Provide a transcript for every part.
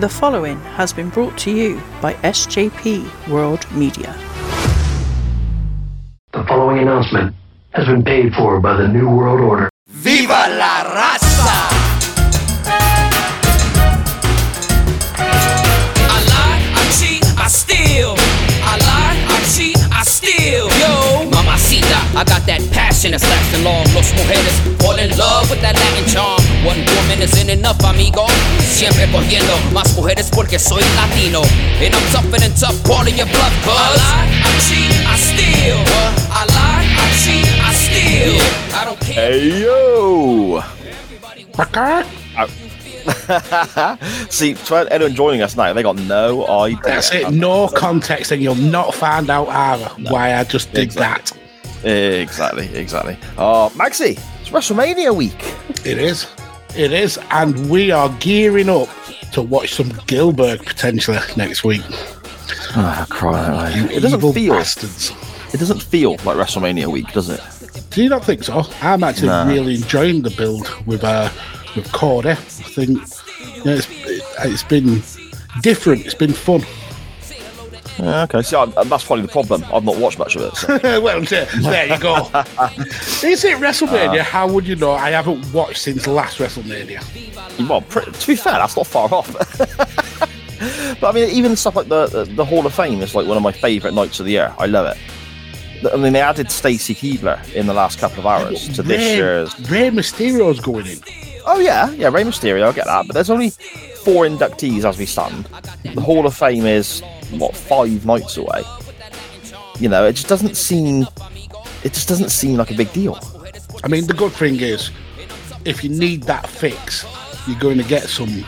The following has been brought to you by SJP World Media. The following announcement has been paid for by the New World Order. ¡Viva la raza! I got that passion that's lasting long. Los mujeres fall in love with that Latin charm. One woman isn't enough, amigo. Siempre cogiendo más mujeres porque soy latino. And I'm tougher than tough, calling your bluff, cuz. I lie, I cheat, I steal. I lie, I cheat, I steal. I don't care. Hey yo! See, to anyone joining us now, they got no idea. That's it. No context, and you'll not find out either why I just did Exactly. Exactly, exactly. Oh, Maxi, it's WrestleMania week. It is. It is, and we are gearing up to watch some Gillberg potentially next week. Oh, crying You It doesn't feel. bastards. It doesn't feel like WrestleMania week, does it? Do you not think so? I'm actually Nah. really enjoying the build with uh, with Cody. I think you know, it's it, it's been different. It's been fun. Yeah, okay. See, I, that's probably the problem. I've not watched much of it. So. well, there, there you go. Is it WrestleMania? Uh, How would you know? I haven't watched since last WrestleMania. well, to be fair, that's not far off. but I mean, even stuff like the, the the Hall of Fame is like one of my favourite nights of the year. I love it. I mean, they added Stacy Keibler in the last couple of hours to this Rey, year's. Rey Mysterio's going in. Oh yeah, yeah, Rey Mysterio, I get that. But there's only four inductees as we stand. The Hall of Fame is what five nights away. You know, it just doesn't seem. It just doesn't seem like a big deal. I mean, the good thing is, if you need that fix, you're going to get some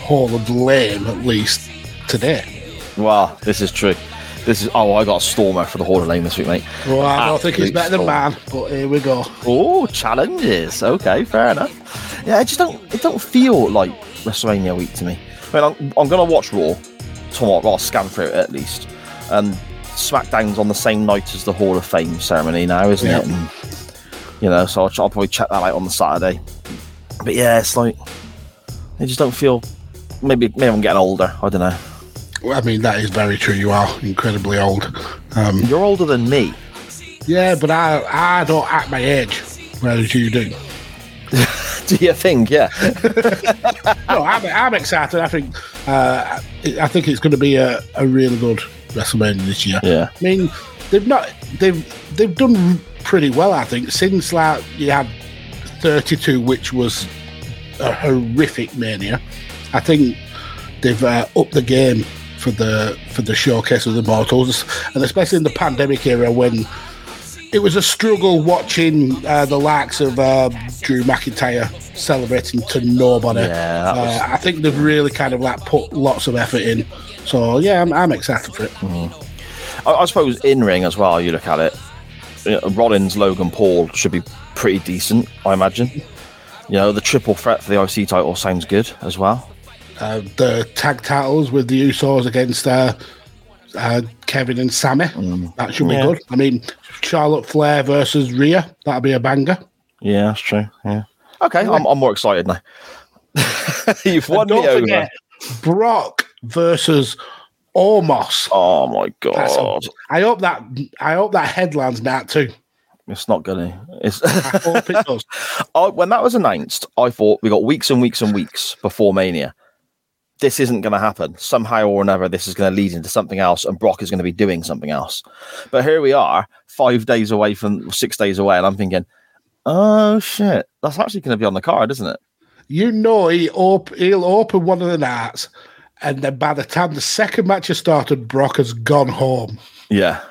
Hall of Lame at least today. Well, this is true. This is. Oh, I got a stormer for the Hall of Fame this week, mate. Well, I don't think Absolute better than storm. man, but here we go. Oh, challenges. Okay, fair enough. Yeah, it just don't. It don't feel like WrestleMania week to me. I mean, I'm, I'm gonna watch Raw tomorrow. Scan through it at least. And SmackDown's on the same night as the Hall of Fame ceremony now, isn't Yeah. it? And, you know, so I'll, I'll probably check that out on the Saturday. But yeah, it's like I just don't feel. Maybe maybe I'm getting older. I don't know. Well, I mean, that is very true. You are incredibly old. Um, You're older than me. yeah, but I, I don't act my age, whereas you do. Do you think? Yeah. no, I'm, I'm excited. I think uh, I think it's going to be a, a really good WrestleMania this year. Yeah. I mean, they've not they've they've done pretty well. I think since like you had 32, which was a horrific mania. I think they've uh, upped the game for the for the showcase of the mortals, and especially in the pandemic era when it was a struggle watching uh, the likes of uh, Drew McIntyre celebrating to nobody. Yeah, that was- uh, I think they've really kind of like put lots of effort in. So yeah, I'm, I'm excited for it. I, I suppose in ring as well. You look at it. you know, Rollins, Logan Paul should be pretty decent, I imagine. You know, the triple threat for the IC title sounds good as well. Uh, the tag titles with the Usos against uh, Kevin and Sammy. That should be Yeah. good. I mean, Charlotte Flair versus Rhea. That'll be a banger. Yeah, that's true. Yeah. Okay, I'm, I'm more excited now. You've won me don't over. forget, Brock versus Omos. Oh my That's god, I hope that I hope that headlines that too. it's not gonna. It's I hope it does. I, when that was announced, I thought we got weeks and weeks and weeks before Mania. This isn't going to happen. Somehow or another, this is going to lead into something else, and Brock is going to be doing something else. But here we are, five days away from six days away, and I'm thinking, oh shit, that's actually going to be on the card, isn't it? You know he op- he'll open one of the nights, and then by the time the second match has started, Brock has gone home. Yeah,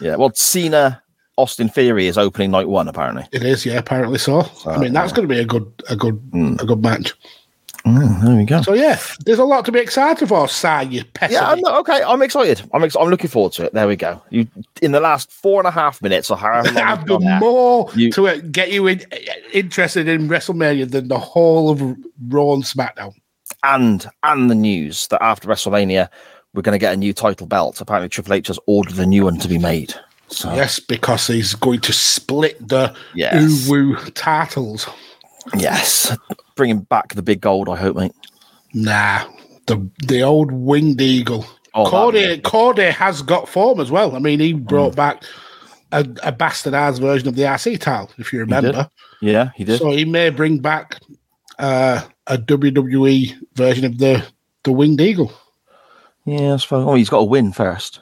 yeah. Well, Cena, Austin Theory is opening night one, apparently. It is, yeah, apparently so. I uh, mean, that's going to be a good, a good, hmm. a good match. Mm, there we go. So yeah, there's a lot to be excited for, Si. You pessimist. Yeah, I'm not, okay. I'm excited. I'm ex- I'm looking forward to it. There we go. You in the last four and a half minutes or however long I've done there, more You- to uh, get you in, interested in WrestleMania than the whole of Raw and SmackDown. and and the news that after WrestleMania we're going to get a new title belt. Apparently, Triple H has ordered a new one to be made. So Yes, because he's going to split the Yes. Uwu titles. Yes, bringing back the big gold. I hope, mate. Nah, the the old winged eagle. Oh, Cordy, that'd has got form as well. I mean, he brought Mm. back a, a bastardized version of the RC title, if you remember. Yeah, he did. So he may bring back uh, a WWE version of the the winged eagle. yeah, I suppose. Oh, he's got to win first.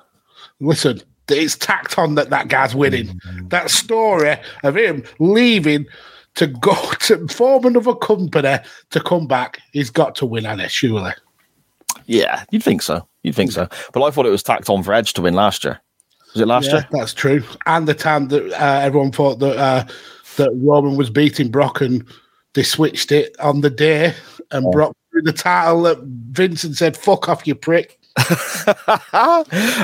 Listen, it's tacked on that that guy's winning. That story of him leaving to go to form another company to come back, he's got to win, Anna, surely. Yeah, you'd think so. You'd think so. But I thought it was tacked on for Edge to win last year. Was it last Yeah, year? that's true. And the time that uh, everyone thought that uh, that Roman was beating Brock, and they switched it on the day, and Brock threw the title at Vincent said, "Fuck off, you prick."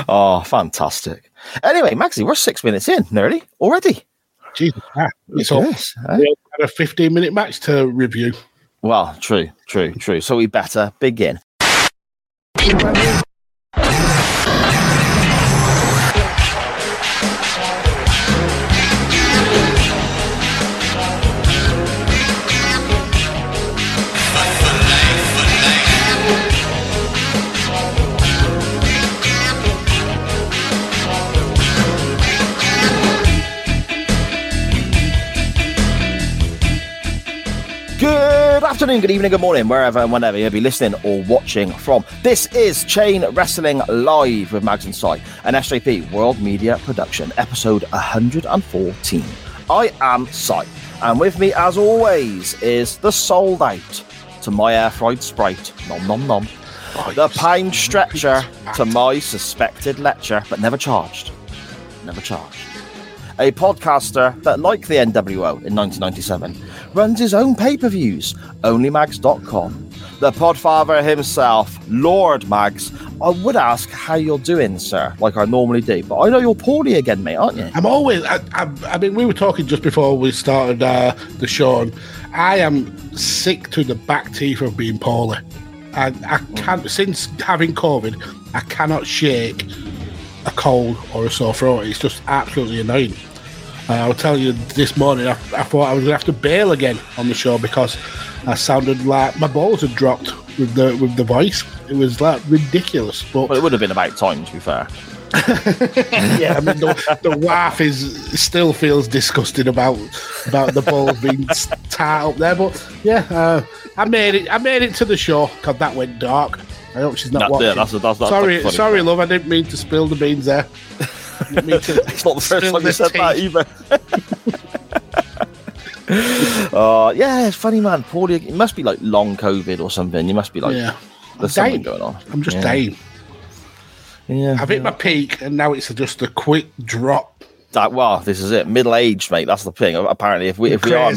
oh, fantastic. Anyway, Maxie, we're six minutes in nearly already. Jesus, it's all Yes, eh? A fifteen-minute match to review. Well, true, true, true. So we better begin. Afternoon, good evening, good morning, wherever and whenever you'll be listening or watching from. This is Chain Wrestling Live with Mags and Si, an SJP World Media production, episode 114. I am Si, and with me, as always, is the sold out to my air fried sprite, nom nom nom, the pound stretcher to my suspected lecture, but never charged. Never charged a podcaster that, like the NWO in 1997, runs his own pay per views, onlymags.com. The podfather himself, Lord Mags. I would ask how you're doing, sir, like I normally do, but I know you're poorly again, mate, aren't you? I'm always. I, I, I mean, we were talking just before we started uh, the show, and I am sick to the back teeth of being poorly. I, I can't. Since having COVID, I cannot shake a cold or a sore throat. It's just absolutely annoying. Uh, I'll tell you, this morning I, I thought I was going to have to bail again on the show because I sounded like my balls had dropped with the with the voice. It was like ridiculous. But Well, it would have been about time, to be fair. yeah, I mean the, the wife is still feels disgusted about about the balls being tied up there. But yeah, uh, I made it. I made it to the show because that went dark. I hope she's not That- watching. yeah, that's- that's- that's sorry, funny. sorry, love. I didn't mean to spill the beans there. Didn't mean to It's not the first time you said that either. uh, yeah, it's funny, man. Poorly. It must be like long COVID or something. You must be like, Yeah, there's I'm something dying. going on. I'm just Yeah. dying. Yeah. I've hit my peak, and now it's just a quick drop. That well, this is it. Middle aged, mate. That's the thing. Apparently, if we if we are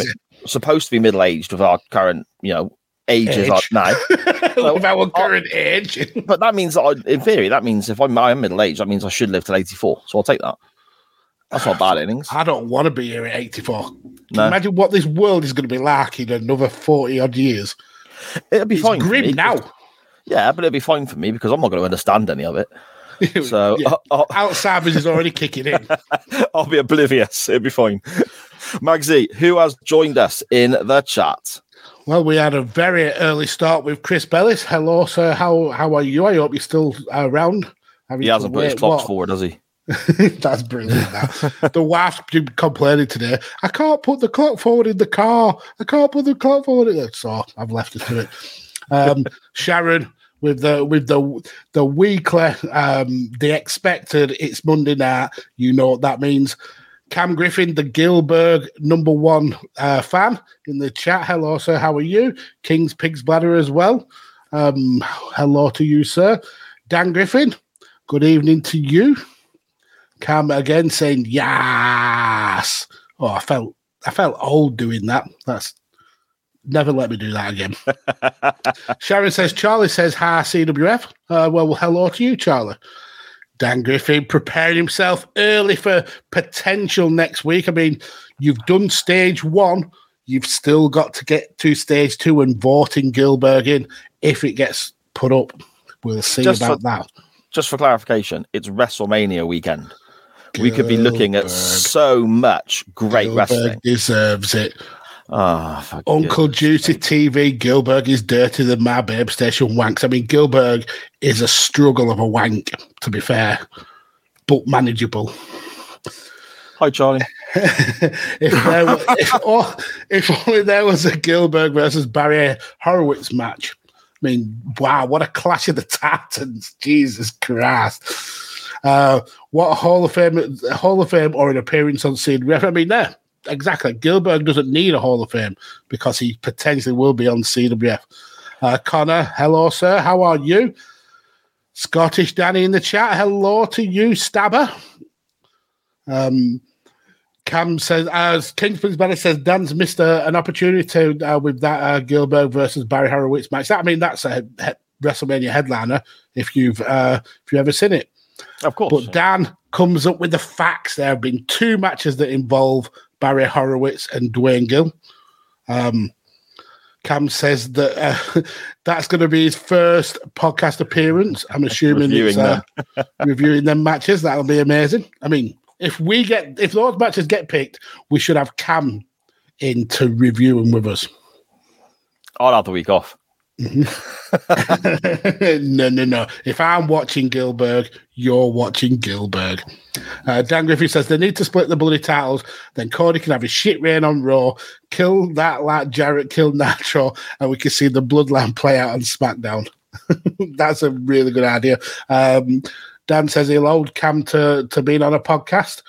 supposed to be middle aged with our current, you know, ages Age. are now, With our current age, but that means that I, in theory, that means if I'm, I'm middle aged, that means I should live till eighty four. So I'll take that. That's not bad innings. I don't want to be here at 84. Can you No. Imagine what this world is going to be like in another 40 odd years. It'll be It's fine. grim now. Yeah, but it'll be fine for me because I'm not going to understand any of it. So Yeah. I'll, Alzheimer's is already kicking in. I'll be oblivious. It'll be fine. Magsy, who has joined us in the chat? Well, we had a very early start with Chris Bellis. Hello, sir. How how are you? I hope you're still around. Having He hasn't put his clocks what? forward, has he? That's brilliant. Now. the wife's been complaining today. I can't put the clock forward in the car. I can't put the clock forward. In the... So I've left it to it. Um, Sharon with the with the the weekly um, the expected. It's Monday night. You know what that means. Cam Griffin, the Gillberg number one uh, fan in the chat. Hello, sir. How are you? King's Pig's Bladder as well. Um, hello to you, sir. Dan Griffin. Good evening to you. Cam again saying yes. Oh, I felt I felt old doing that. That's never let me do that again. Sharon says Charlie says hi CWF. Uh, well, hello to you, Charlie. Dan Griffin preparing himself early for potential next week. I mean, you've done stage one. You've still got to get to stage two and voting Gillberg in if it gets put up. We'll see Just about for- that. Just for clarification, it's WrestleMania weekend. We could be looking at so much great Gillberg wrestling. deserves it. For Uncle goodness Juicy sake. TV, Gillberg is dirtier than my babe station wanks. I mean, Gillberg is a struggle of a wank, to be fair, but manageable. Hi, Charlie. if, there were, if, oh, if only there was a Gillberg versus Barry Horowitz match. I mean, wow, what a clash of the Titans. Jesus Christ. Uh, what a Hall of Fame, Hall of Fame or an appearance on Seed Ref. I mean, there, exactly. Gillberg doesn't need a Hall of Fame because he potentially will be on CWF. Uh, Connor, hello, sir. How are you? Scottish Danny in the chat. Hello to you, Stabber. Um, Cam says, as Kingsman's Banner says, Dan's missed a, an opportunity uh, with that uh, Gillberg versus Barry Horowitz match. That, I mean, that's a he- WrestleMania headliner if you've uh, if you've ever seen it. Of course. But Dan comes up with the facts. There have been two matches that involve Barry Horowitz and Duane Gill. Um, Cam says that uh, that's going to be his first podcast appearance. I'm assuming it's Reviewing uh, reviewing them matches. That'll be amazing. I mean, if we get if those matches get picked, we should have Cam in to review them with us. I'll have the week off. no, no, no. If I'm watching Gillberg, you're watching Gillberg. Uh, Dan Griffey says they need to split the bloody titles. Then Cody can have his shit reign on Raw, kill that like Jarrett killed Nitro, and we can see the bloodline play out on SmackDown. That's a really good idea. Um, Dan says he'll hold Cam to, to being on a podcast,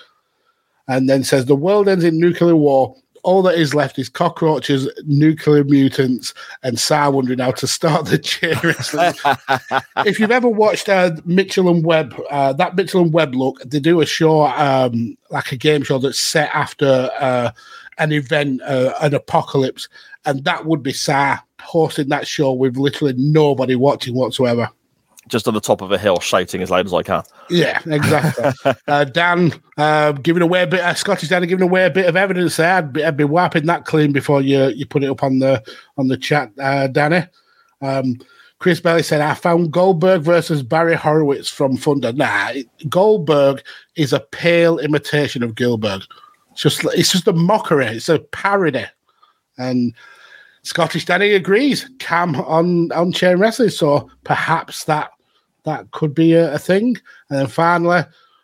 and then says the world ends in nuclear war. All that is left is cockroaches, nuclear mutants, and Si wondering how to start the chair if you've ever watched uh, Mitchell and Webb, uh, that Mitchell and Webb look, they do a show um, like a game show that's set after uh, an event, uh, an apocalypse, and that would be Si hosting that show with literally nobody watching whatsoever. Just on the top of a hill, shouting as loud as I can. Yeah, exactly. uh, Dan uh, giving away a bit, uh, Scottish Dan giving away a bit of evidence there. I'd be, I'd be wiping that clean before you you put it up on the on the chat, uh, Danny. Um, Chris Belly said, I found Goldberg versus Barry Horowitz from Thunder. Nah, it- Goldberg is a pale imitation of Gillberg. It's just it's just a mockery. It's a parody. And Scottish Danny agrees. Cam on on chain wrestling. So perhaps that that could be a, a thing. And then finally,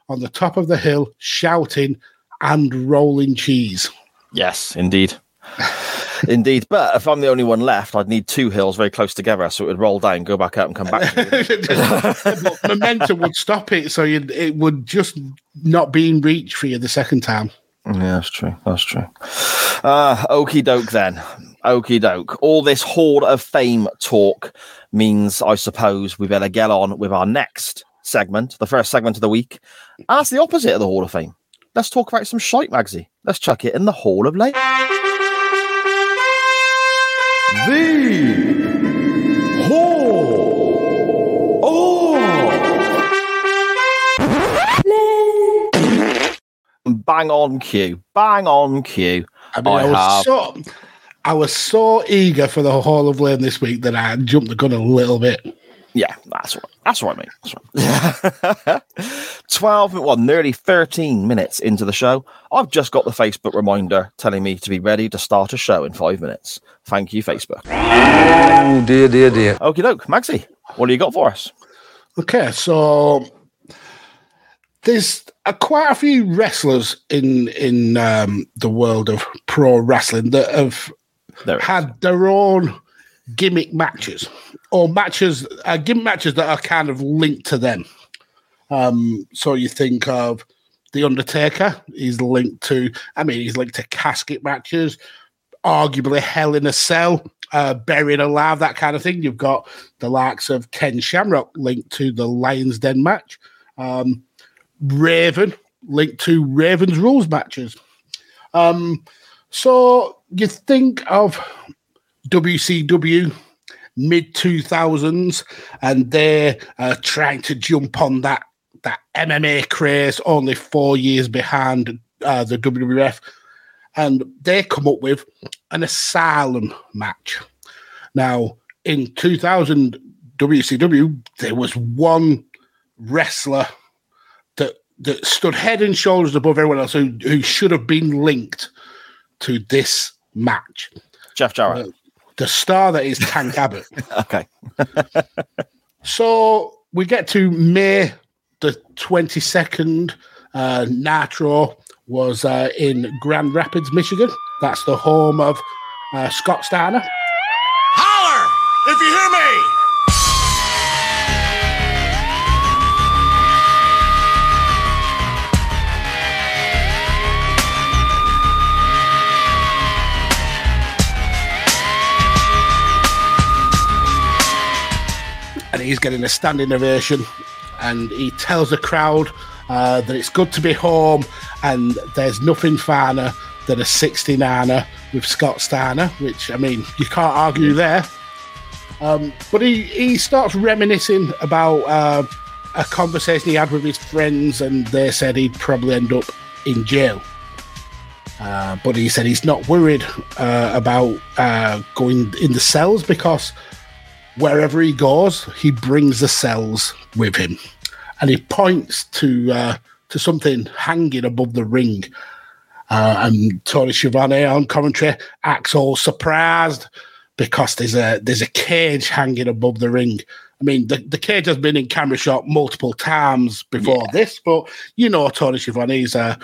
on the top of the hill, shouting and rolling cheese. Yes, indeed. indeed. But if I'm the only one left, I'd need two hills very close together so it would roll down, go back up, and come back. to me. Momentum would stop it, so you'd, it would just not be in reach for you the second time. Yeah, that's true. That's true. Uh, okie doke then. Okie doke. All this Hall of Fame talk means, I suppose, we better get on with our next segment, the first segment of the week. And that's the opposite of the Hall of Fame. Let's talk about some shite, Magsy. Let's chuck it in the Hall of Lame. The Hall of Bang on cue. Bang on cue. I mean, I, I was have. so I was so eager for the Hall of Lame this week that I jumped the gun a little bit. Yeah, that's right. That's right, mate. That's right. 12, well, nearly 13 minutes into the show. I've just got the Facebook reminder telling me to be ready to start a show in five minutes. Thank you, Facebook. Oh dear, dear, dear. Okie doke. Maxi, what do you got for us? Okay, so there's uh, quite a few wrestlers in in um, the world of pro wrestling that have There it is. had their own gimmick matches or matches, uh, gimmick matches that are kind of linked to them. Um, so you think of the Undertaker. He's linked to. I mean, he's linked to casket matches, arguably Hell in a Cell, uh, Buried Alive, that kind of thing. You've got the likes of Ken Shamrock linked to the Lions Den match. Um, Raven linked to Raven's Rules matches. Um, so you think of WCW mid 2000s and they're uh, trying to jump on that that MMA craze only four years behind uh, the WWF and they come up with an asylum match. Now in 2000 WCW there was one wrestler that that stood head and shoulders above everyone else who, who should have been linked to this match. Jeff Jarrett. The star that is Tank Abbott. Okay. So we get to May the 22nd. Uh, Nitro was uh, in Grand Rapids, Michigan. That's the home of uh, Scott Steiner. Holler if you hear me. And he's getting a standing ovation. And he tells the crowd uh, that it's good to be home, and there's nothing finer than a 69er with Scott Steiner, which I mean you can't argue there. Um, but he, he starts reminiscing about uh, a conversation he had with his friends, and they said he'd probably end up in jail. Uh, but he said he's not worried uh, about uh, going in the cells because wherever he goes, he brings the cells with him, and he points to uh, to something hanging above the ring. Uh, and Tony Schiavone on commentary acts all surprised because there's a there's a cage hanging above the ring. I mean, the, the cage has been in camera shot multiple times before this, but you know Tony Schiavone, he's uh,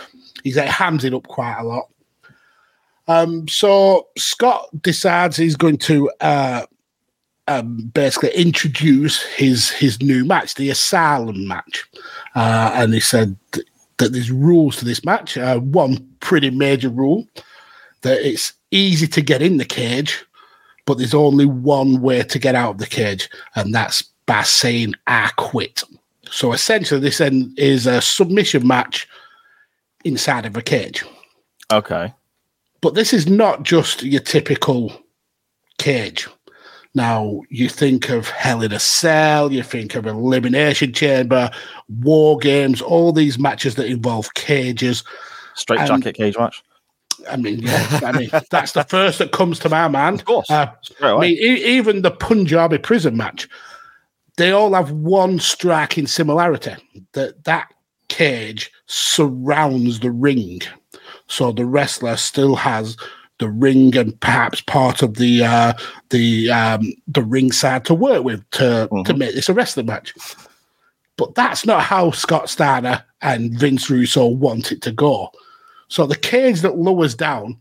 he's uh, hams it up quite a lot. Um, so Scott decides he's going to uh, um, basically introduce his his new match, the Asylum match, uh, and he said that there's rules to this match. Uh, one pretty major rule that it's easy to get in the cage, but there's only one way to get out of the cage, and that's by saying "I quit." So essentially, this then is a submission match inside of a cage. Okay. But this is not just your typical cage. Now, you think of Hell in a Cell, you think of Elimination Chamber, War Games, all these matches that involve cages. Straight And- jacket cage match. I mean, yeah, I mean, that's the first that comes to my mind. Of course. Uh, I mean, e- even the Punjabi prison match, they all have one striking similarity that that cage surrounds the ring. So the wrestler still has the ring and perhaps part of the uh, the um, the ringside to work with to to make this a wrestling match. But that's not how Scott Steiner and Vince Russo want it to go. So the cage that lowers down,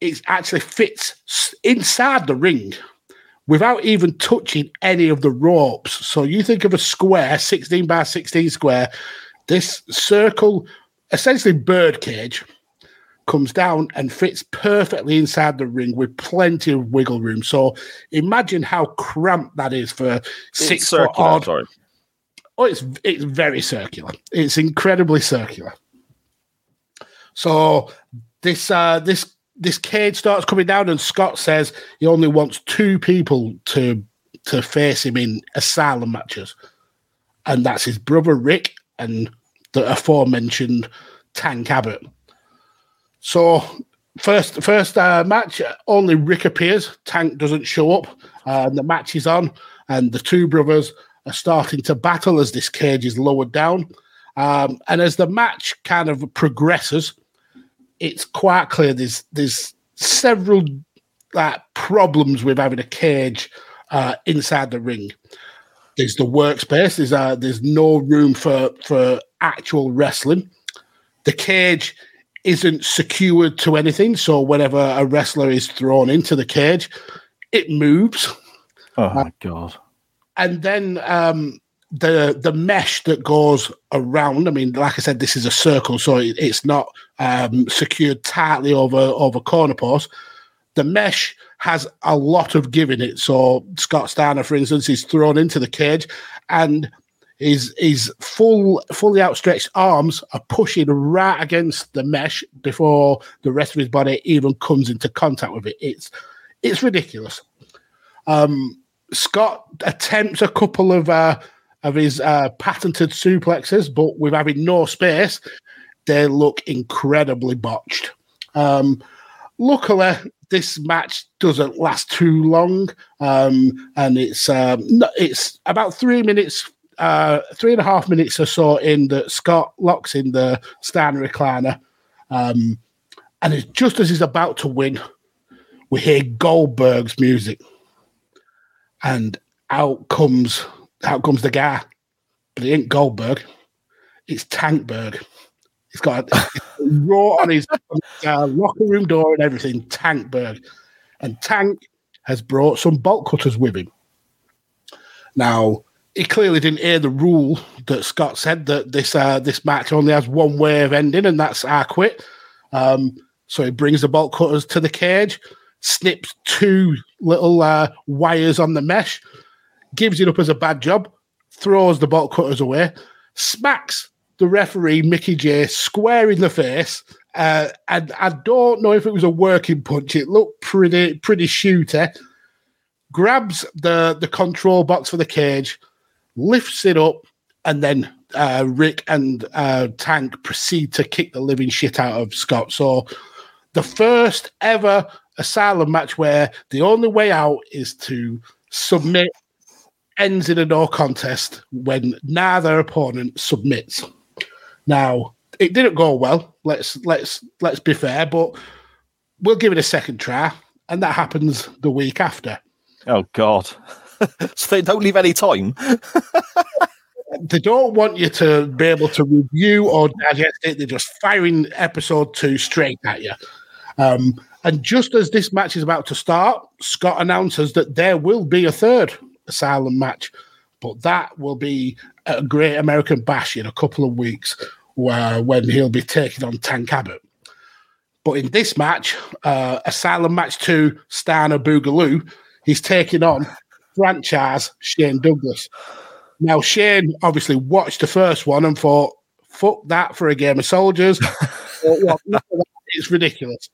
it actually fits inside the ring without even touching any of the ropes. So you think of a square, 16 by 16 square, this circle, essentially bird cage, comes down and fits perfectly inside the ring with plenty of wiggle room. So imagine how cramped that is for six It's foot circular, odd. sorry. Oh, it's it's very circular. It's incredibly circular. So this uh this this cage starts coming down, and Scott says he only wants two people to to face him in asylum matches, and that's his brother Rick and the aforementioned Tank Abbott. So first first uh, match, only Rick appears. Tank doesn't show up, uh, and the match is on, and the two brothers are starting to battle as this cage is lowered down. Um, and as the match kind of progresses, it's quite clear there's there's several like problems with having a cage uh, inside the ring. There's the workspace. There's uh, there's no room for for actual wrestling. The cage isn't secured to anything, so whenever a wrestler is thrown into the cage, it moves Oh my god. and then um, the the mesh that goes around. I mean, like I said, this is a circle, so it, it's not um, secured tightly over over corner posts. The mesh has a lot of giving it. So Scott Steiner, for instance, is thrown into the cage, and his his full fully outstretched arms are pushing right against the mesh before the rest of his body even comes into contact with it. It's it's ridiculous. Um, Scott attempts a couple of uh, of his uh, patented suplexes, but with having no space, they look incredibly botched. Um, luckily, this match doesn't last too long, um, and it's um, it's about three minutes, uh, three and a half minutes or so in that Scott locks in the Steiner recliner. Um, And just as he's about to win, we hear Goldberg's music. And out comes out comes the guy. But it ain't Goldberg. It's Tankberg. He's got a, raw on his, on his uh, locker room door and everything. Tankberg. And Tank has brought some bolt cutters with him. Now, he clearly didn't hear the rule that Scott said that this uh, this match only has one way of ending, and that's I quit. Um, so he brings the bolt cutters to the cage, snips two little uh, wires on the mesh, gives it up as a bad job, throws the bolt cutters away, smacks the referee Mickie Jay square in the face. Uh, and I don't know if it was a working punch. It looked pretty pretty shooty. Grabs the the control box for the cage, lifts it up, and then uh, Rick and uh, Tank proceed to kick the living shit out of Scott. So the first ever asylum match where the only way out is to submit ends in a no contest when neither opponent submits. Now, it didn't go well. Let's let's let's be fair, but we'll give it a second try, and that happens the week after. Oh God! so they don't leave any time. They don't want you to be able to review or digest it. They're just firing episode two straight at you. Um, and just as this match is about to start, Scott announces that there will be a third Asylum match, but that will be a Great American Bash in a couple of weeks, where when he'll be taking on Tank Abbott. But in this match, uh, Asylum match two, Steiner Boogaloo, he's taking on franchise Shane Douglas. Now, Shane obviously watched the first one and thought, fuck that for a game of soldiers. Or, well, none of that, it's ridiculous.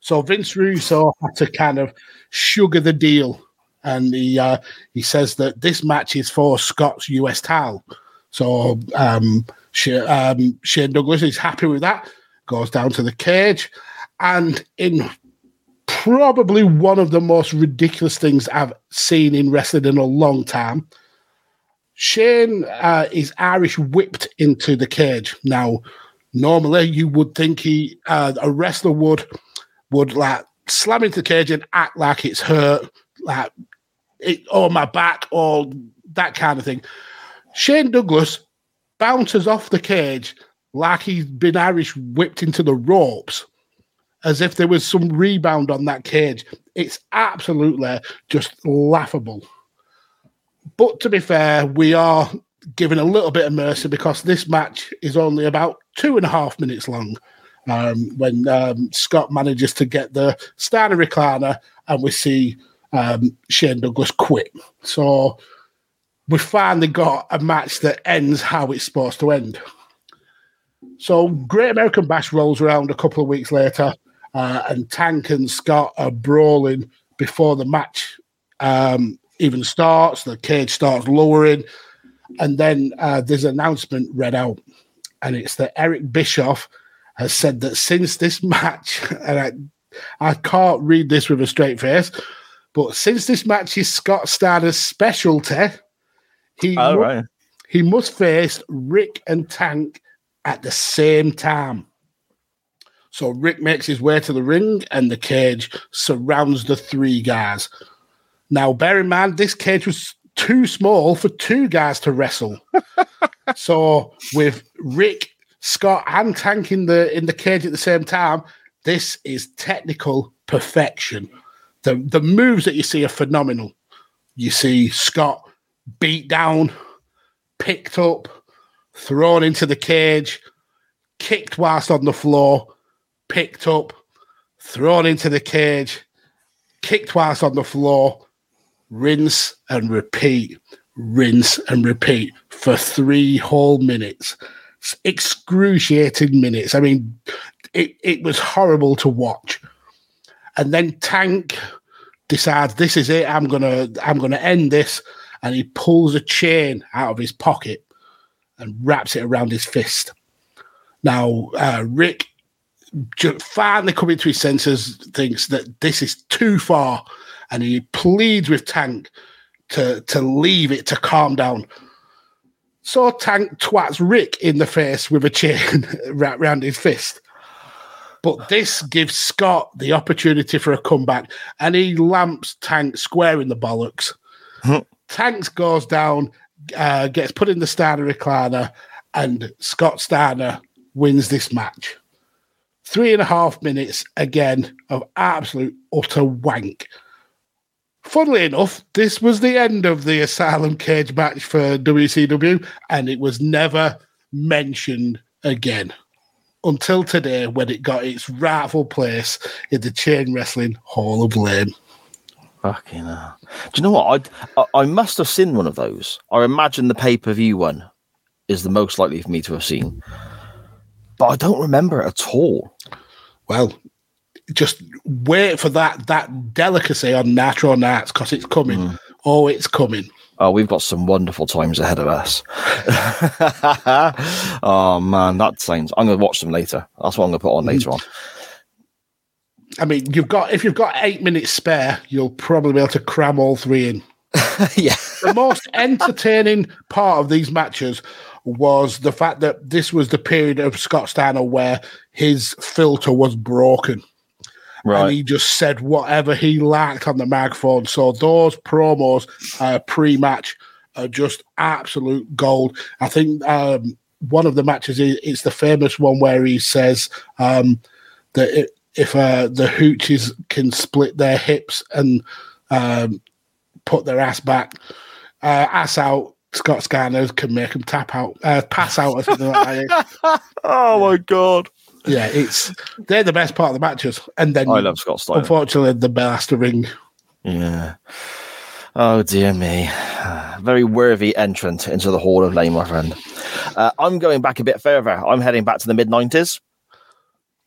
So Vince Russo had to kind of sugar the deal. And he uh, he says that this match is for Scott's US title. So um, Shane, um, Shane Douglas is happy with that, goes down to the cage. And in probably one of the most ridiculous things I've seen in wrestling in a long time, Shane uh, is Irish whipped into the cage. Now, normally you would think he uh, a wrestler would would like slam into the cage and act like it's hurt, like it or my back or that kind of thing. Shane Douglas bounces off the cage like he's been Irish whipped into the ropes, as if there was some rebound on that cage. It's absolutely just laughable. But to be fair, we are given a little bit of mercy because this match is only about two and a half minutes long. Um, when um, Scott manages to get the Steiner recliner, and we see um, Shane Douglas quit. So we finally got a match that ends how it's supposed to end. So Great American Bash rolls around a couple of weeks later, uh, and Tank and Scott are brawling before the match um, even starts. The cage starts lowering, and then uh, there's an announcement read out, and it's that Eric Bischoff has said that since this match, and I, I can't read this with a straight face, but since this match is Scott Steiner's specialty, he All mu- right. he must face Rick and Tank at the same time. So Rick makes his way to the ring, and the cage surrounds the three guys. Now, bear in mind, this cage was too small for two guys to wrestle. so, with Rick, Scott, and Tank in the in the cage at the same time, this is technical perfection. The the moves that you see are phenomenal. You see Scott beat down, picked up, thrown into the cage, kicked whilst on the floor, picked up, thrown into the cage, kicked whilst on the floor, rinse and repeat, rinse and repeat for three whole minutes. It's excruciating minutes. I mean, it, it was horrible to watch. And then Tank decides this is it. I'm gonna I'm gonna end this, and he pulls a chain out of his pocket and wraps it around his fist. Now uh, Rick, finally coming to his senses, thinks that this is too far, and he pleads with Tank to to leave it to calm down. So Tank twats Rick in the face with a chain wrapped around his fist. But this gives Scott the opportunity for a comeback, and he lamps Tank square in the bollocks. Tanks goes down, uh, gets put in the Steiner recliner, and Scott Steiner wins this match. Three and a half minutes again of absolute utter wank. Funnily enough, this was the end of the Asylum Cage match for WCW, and it was never mentioned again until today when it got its rightful place in the Chain Wrestling Hall of Fame. Fucking hell. Do you know what? I, I I must have seen one of those. I imagine the pay per view one is the most likely for me to have seen, but I don't remember it at all. Well, just wait for that that delicacy on Natural Nights because it's coming. Mm. Oh, it's coming. Oh, we've got some wonderful times ahead of us. oh man, that sounds. I'm going to watch them later. That's what I'm going to put on later mm. on. I mean, you've got if you've got eight minutes spare, you'll probably be able to cram all three in. yeah, the most entertaining part of these matches was the fact that this was the period of Scott Steiner where his filter was broken. right. And he just said whatever he liked on the microphone. So those promos uh, pre-match are just absolute gold. I think um, one of the matches is it's the famous one where he says um, that i if uh, the hooches can split their hips and um, put their ass back, uh, ass out. Scott Steiner can make them tap out, uh, pass out, or something like that. oh my god, Yeah, it's they're the best part of the matches, and then I love Scott Steiner. unfortunately the bell has to ring. Yeah. Oh dear me. Very worthy entrant into the Hall of Fame, my friend. Uh, I'm going back a bit further. I'm heading back to the mid 90s.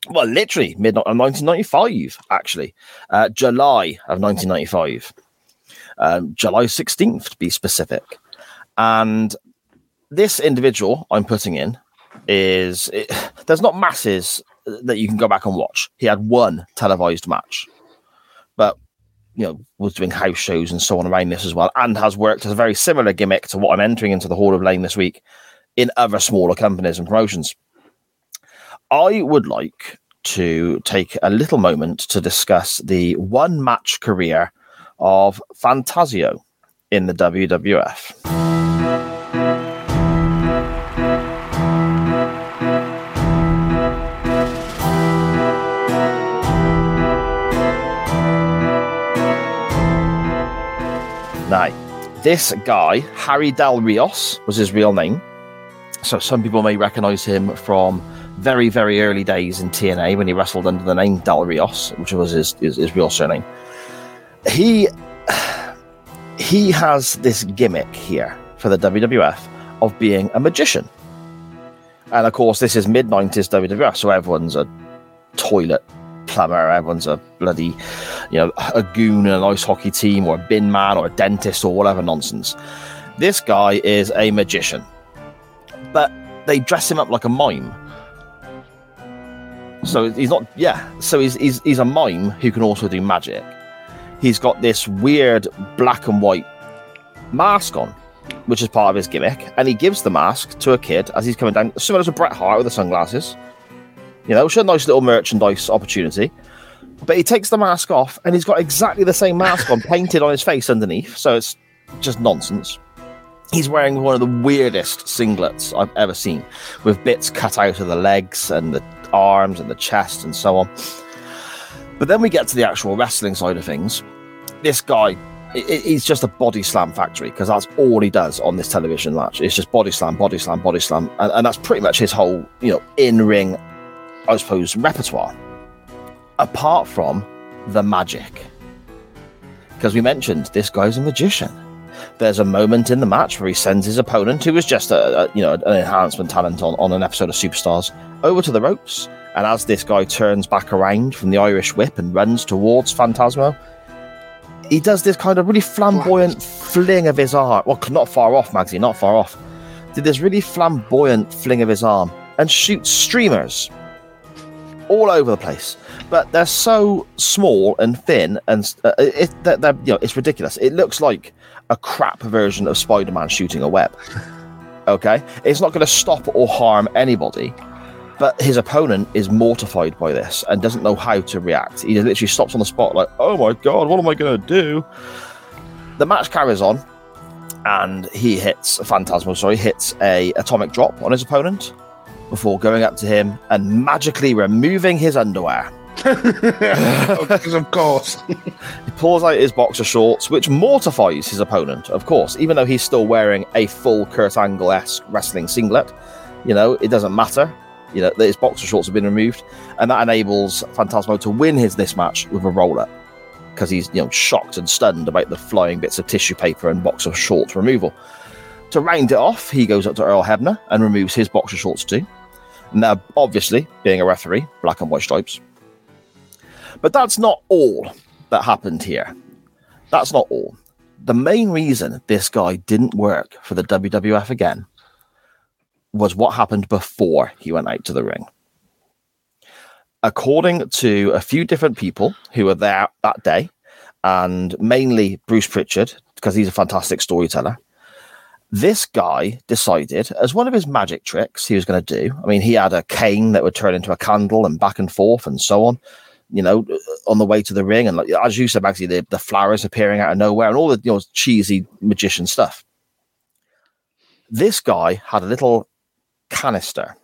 Well, literally mid 1995, actually. Uh, July of 1995. Um, July 16th, to be specific. And this individual I'm putting in is it, there's not masses that you can go back and watch. He had one televised match, but you know was doing house shows and so on around this as well, and has worked as a very similar gimmick to what I'm entering into the Hall of Lame this week in other smaller companies and promotions. I would like to take a little moment to discuss the one match career of Phantasio in the WWF. This guy, Harry Del Rios, was his real name. So some people may recognize him from very, very early days in TNA when he wrestled under the name Del Rios, which was his, his, his real surname. He he has this gimmick here for the WWF of being a magician. And of course, this is mid 90s WWF, so everyone's a toilet plumber, everyone's a bloody, you know, a goon in an ice hockey team, or a bin man, or a dentist, or whatever nonsense. This guy is a magician, but they dress him up like a mime. So he's not, yeah. So he's he's, he's a mime who can also do magic. He's got this weird black and white mask on, which is part of his gimmick, and he gives the mask to a kid as he's coming down, similar to Bret Hart with the sunglasses. You know, which is a nice little merchandise opportunity. But he takes the mask off, and he's got exactly the same mask on, painted on his face underneath. So it's just nonsense. He's wearing one of the weirdest singlets I've ever seen, with bits cut out of the legs and the arms and the chest and so on. But then we get to the actual wrestling side of things. This guy, he's just a body slam factory because that's all he does on this television match. It's just body slam, body slam, body slam, and, and that's pretty much his whole, you know, in ring, I suppose, repertoire. Apart from the magic, because we mentioned this guy's a magician. There's a moment in the match where he sends his opponent, who was just a, a you know an enhancement talent on, on an episode of Superstars, over to the ropes. And as this guy turns back around from the Irish whip and runs towards Phantasmo, he does this kind of really flamboyant fling of his arm. Well, not far off, Magsy, not far off. Did this really flamboyant fling of his arm and shoots streamers all over the place. But they're so small and thin, and uh, it, they're, they're, you know, it's ridiculous. It looks like a crap version of Spider-Man shooting a web. Okay, it's not going to stop or harm anybody, But his opponent is mortified by this and doesn't know how to react. He literally stops on the spot, like, oh my god, what am I going to do? The match carries on, and he hits, Phantasmo, sorry, hits a atomic drop on his opponent before going up to him and magically removing his underwear. Because of course. He pulls out his boxer shorts, which mortifies his opponent, of course, even though he's still wearing a full Kurt Angle esque wrestling singlet. You know, it doesn't matter. You know, his boxer shorts have been removed, and that enables Phantasio to win his this match with a roller because he's you know shocked and stunned about the flying bits of tissue paper and boxer shorts removal. To round it off, he goes up to Earl Hebner and removes his boxer shorts too. Now, obviously, being a referee, black and white stripes. But that's not all that happened here. That's not all. The main reason this guy didn't work for the WWF again was what happened before he went out to the ring. According to a few different people who were there that day, and mainly Bruce Pritchard, because he's a fantastic storyteller, this guy decided, as one of his magic tricks he was going to do, I mean, he had a cane that would turn into a candle and back and forth and so on, you know, uh, on the way to the ring. And like, as you said, Maxie, the, the flowers appearing out of nowhere and all the, you know, cheesy magician stuff. This guy had a little canister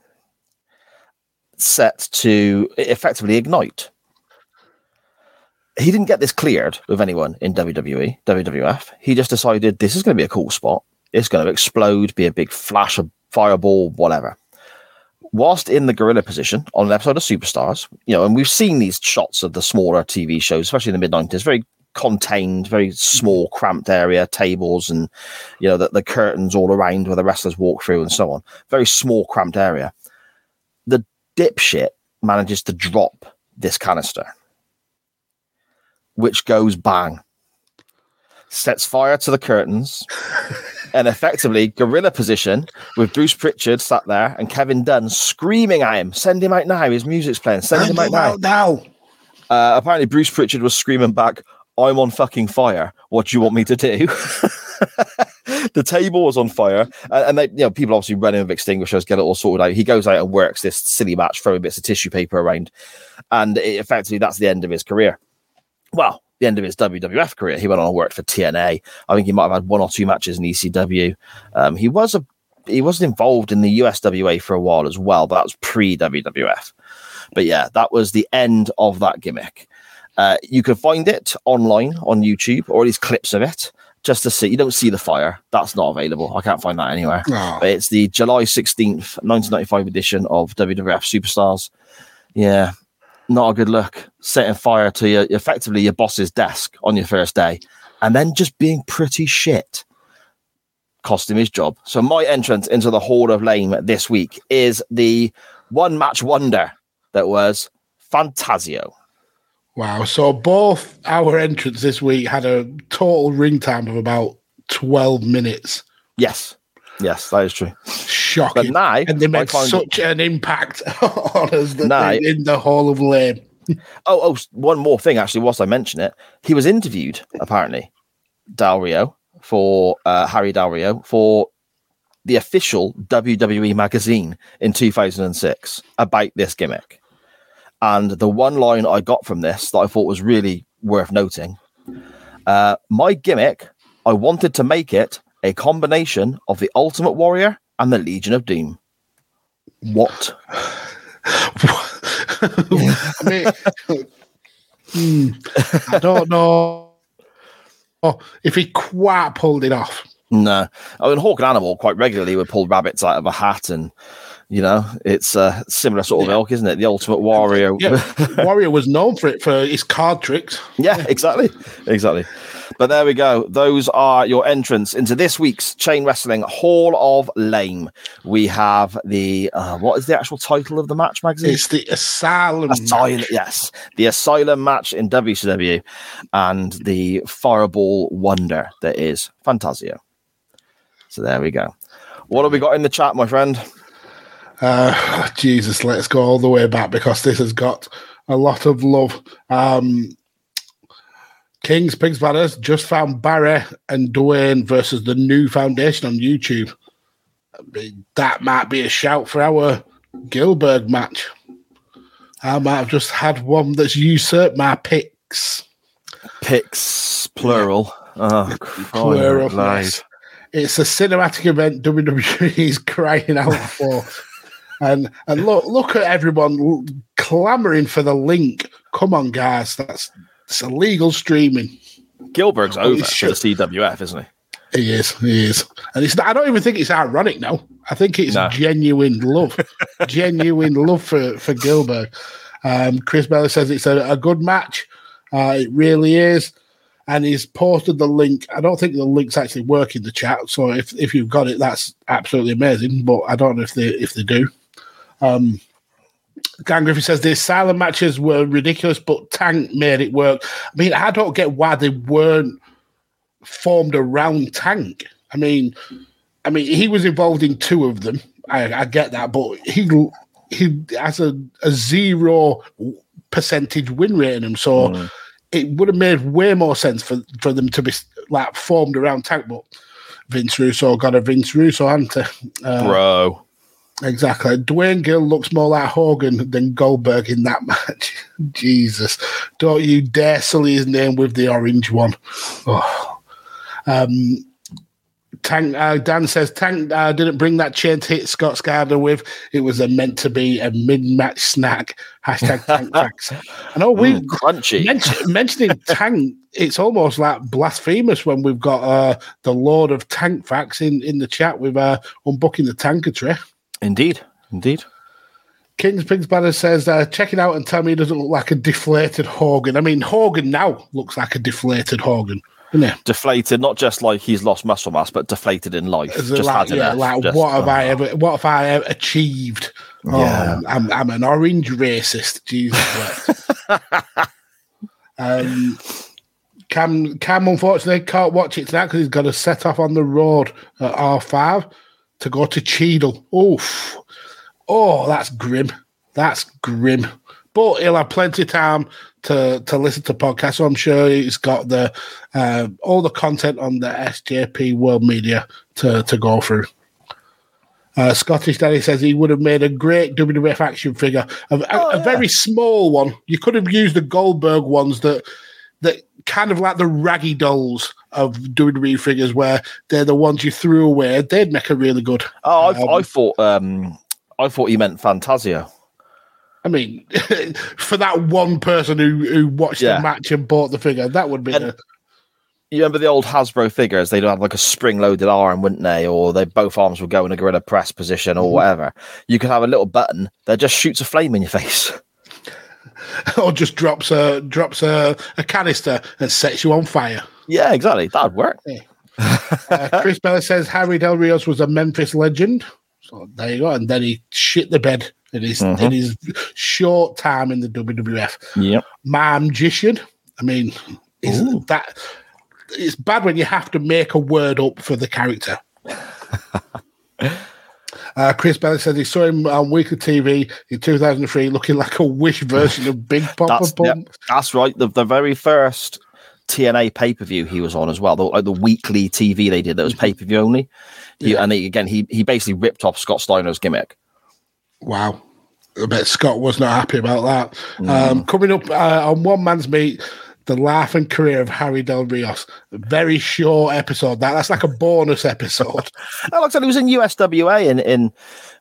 set to effectively ignite. He didn't get this cleared with anyone in WWE, WWF. He just decided this is going to be a cool spot. It's going to explode, be a big flash of fireball, whatever. Whilst in the gorilla position on an episode of Superstars, you know, and we've seen these shots of the smaller TV shows, especially in the mid 90s, very contained, very small, cramped area, tables, and, you know, the, the curtains all around where the wrestlers walk through and so on. Very small, cramped area. The dipshit manages to drop this canister, which goes bang, sets fire to the curtains, and effectively gorilla position with Bruce Pritchard sat there and Kevin Dunn screaming at him, "Send him out now! His music's playing. Send him out now!" now. Uh, apparently, Bruce Pritchard was screaming back, "I'm on fucking fire. What do you want me to do?" the table was on fire, and, they, you know, people obviously running with extinguishers, get it all sorted out. He goes out and works this silly match, throwing bits of tissue paper around, and it, effectively that's the end of his career. Well, the end of his WWF career. He went on and worked for TNA. I think he might have had one or two matches in ECW. Um, he was a he wasn't involved in the USWA for a while as well, but that was pre WWF. But yeah, that was the end of that gimmick. Uh, you can find it online on YouTube or at least clips of it just to see. You don't see the fire. That's not available. I can't find that anywhere. Oh. But it's the July 16th, 1995 edition of WWF Superstars. Yeah, not a good look. Setting fire to your effectively your boss's desk on your first day and then just being pretty shit. Cost him his job. So my entrance into the Hall of Lame this week is the one match wonder that was Phantasio. Wow. So both our entrants this week had a total ring time of about 12 minutes. Yes. Yes, that is true. Shocking. But now, and they made such an impact on us that Now- in the Hall of Lame. Oh, oh, one more thing actually, whilst I mention it, he was interviewed apparently, Del Rio for uh, Harry Del Rio for the official WWE magazine in 2006 about this gimmick. And the one line I got from this that I thought was really worth noting uh, my gimmick, I wanted to make it a combination of the Ultimate Warrior and the Legion of Doom. What? I mean, hmm, I don't know if he quite pulled it off. No, I mean Hawk and Animal quite regularly would pull rabbits out of a hat, and you know it's a similar sort of ilk, isn't it? The Ultimate Warrior. Yeah, Warrior was known for it for his card tricks. yeah, exactly, exactly. But there we go. Those are your entrants into this week's Chain Wrestling Hall of Lame. We have the uh, what is the actual title of the match magazine? It's the Asylum. Asylum, match. yes, the Asylum match in WCW, and the Fireball Wonder that is Phantasio. So there we go. What have we got in the chat, my friend? Uh, Jesus, let's go all the way back because this has got a lot of love. Um, Kings Pigs Bladders just found Barry and Duane versus the New Foundation on YouTube. I mean, that might be a shout for our Gillberg match. I might have just had one that's usurped my picks. Picks plural. Oh, Plural, yes. It's a cinematic event WWE is crying out for. and and look look at everyone clamoring for the link. Come on, guys, that's it's illegal streaming. Gillberg's over Holy for the CWF, isn't he? He is, he is, and it's. I don't even think it's ironic now. I think it's No. genuine love, genuine love for for Gillberg. Um, Chris Bellis says it's a, a good match. Uh, it really is, and he's posted the link. I don't think the link's actually work in the chat. So if if you've got it, that's absolutely amazing. But I don't know if they if they do. Um, Dan Griffin says the silent matches were ridiculous, but Tank made it work. I mean, I don't get why they weren't formed around Tank. I mean, I mean, he was involved in two of them. I, I get that, but he he has a, a zero percentage win rate in him, so it would have made way more sense for for them to be like formed around Tank. But Vince Russo got a Vince Russo, he? Uh, Bro. Exactly. Duane Gill looks more like Hogan than Goldberg in that match. Jesus. Don't you dare sully his name with the orange one. Oh. Um, Tank, uh, Dan says Tank uh, didn't bring that chain to hit Scott Scarder with. It was a meant to be a mid match snack. Hashtag Tank Facts. I know we Mm, crunchy. mention, mentioning Tank. It's almost like blasphemous when we've got uh, the Lord of Tank Facts in, in the chat with uh, unbooking the tanketry. Indeed. Indeed. King's Pigs Bladder says, uh, check it out and tell me he doesn't look like a deflated Hogan. I mean, Hogan now looks like a deflated Hogan, doesn't? Deflated, not just like he's lost muscle mass, but deflated in life. Just like, had yeah, like Just- what have oh. I ever, what have I ever achieved? Yeah. Oh, I'm, I'm an orange racist. Jesus Christ. um, Cam, Cam, unfortunately, can't watch it tonight because he's got to set off on the road at R5 to go to Cheadle. Oof. Oh, that's grim. That's grim. But he'll have plenty of time to, to listen to podcasts. So I'm sure he's got the uh, all the content on the SJP World Media to, to go through. Uh, Scottish Daddy says he would have made a great WWF action figure, a, a- Oh, a very small one. You could have used the Goldberg ones that that kind of like the raggy dolls of WWE figures, where they're the ones you threw away. They'd make a really good. Oh, I, Um, I thought um, I thought you meant Phantasio. I mean, for that one person who who watched Yeah. the match and bought the figure, that would be. And- a, You remember the old Hasbro figures? They'd have like a spring-loaded arm, wouldn't they? Or they both arms would go in a gorilla press position, Mm-hmm. or whatever. You could have a little button that just shoots a flame in your face. or just drops a drops a, a canister and sets you on fire. Yeah, exactly. That'd work. Uh, Chris Bellis says Harry Del Rios was a Memphis legend. So there you go. And then he shit the bed in his in his short time in the WWF. Yep. My magician. I mean, is that it's bad when you have to make a word up for the character. Uh, Chris Bellis says he saw him on weekly TV in 2003 looking like a wish version of Big Poppa That's Pump. that's right. The the very first TNA pay per view he was on as well. The, like the weekly TV they did that was pay per view only. He, And he, again, he he basically ripped off Scott Steiner's gimmick. Wow. I bet Scott was not happy about that. Um, coming up uh, on One Man's Meat, the life and career of Harry Del Rios. Very short episode. That That's like a bonus episode. Oh, like I said, he was in USWA in in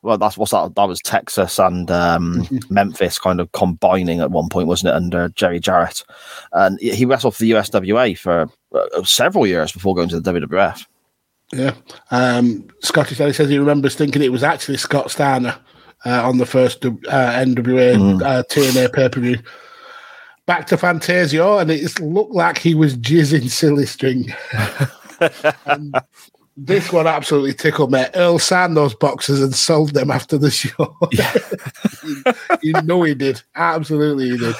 well, that's what's that? That was Texas and um, Memphis kind of combining at one point, wasn't it? Under Jerry Jarrett, and he wrestled for the USWA for uh, several years before going to the WWF. yeah. Um, Scottish Daddy says he remembers thinking it was actually Scott Steiner uh, on the first uh, NWA uh, TNA pay per view. Back to Phantasio, and it looked like he was jizzing silly string. This one absolutely tickled me. Earl signed those boxes and sold them after the show. you, you know he did. Absolutely he did.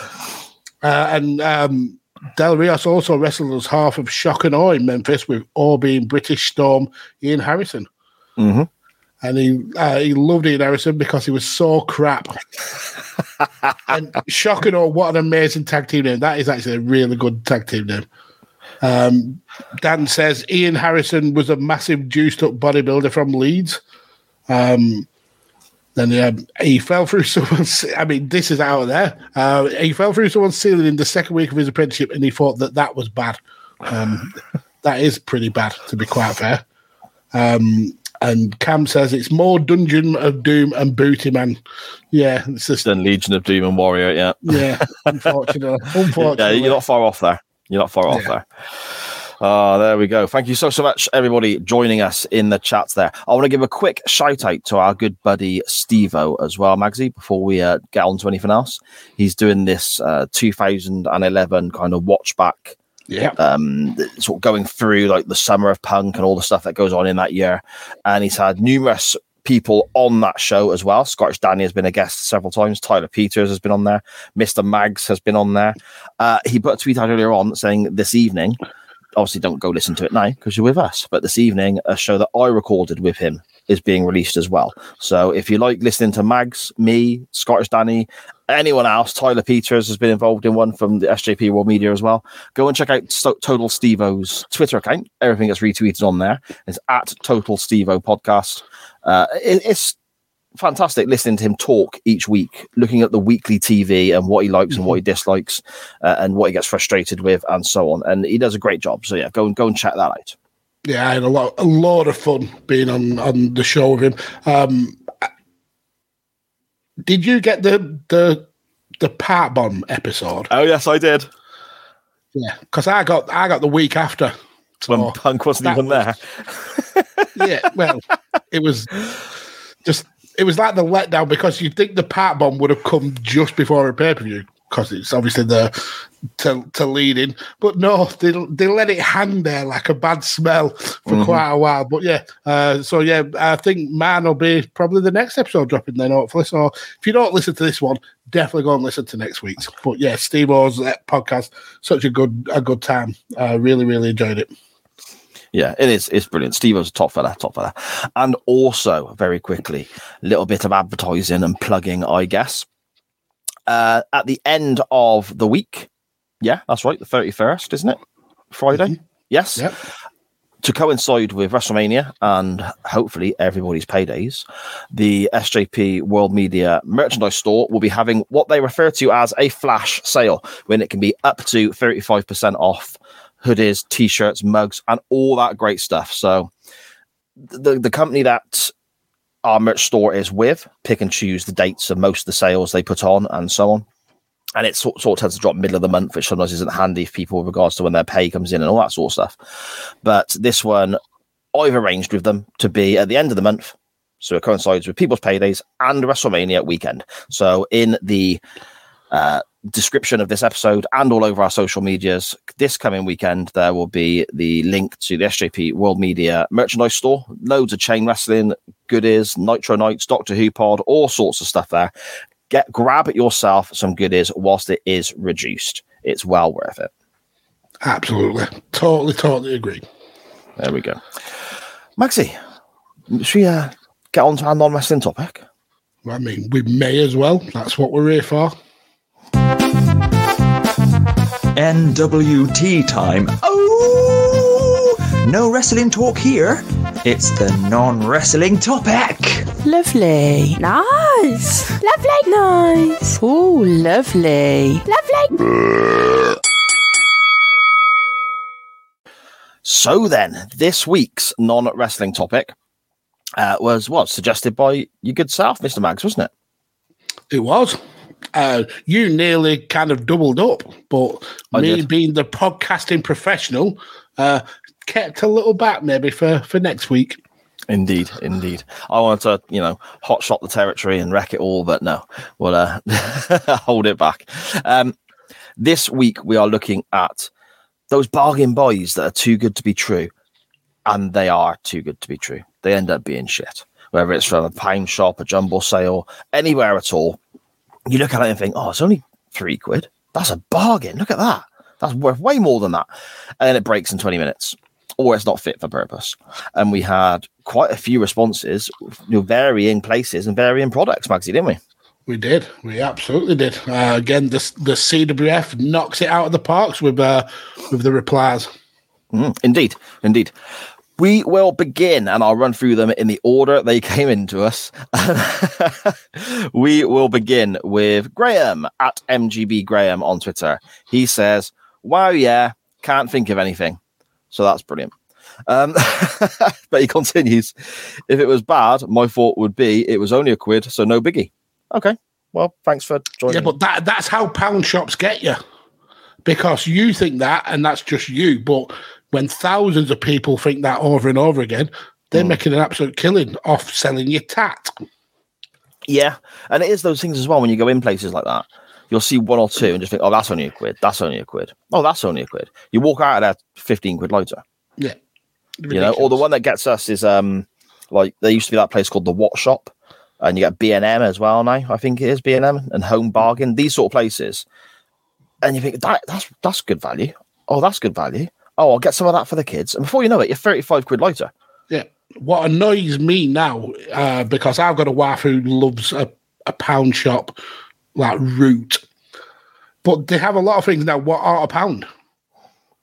Uh, and um, Del Rios also wrestled as half of Shock and Awe in Memphis with Awe being British Storm Ian Harrison. Mhm. And he uh, he loved Ian Harrison because he was so crap. and Shock and Awe, what an amazing tag team name. That is actually a really good tag team name. Um, Dan says Ian Harrison was a massive juiced up bodybuilder from Leeds. Um, Then um, he fell through someone's. I mean, this is out there. Uh, he fell through someone's ceiling in the second week of his apprenticeship, and he thought that that was bad. Um, that is pretty bad, to be quite fair. Um, and Cam says it's more Dungeon of Doom and Booty Man. Yeah, it's just Then Legion of Doom and Warrior, yeah. yeah. Unfortunately, Yeah, unfortunately, you're not far off there. You're not far off Yeah. there. Ah, there we go. Thank you so so much, everybody, joining us in the chats there. I want to give a quick shout out to our good buddy Stevo as well, Magsy, before we uh, get on to anything else. He's doing this uh, 2011 kind of watch back yeah. um, sort of going through like the summer of punk and all the stuff that goes on in that year. And he's had numerous people on that show as well. Scottish Danny has been a guest several times. Tyler Peters has been on there. Mr. Mags has been on there. Uh, he put a tweet out earlier on saying this evening, obviously don't go listen to it now because you're with us, but this evening, a show that I recorded with him is being released as well. So if you like listening to Mags, me, Scottish Danny, anyone else, Tyler Peters has been involved in one from the SJP World Media as well. Go and check out Total Stevo's Twitter account. Everything gets retweeted on there. It's at Total Stevo Podcast. Uh, it- it's fantastic listening to him talk each week, looking at the weekly TV and what he likes and what he dislikes, uh, and what he gets frustrated with, and so on. And he does a great job. So yeah, go and go and check that out. Yeah, I had a lot, a lot of fun being on on the show with him. Um, did you get the the the pipe bomb episode? Oh yes, I did. Yeah, because I got I got the week after. When Punk wasn't even there. yeah, well, it was just it was like the letdown because you'd think the pipe bomb would have come just before a pay per view because it's obviously the to to lead in, but no, they they let it hang there like a bad smell for quite a while. But yeah, uh, so yeah, I think man will be probably the next episode dropping then hopefully. So if you don't listen to this one, definitely go and listen to next week's. But yeah, Stevo's uh, podcast, such a good a good time. I really really enjoyed it. Yeah, it is. It's brilliant. Steve was a top fella, top fella. And also, very quickly, a little bit of advertising and plugging, I guess. Uh, at the end of the week, yeah, that's right, the 31st, isn't it? Friday? Yes. Yep. To coincide with WrestleMania and hopefully everybody's paydays, the SJP World Media merchandise store will be having what they refer to as a flash sale, when it can be up to 35% off hoodies, t-shirts, mugs, and all that great stuff. So the the company that our merch store is with pick and choose the dates of most of the sales they put on and so on. And it sort, sort of tends to drop middle of the month, which sometimes isn't handy for people with regards to when their pay comes in and all that sort of stuff. But this one, I've arranged with them to be at the end of the month. So it coincides with people's paydays and WrestleMania weekend. So in the uh, description of this episode and all over our social medias. This coming weekend, there will be the link to the SJP World Media merchandise store. Loads of chain wrestling goodies, Nitro Nights, Doctor Who Pod, all sorts of stuff there. Get grab yourself some goodies whilst it is reduced. It's well worth it. Absolutely, totally, totally agree. There we go. Maxie, should we uh, get on to our non wrestling topic? I mean, we may as well. That's what we're here for. NWT time. Oh! No wrestling talk here. It's the non wrestling topic. Lovely. Nice. Lovely. Nice. Oh, lovely. Lovely. So then, this week's non wrestling topic uh, was what suggested by your good self, Mr. Mags, wasn't it? It was. Uh, you nearly kind of doubled up, but I me did. being the podcasting professional, uh, kept a little back maybe for, for next week. Indeed, indeed. I wanted to, you know, hot shot the territory and wreck it all, but no, we'll uh, hold it back. Um, this week we are looking at those bargain buys that are too good to be true, and they are too good to be true. They end up being shit. Whether it's from a pound shop, a jumble sale, anywhere at all, you look at it and think, "Oh, it's only three quid. That's a bargain. Look at that. That's worth way more than that." And then it breaks in twenty minutes or it's not fit for purpose. And we had quite a few responses, you know, varying places and varying products, Magsy, didn't we? We did. We absolutely did. Uh, again, the the CWF knocks it out of the parks with uh, with the replies. Mm, indeed, indeed. We will begin, and I'll run through them in the order they came into us. we will begin with Graham at MGB Graham on Twitter. He says, Wow, yeah, can't think of anything. So that's brilliant. Um, but he continues, If it was bad, my thought would be it was only a quid, so no biggie. Okay. Well, thanks for joining. Yeah, but that that's how pound shops get you. Because you think that, and that's just you. But when thousands of people think that over and over again, they're making an absolute killing off selling your tat. Yeah, and it is those things as well when you go in places like that. You'll see one or two and just think, oh, that's only a quid. That's only a quid. Oh, that's only a quid. You walk out of there 15 quid later. Yeah. You know, or the one that gets us is um like there used to be that place called the What Shop, and you get B and M as well now. I think it is B and M and Home Bargain. These sort of places, and you think that that's that's good value. Oh, that's good value. Oh, I'll get some of that for the kids, and before you know it, you're 35 quid later. Yeah. What annoys me now, uh, because I've got a wife who loves a, a pound shop like root, but they have a lot of things now. What are a pound?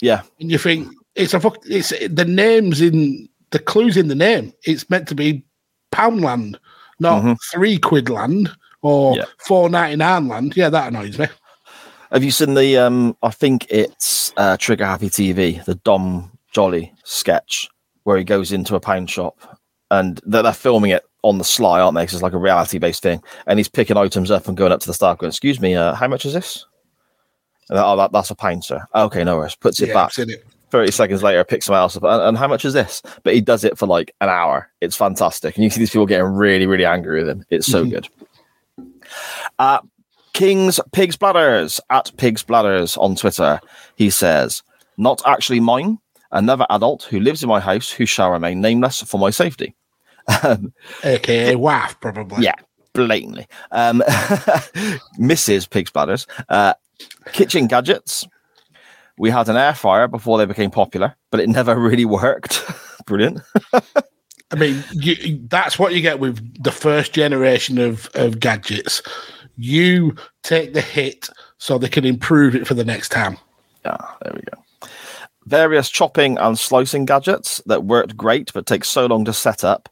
Yeah, and you think it's a fuck. It's the names in the clues in the name. It's meant to be pound land, not Mhm. three quid land or Yeah. four ninety nine land. Yeah, that annoys me. Have you seen the? um I think it's uh, Trigger Happy TV, the Dom Jolly sketch where he goes into a pound shop and they're, they're filming it on the sly, aren't they? Because it's like a reality based thing, and he's picking items up and going up to the staff, going, "Excuse me, uh, how much is this?" And oh, that, that's a pound, sir. Okay, no worries. Puts it Yeah, back. It. 30 seconds later, picks something else up. And, and how much is this? But he does it for like an hour. It's fantastic. And you see these people getting really, really angry with him. It's so Mhm. good. Uh, King's Pigs Bladders at Pigs Bladders on Twitter. He says, Not actually mine. Another adult who lives in my house who shall remain nameless for my safety. Um, AKA wife, probably. yeah, blatantly. Um, Mrs. Pig's Bladders. Uh, kitchen gadgets. We had an air fryer before they became popular, but it never really worked. Brilliant. I mean, you, that's what you get with the first generation of, of gadgets. You take the hit so they can improve it for the next time. Yeah, there we go. Various chopping and slicing gadgets that worked great but take so long to set up.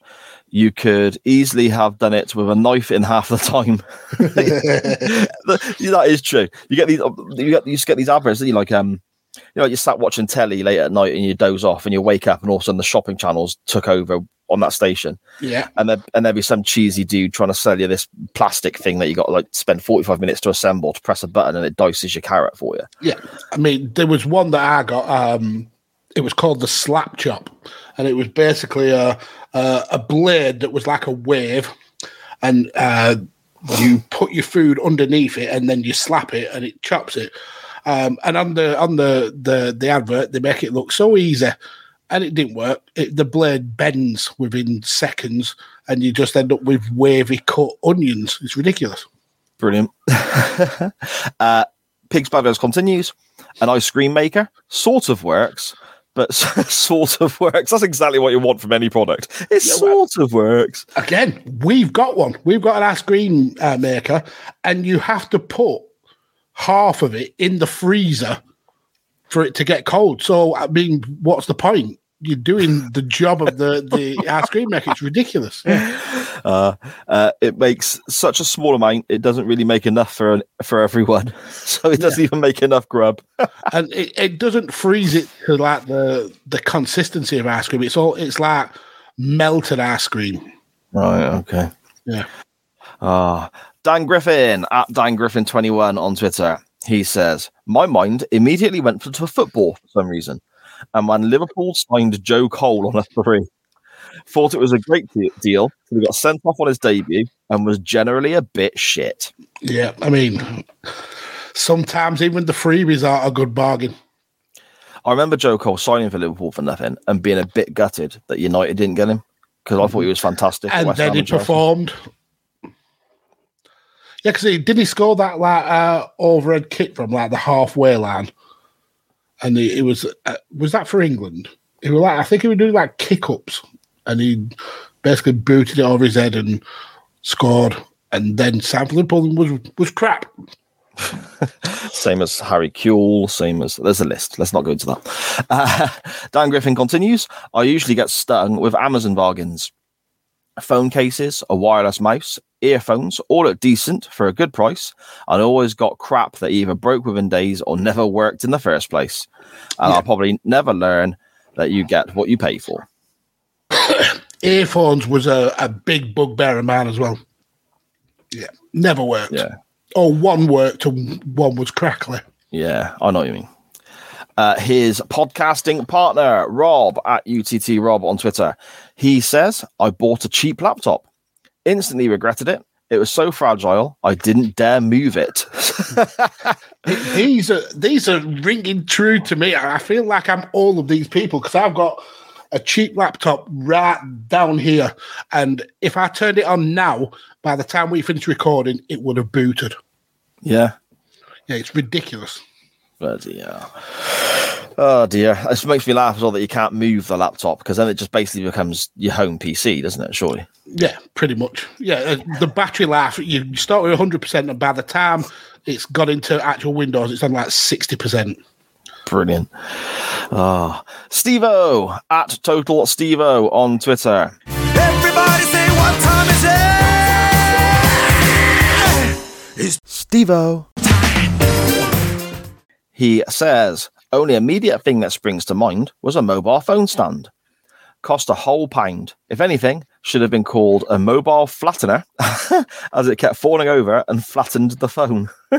You could easily have done it with a knife in half the time. that is true. You get these. You get you just get these adverts. You like um, you know, you sat watching telly late at night and you doze off and you wake up and all of a sudden the shopping channels took over on that station. Yeah. And there and there'd be some cheesy dude trying to sell you this plastic thing that you got to like spend forty five minutes to assemble to press a button and it dices your carrot for you. Yeah, I mean, there was one that I got. Um, it was called the slap chop, and it was basically a a, a blade that was like a wave, and uh, you put your food underneath it, and then you slap it, and it chops it. Um, and on the on the, the the advert, they make it look so easy, and it didn't work. It, the blade bends within seconds, and you just end up with wavy cut onions. It's ridiculous. Brilliant. uh, Pigs Bladders continues. An ice cream maker sort of works, but sort of works. That's exactly what you want from any product. It sort of works. Again, we've got one. We've got an ice cream uh, maker, and you have to put half of it in the freezer for it to get cold. So, I mean, what's the point? You're doing the job of the, the ice cream maker. It's ridiculous. Uh, uh, it makes such a small amount. It doesn't really make enough for for everyone, so it doesn't even make enough grub. and it, it doesn't freeze it to like the the consistency of ice cream. It's all it's like melted ice cream. Right. Okay. Yeah. Ah, Dan Griffin at Dan Griffin twenty one on Twitter. He says, "My mind immediately went to, football for some reason, and when Liverpool signed Joe Cole on a three, thought it was a great de- deal. He got sent off on his debut and was generally a bit shit. Yeah, I mean, sometimes even the freebies are a good bargain. I remember Joe Cole signing for Liverpool for nothing and being a bit gutted that United didn't get him because I thought he mm-hmm. was fantastic. and then he performed. Yeah, because he did he score that like uh, overhead kick from like the halfway line, and he, it was uh, was that for England? He was like I think he was doing like kick ups, and he basically booted it over his head and scored, and then Sam Liverpool was was crap. same as Harry Kewell, same as there's a list. Let's not go into that. Uh, Dan Griffin continues. I usually get stung with Amazon bargains. Phone cases, a wireless mouse, earphones, all at decent for a good price. And always got crap that either broke within days or never worked in the first place. And I'll probably never learn that you get what you pay for. Earphones was a, a big bugbear of mine as well. Yeah, never worked. Yeah. Or one worked and one was crackly. Yeah, I know what you mean. Uh, his podcasting partner, Rob at UTT Rob on Twitter, he says, I bought a cheap laptop, instantly regretted it. It was so fragile, I didn't dare move it. these are these are ringing true to me. I feel like I'm all of these people because I've got a cheap laptop right down here, and if I turned it on now, by the time we finish recording, it would have booted. yeah. Yeah, it's ridiculous. Bloody hell. Oh dear. This makes me laugh as well that you can't move the laptop because then it just basically becomes your home PC, doesn't it? Surely. Yeah, pretty much. Yeah, uh, the battery life, you start with 100%, and by the time it's got into actual Windows, it's on like 60%. Brilliant. Ah, Stevo at Total Stevo on Twitter. Everybody say what time is it? It's Stevo. He says, only immediate thing that springs to mind was a mobile phone stand. Cost a whole pound. If anything, should have been called a mobile flattener, as it kept falling over and flattened the phone.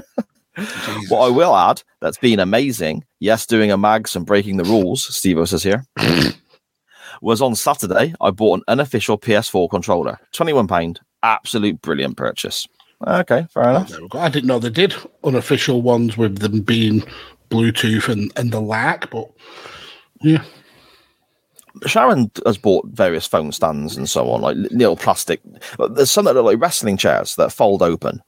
what I will add, that's been amazing. Yes, doing a mags and breaking the rules, Steve says here. was on Saturday. I bought an unofficial PS4 controller, £21. Absolute brilliant purchase. Okay, fair enough. There we go. I didn't know they did unofficial ones with them being Bluetooth and, and the lack, but yeah. Sharon has bought various phone stands and so on, like little plastic. but There's some that look like wrestling chairs that fold open,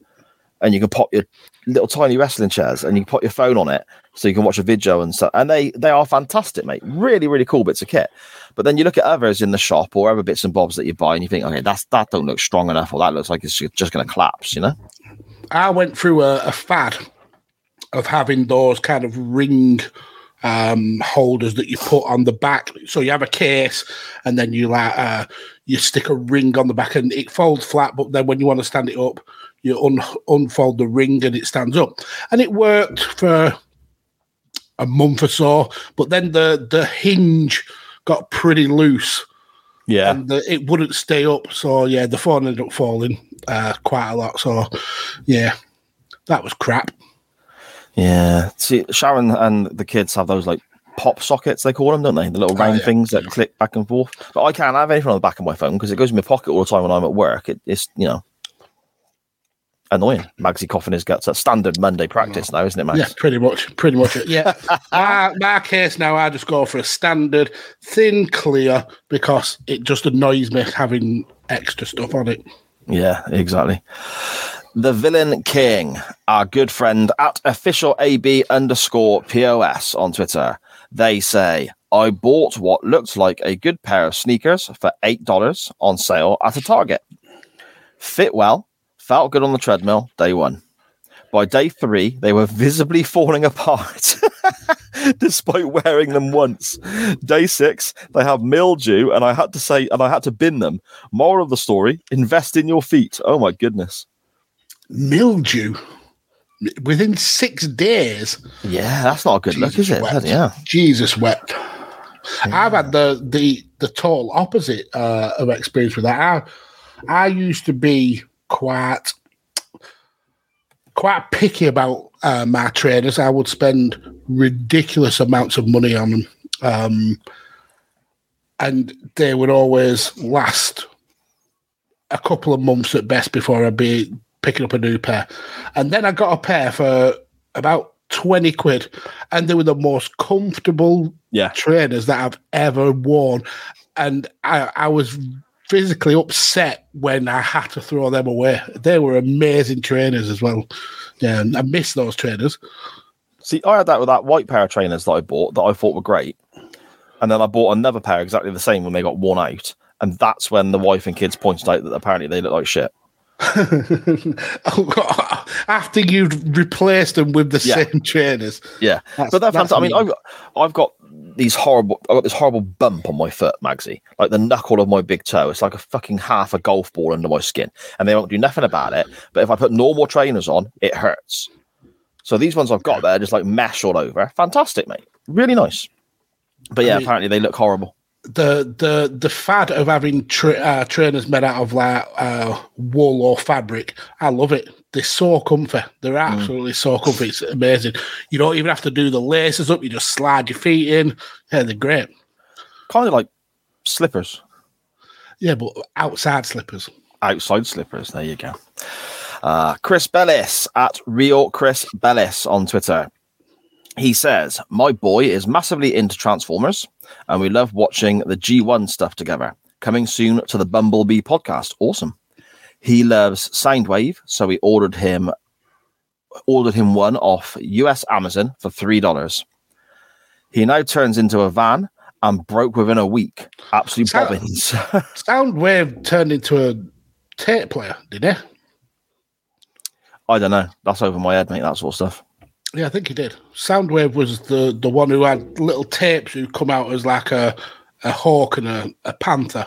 and you can pop your little tiny wrestling chairs, and you can put your phone on it, so you can watch a video and stuff. And they they are fantastic, mate. Really, really cool bits of kit. But then you look at others in the shop or other bits and bobs that you buy, and you think, okay, that's that don't look strong enough, or that looks like it's just going to collapse. You know? I went through a, a fad of having those kind of ring um, holders that you put on the back. So you have a case, and then you like uh, you stick a ring on the back, and it folds flat. But then when you want to stand it up, you un- unfold the ring, and it stands up. And it worked for a month or so. But then the the hinge got pretty loose. Yeah. And the, it wouldn't stay up. So, yeah, the phone ended up falling uh, quite a lot. So, yeah, that was crap. Yeah. See, Sharon and the kids have those like pop sockets, they call them, don't they? The little oh, round yeah, things that click back and forth. But I can't have anything on the back of my phone because it goes in my pocket all the time when I'm at work. It, it's, you know, annoying. Magsy coughing his guts. That's standard Monday practice mm. now, isn't it, Max? Yeah, pretty much. Pretty much. it. Yeah. my, uh, my case now, I just go for a standard, thin, clear, because it just annoys me having extra stuff on it. Yeah, exactly. The Villain King, our good friend at official AB underscore POS on Twitter. They say, I bought what looked like a good pair of sneakers for $8 on sale at a Target. Fit well, felt good on the treadmill day one. By day three, they were visibly falling apart despite wearing them once. Day six, they have mildew, and I had to say, and I had to bin them. Moral of the story invest in your feet. Oh my goodness. Mildew within six days. Yeah, that's not a good look, is it? wept. Yeah. Jesus wept. I've had the the the total opposite uh, of experience with that. I I used to be quite quite picky about uh, my trainers. I would spend ridiculous amounts of money on them, um, and they would always last a couple of months at best before I'd be picking up a new pair. And then I got a pair for about 20 quid, and they were the most comfortable Yeah. trainers that I've ever worn. And I, I was physically upset when I had to throw them away. They were amazing trainers as well. Yeah, and I miss those trainers. See, I had that with that white pair of trainers that I bought that I thought were great. And then I bought another pair exactly the same when they got worn out. And that's when the wife and kids pointed out that apparently they look like shit. After you'd replaced them with the Yeah. same trainers. Yeah, That's- but that's fantastic. I mean. I've got, I've got these horrible, I've got this horrible bump on my foot, Magsy, like the knuckle of my big toe. It's like a fucking half a golf ball under my skin, and they won't do nothing about it. But if I put normal trainers on, it hurts. So these ones I've got there, just like mesh all over. Fantastic, mate. Really nice. But yeah, mean- apparently they look horrible. The the the fad of having tra- uh, trainers made out of like uh, wool or fabric, I love it. They're so comfy. They're absolutely so comfy. It's amazing. You don't even have to do the laces up. You just slide your feet in. Yeah, they're great. Kind of like slippers, Yeah, but outside slippers. outside slippers. There you go. Uh, Chris Bellis at Real Chris Bellis on Twitter. He says, My boy is massively into Transformers and we love watching the G1 stuff together. Coming soon to the Bumblebee podcast. Awesome. He loves Soundwave, so we ordered him ordered him one off US Amazon for three dollars. He now turns into a van and broke within a week. Absolute So- bobbins. Soundwave turned into a tape player, did he? I don't know. That's over my head, mate. That sort of stuff. Yeah, I think he did. Soundwave was the the one who had little tapes who come out as like a a hawk and a, a panther.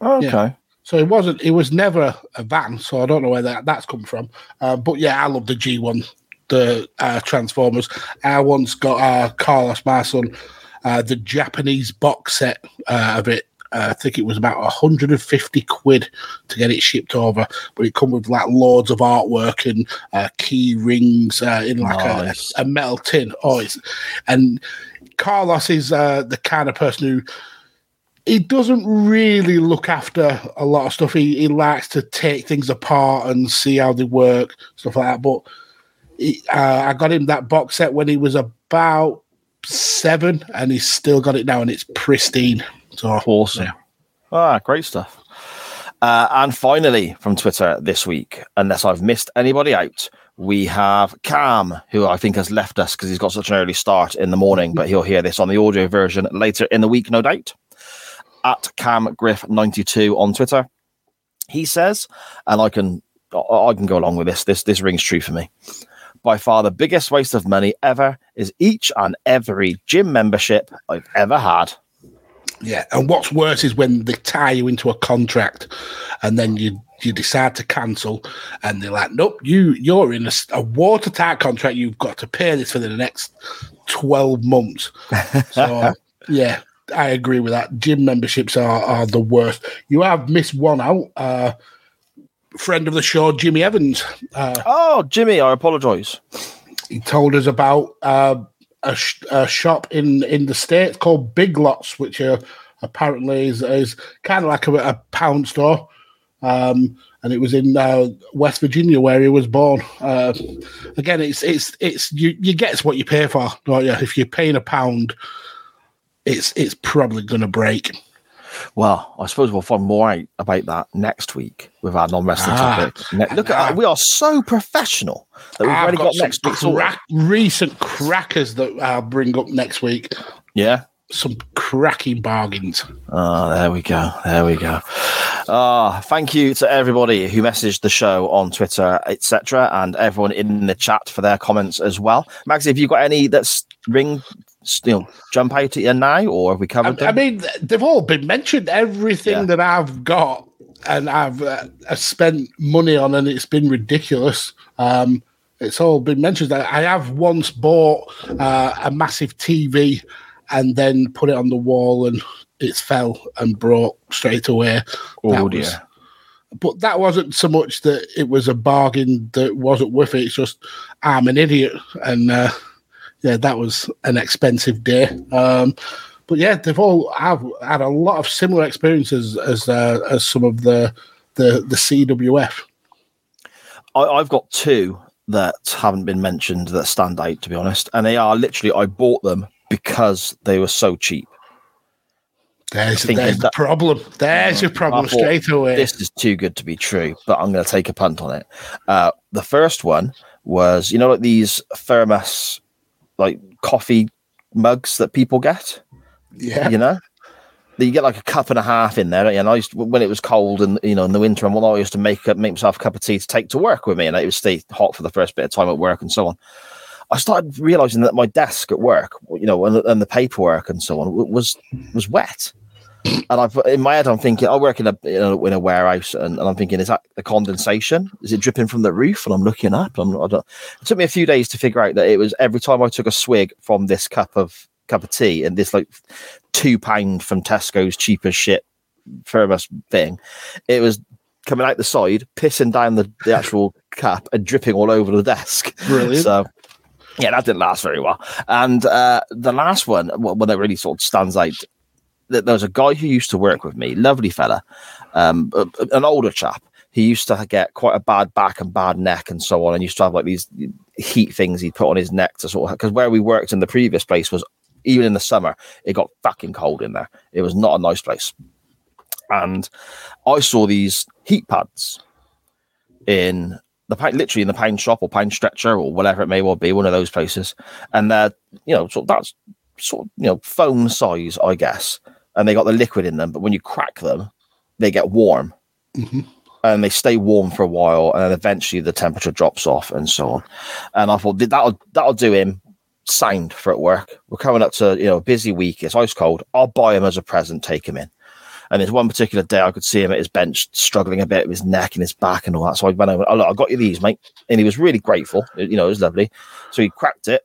Okay. Yeah. So it wasn't. It was never a van. So I don't know where that that's come from. Uh, but yeah, I love the G one, the uh, Transformers. I once got uh, Carlos, my son, uh, the Japanese box set uh, of it. Uh, I think it was about 150 quid to get it shipped over, but it come with like loads of artwork and uh, key rings uh, in like Nice. a, a metal tin. Oh, it's, and Carlos is uh, the kind of person who he doesn't really look after a lot of stuff. He, he likes to take things apart and see how they work, stuff like that. But he, uh, I got him that box set when he was about seven, and he's still got it now, and it's pristine. So Awesome. Ah, great stuff. Uh, and finally, from Twitter this week, unless I've missed anybody out, we have Cam, who I think has left us because he's got such an early start in the morning, but he'll hear this on the audio version later in the week, no doubt. At Cam Griff92 on Twitter. He says, and I can I can go along with this. This this rings true for me. By far the biggest waste of money ever is each and every gym membership I've ever had. Yeah, and what's worse is when they tie you into a contract, and then you you decide to cancel, and they're like, "Nope, you you're in a, a watertight contract. You've got to pay this for the next twelve months." So yeah, I agree with that. Gym memberships are are the worst. You have missed one out. Uh, friend of the show, Jimmy Evans. Uh, Oh, Jimmy, I apologise. he told us about uh, a, sh- a shop in in the states called Big Lots, which uh, apparently is, is kind of like a, a pound store. Um, and it was in uh, West Virginia where he was born. Uh, again, it's it's it's you you get what you pay for, don't you? If you're paying a pound, it's it's probably going to break. Well, I suppose we'll find more out about that next week with our non-wrestling Ah. topic. Look at we are so professional that we've I've already got, some next week's crack- recent crackers that I'll bring up next week. Yeah. Some cracking bargains. Oh, there we go. There we go. Ah, thank you to everybody who messaged the show on Twitter, etc., and everyone in the chat for their comments as well. Maxie, have you got any that's ring, you know, jump out at you now, or have we covered I them? mean, they've all been mentioned. Everything Yeah. that I've got and I've, uh, I've spent money on, and it's been ridiculous. Um, it's all been mentioned. I, I have once bought uh, a massive TV and then put it on the wall, and it fell and broke straight away. oh dear. was- But that wasn't so much that it was a bargain that wasn't worth it. It's just I'm an idiot, and uh, yeah, that was an expensive day. Um, but yeah, they've all have had a lot of similar experiences as uh, as some of the the the CWF. I, I've got two that haven't been mentioned that stand out, to be honest, and they are literally I bought them because they were so cheap. There's, there's that- problem. There's your problem thought, straight away. This is too good to be true, but I'm going to take a punt on it. Uh, the first one was, you know, like these thermos, like coffee mugs that people get. yeah, You know, you get like a cup and a half in there. And I used to, when it was cold and you know in the winter and whatnot, I used to make make myself a cup of tea to take to work with me, and it would stay hot for the first bit of time at work and so on. I started realizing that my desk at work, you know, and, and the paperwork and so on was was wet. And I've in my head, I'm thinking, I work in a in a, in a warehouse, and, and I'm thinking, is that the condensation? Is it dripping from the roof? And I'm looking up. I'm, I don't, it took me a few days to figure out that it was every time I took a swig from this cup of cup of tea and this like two pound from Tesco's cheap as shit thermos thing, it was coming out the side, pissing down the, the actual cup and dripping all over the desk. Brilliant. So yeah, that didn't last very well. And uh, the last one, well, one that really sort of stands out, there was a guy who used to work with me, lovely fella, um, an older chap. He used to get quite a bad back and bad neck and so on, and used to have like these heat things he'd put on his neck to sort of because where we worked in the previous place was even in the summer it got fucking cold in there. It was not a nice place, and I saw these heat pads in the pound, literally in the pound shop or pound stretcher or whatever it may well be, one of those places. And they're, you know, so that's sort of, you know, foam size, I guess. And they got the liquid in them, but when you crack them, they get warm mm-hmm. and they stay warm for a while. And then eventually the temperature drops off and so on. And I thought that'll, that'll do him sound for at work. We're coming up to, you know, a busy week. It's ice cold. I'll buy him as a present, take him in. And there's one particular day I could see him at his bench struggling a bit with his neck and his back and all that. So I went over, oh, look, I got you these, mate. And he was really grateful. You know, it was lovely. So he cracked it,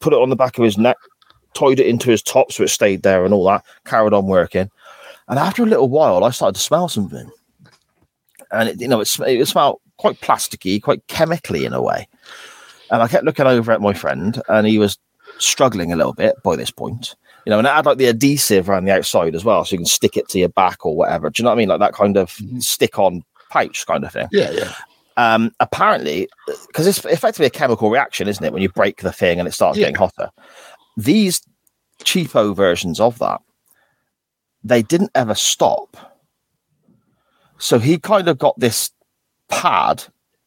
put it on the back of his neck, tied it into his top so it stayed there and all that, carried on working. And after a little while, I started to smell something. And it, you know, it, sm- it smelled quite plasticky, quite chemically in a way. And I kept looking over at my friend, and he was struggling a little bit by this point. You know, and it had like the adhesive around the outside as well, so you can stick it to your back or whatever. Do you know what I mean? Like that kind of stick on pouch kind of thing. Yeah, yeah. Um, apparently, because it's effectively a chemical reaction, isn't it? When you break the thing and it starts Yeah. getting hotter. These cheapo versions of that, they didn't ever stop. So he kind of got this pad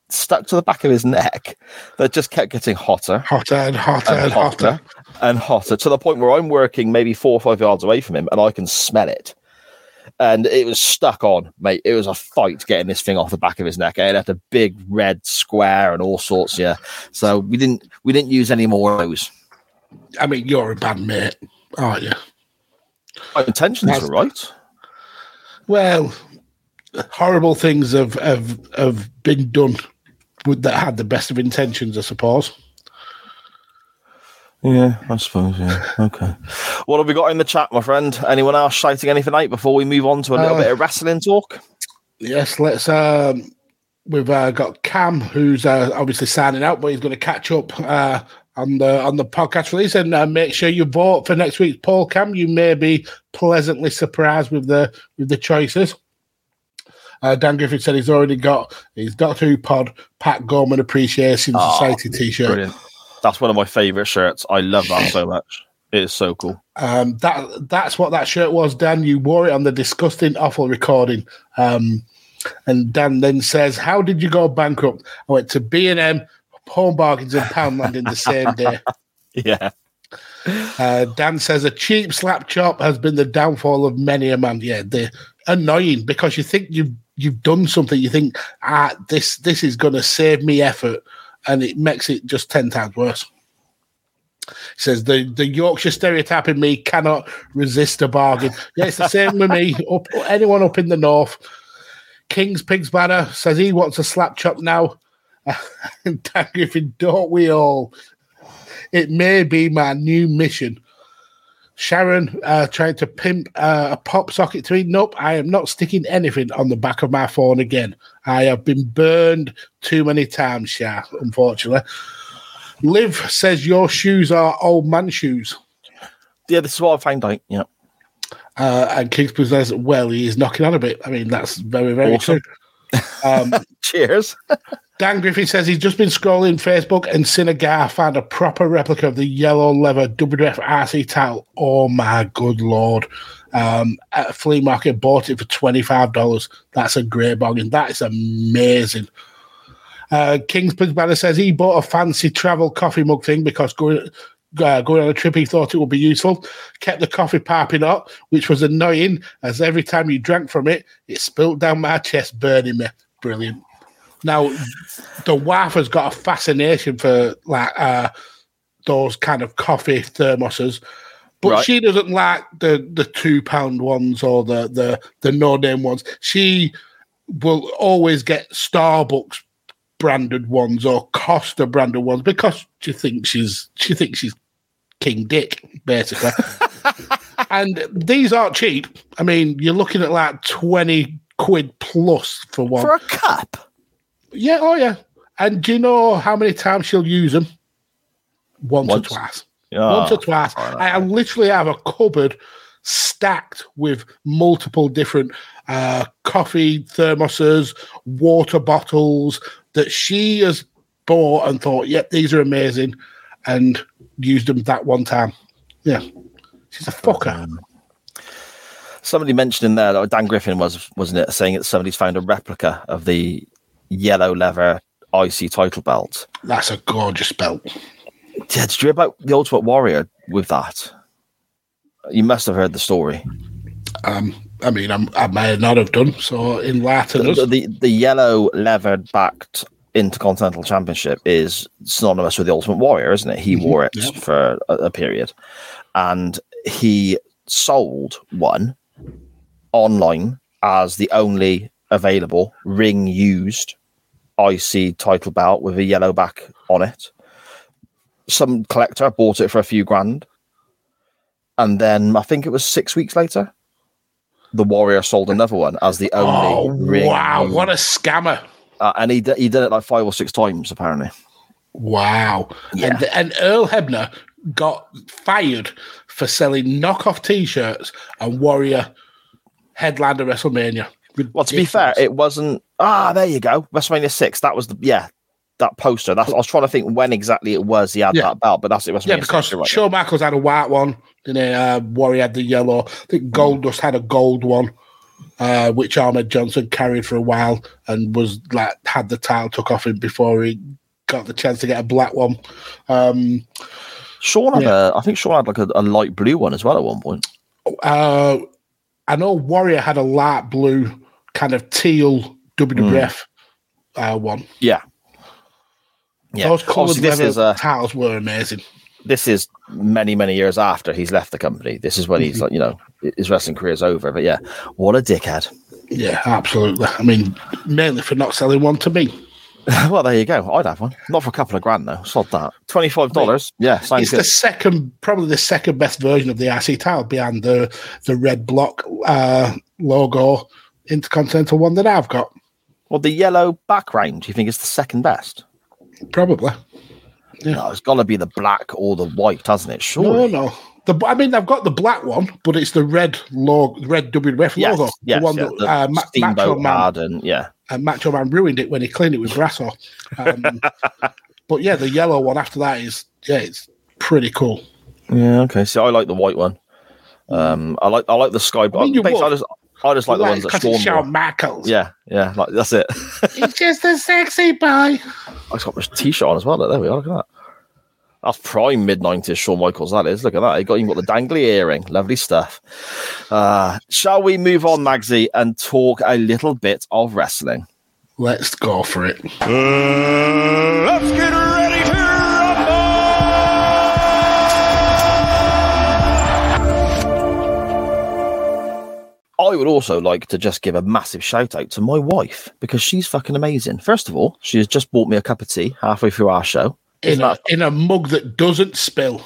stuck to the back of his neck that just kept getting hotter Hotter and hotter and, and hotter. hotter and hotter to the point where I'm working maybe four or five yards away from him and I can smell it. And it was stuck on, mate. It was a fight getting this thing off the back of his neck. It had a big red square and all sorts, yeah. So we didn't we didn't use any more of those. I mean, you're a bad mate, aren't you? My intentions That's- were right. Well, horrible things have have, have been done with that had the best of intentions, I suppose. Yeah, I suppose. Yeah. Okay. What have we got in the chat, my friend? Anyone else shouting anything out before we move on to a little Uh, bit of wrestling talk? Yes, let's. Um, we've uh, got Cam, who's uh, obviously signing out, but he's going to catch up uh, on the on the podcast release and uh, make sure you vote for next week's poll. Cam, you may be pleasantly surprised with the with the choices. Uh, Dan Griffin said he's already got his Doctor Who pod Pat Gorman Appreciation Oh, Society T-shirt. Brilliant. That's one of my favorite shirts. I love that so much. It is so cool. Um, that that's what that shirt was, Dan. You wore it on the disgusting, awful recording. Um, and Dan then says, "How did you go bankrupt?" I went to B and M, Home Bargains, and Poundland in the same day. Yeah. Uh, Dan says a cheap slap chop has been the downfall of many a man. Yeah, they're annoying because you think you've you've done something. You think ah, this this is going to save me effort, and it makes it just ten times worse. He says the the Yorkshire stereotype in me cannot resist a bargain. Yeah, it's the same with me. Up, anyone up in the north. King's Pigs Banner says he wants a slap chop now. And Dan Griffin, don't we all? It may be my new mission. Sharon uh, trying to pimp uh, a pop socket to me. Nope, I am not sticking anything on the back of my phone again. I have been burned too many times, Shah, unfortunately. Liv says your shoes are old man shoes. Yeah, this is what I found out. Yeah. Uh, and Kingsbury says, well, he is knocking on a bit. I mean, that's very, very Awesome. true. Um, Cheers. Dan Griffin says he's just been scrolling Facebook and Cinegar found a proper replica of the yellow leather WWF IC title. Oh my good lord. Um, at a flea market, bought it for $25. That's a great bargain. That is amazing. Uh, King's Pigs Banner says he bought a fancy travel coffee mug thing because going, uh, going on a trip, he thought it would be useful. Kept the coffee piping up, which was annoying, as every time you drank from it, it spilt down my chest, burning me. Brilliant. Now, the wife has got a fascination for like uh, those kind of coffee thermoses, but Right. she doesn't like the the two pound ones or the the the no name ones. She will always get Starbucks branded ones or Costa branded ones because she thinks she's she thinks she's King Dick basically. and these aren't cheap. I mean, you're looking at like twenty quid plus for one. For a cup. Yeah, oh yeah. And do you know how many times she'll use them? Once, Once. or twice. Oh, Once or twice. I, I literally have a cupboard stacked with multiple different uh, coffee thermoses, water bottles that she has bought and thought, yep, these are amazing, and used them that one time. Yeah. She's a fucker. Somebody mentioned in there, that Dan Griffin was, wasn't it, saying that somebody's found a replica of the yellow leather IC title belt. That's a gorgeous belt. Yeah, did you hear about the Ultimate Warrior with that? You must have heard the story. Um, I mean, I'm, I may not have done, so In Latin, The, the, the yellow leather backed Intercontinental Championship is synonymous with the Ultimate Warrior, isn't it? He wore it for a, a period, and he sold one online as the only available ring used IC title belt with a yellow back on it. Some collector bought it for a few grand, and then I think it was six weeks later, the Warrior sold another one as the only Oh, ring. wow. used. What a scammer. Uh, and he d- he did it like five or six times apparently. Wow. Yeah. And, and Earl Hebner got fired for selling knockoff t shirts and Warrior headliner WrestleMania. Well, to be fair, it wasn't. Ah, there you go. WrestleMania six. That was the yeah. That poster. That's. I was trying to think when exactly it was he had Yeah. that belt, but that's it. WrestleMania yeah, because 6, you're right. Shawn Michaels had a white one, then uh, Warrior had the yellow. I think Goldust had a gold one, uh, which Ahmed Johnson carried for a while and was like had the title took off him before he got the chance to get a black one. Um, Shawn had yeah. a. I think Shawn had like a, a light blue one as well at one point. uh, I know Warrior had a light blue, kind of teal WWF uh, one. Yeah. Yeah. Those coloured Obviously, leather is uh, titles were amazing. this is many many years after he's left the company. This is when he's like you know his wrestling career's over. But yeah, what a dickhead. Yeah, absolutely. I mean, mainly for not selling one to me. well, there you go. I'd have one. Not for a couple of grand though. Sod that. Twenty five dollars. Yeah, it's good. the second, probably the second best version of the IC title behind the the red block uh, logo intercontinental one that I've got. Well, the yellow background. Do you think is the second best? Probably. No, it's got to be the black or the white, hasn't it? Sure. No, no. The, I mean, I've got the black one, but it's the red logo, red WWF Yes, logo. yes, the one yeah, that the uh, Ma- Macho Man, and yeah. uh, Macho Man ruined it when he cleaned it with Brasso. Um, but yeah, the yellow one after that is yeah, it's pretty cool. Yeah, okay. So I like the white one. Um, I like I like the sky. I mean, I would. just I just like the ones that 'cause it's Sean. Shawn Michaels. Yeah, yeah, like that's it. He's just a sexy boy. I just got my t-shirt on as well. Look, there we are. Look at that. That's prime mid nineties Shawn Michaels. That is. Look at that. He got even got the dangly earring. Lovely stuff. Uh, shall we move on, Magsy, and talk a little bit of wrestling? Let's go for it. Let's get ready I would also like to just give a massive shout out to my wife because she's fucking amazing. First of all, she has just bought me a cup of tea halfway through our show. In a, in a mug that doesn't spill.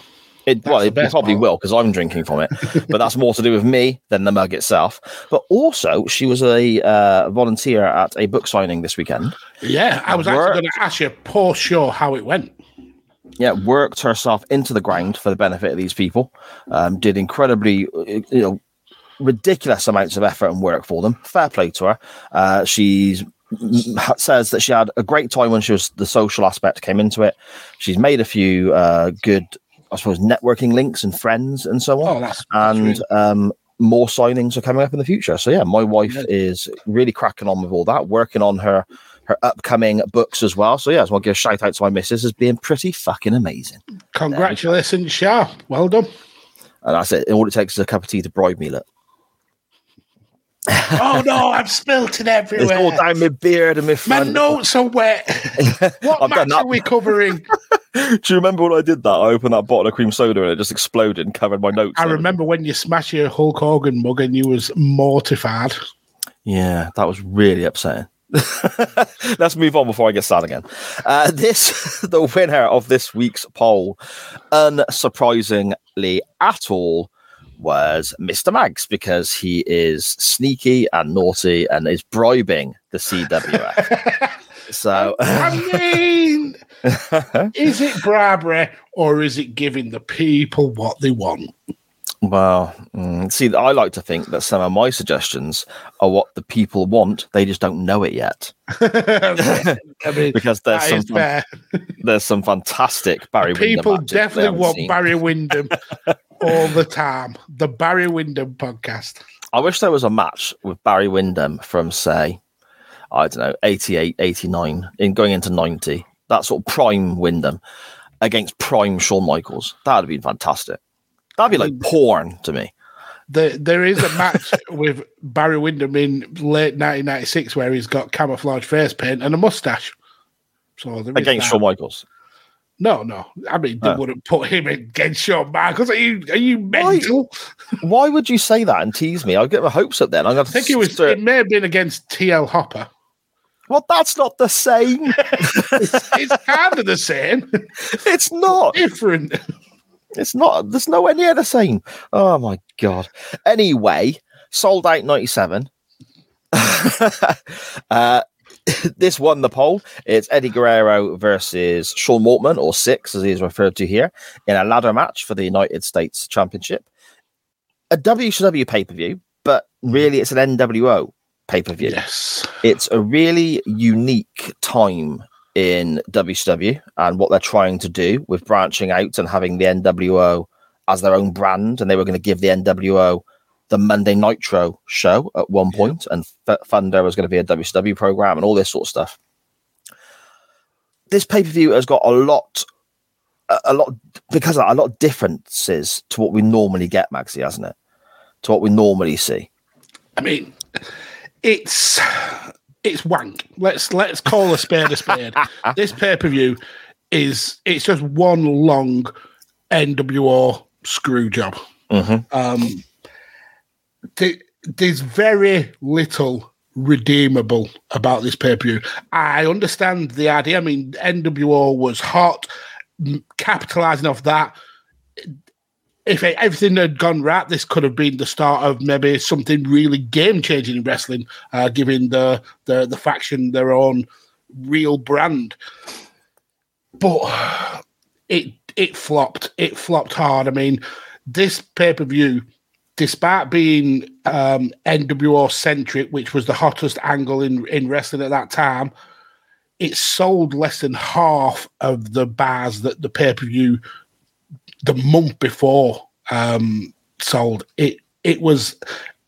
It, well, it probably part. will because I'm drinking from it, but that's more to do with me than the mug itself. But also, she was a uh, volunteer at a book signing this weekend. Yeah, I was Worked. actually going to ask you poor show how it went. Yeah, worked herself into the ground for the benefit of these people. Um, did incredibly, uh, you know, ridiculous amounts of effort and work for them. Fair play to her. Uh, she's says that she had a great time when she was the social aspect came into it. She's made a few uh, good, I suppose, networking links and friends and so on. Oh, that's, that's and um, more signings are coming up in the future. So yeah, my wife is really cracking on with all that, working on her her upcoming books as well. So yeah, I just want to give a shout out to my missus as being pretty fucking amazing. Congratulations, Shah. Well done. And that's it. All it takes is a cup of tea to bribe me. Look, oh no, I've spilt it it's all everywhere. down my beard and my My notes are wet. What I've match are we covering? Do you remember when I did that? I opened that bottle of cream soda and it just exploded and covered my notes. I and remember when you smashed your Hulk Hogan mug and you was mortified. Yeah, that was really upsetting. Let's move on before I get sad again. Uh, this, the winner of this week's poll, unsurprisingly at all, was Mr. Mags because he is sneaky and naughty and is bribing the CWF. so, I mean, is it bribery or is it giving the people what they want? well, mm, see, I like to think that some of my suggestions are what the people want. They just don't know it yet I mean, because there's some fair. there's some fantastic Barry. Windham People definitely want seen. Barry Windham all the time. The Barry Windham podcast. I wish there was a match with Barry Windham from, say, I don't know, 88, 89, in going into 90, that sort of prime Windham against prime Shawn Michaels. That would have been fantastic. That'd be like porn to me. There, there is a match with Barry Windham in late 1996 where he's got camouflage face paint and a mustache. So Against. Shawn Michaels. No, no. I mean, they Oh. wouldn't put him against Shawn Michaels. Are you, are you mental? Why would you say that and tease me? I'll get my hopes up then. I'm going I think it was. It may have been against TL Hopper. Well, that's not the same. It's, it's kind of the same. it's not. Different. It's not. There's nowhere near the same. Oh my god. Anyway, Souled Out 97. uh, this won the poll. It's Eddie Guerrero versus Sean Waltman, or Syxx, as he is referred to here, in a ladder match for the United States Championship. A WCW pay per view, but really it's an NWO pay per view. Yes. It's a really unique time in WCW and what they're trying to do with branching out and having the NWO as their own brand. And they were going to give the NWO the Monday Nitro show at one point, and F- Thunder was going to be a WCW program and all this sort of stuff. This pay per view has got a lot, a, a lot because of that, a lot of differences to what we normally get, Magsy, hasn't it? To what we normally see. I mean, it's it's wank. Let's let's call a spade a spade. this pay per view is it's just one long NWO screw job. Um, th- there's very little redeemable about this pay per view. I understand the idea. I mean, NWO was hot, capitalizing off that. If everything had gone right, this could have been the start of maybe something really game changing in wrestling, uh, giving the, the the faction their own real brand. But it it flopped. It flopped hard. I mean, this pay per view, despite being um, NWO centric, which was the hottest angle in in wrestling at that time, it sold less than half of the bars that the pay per view the month before um, sold. It it was,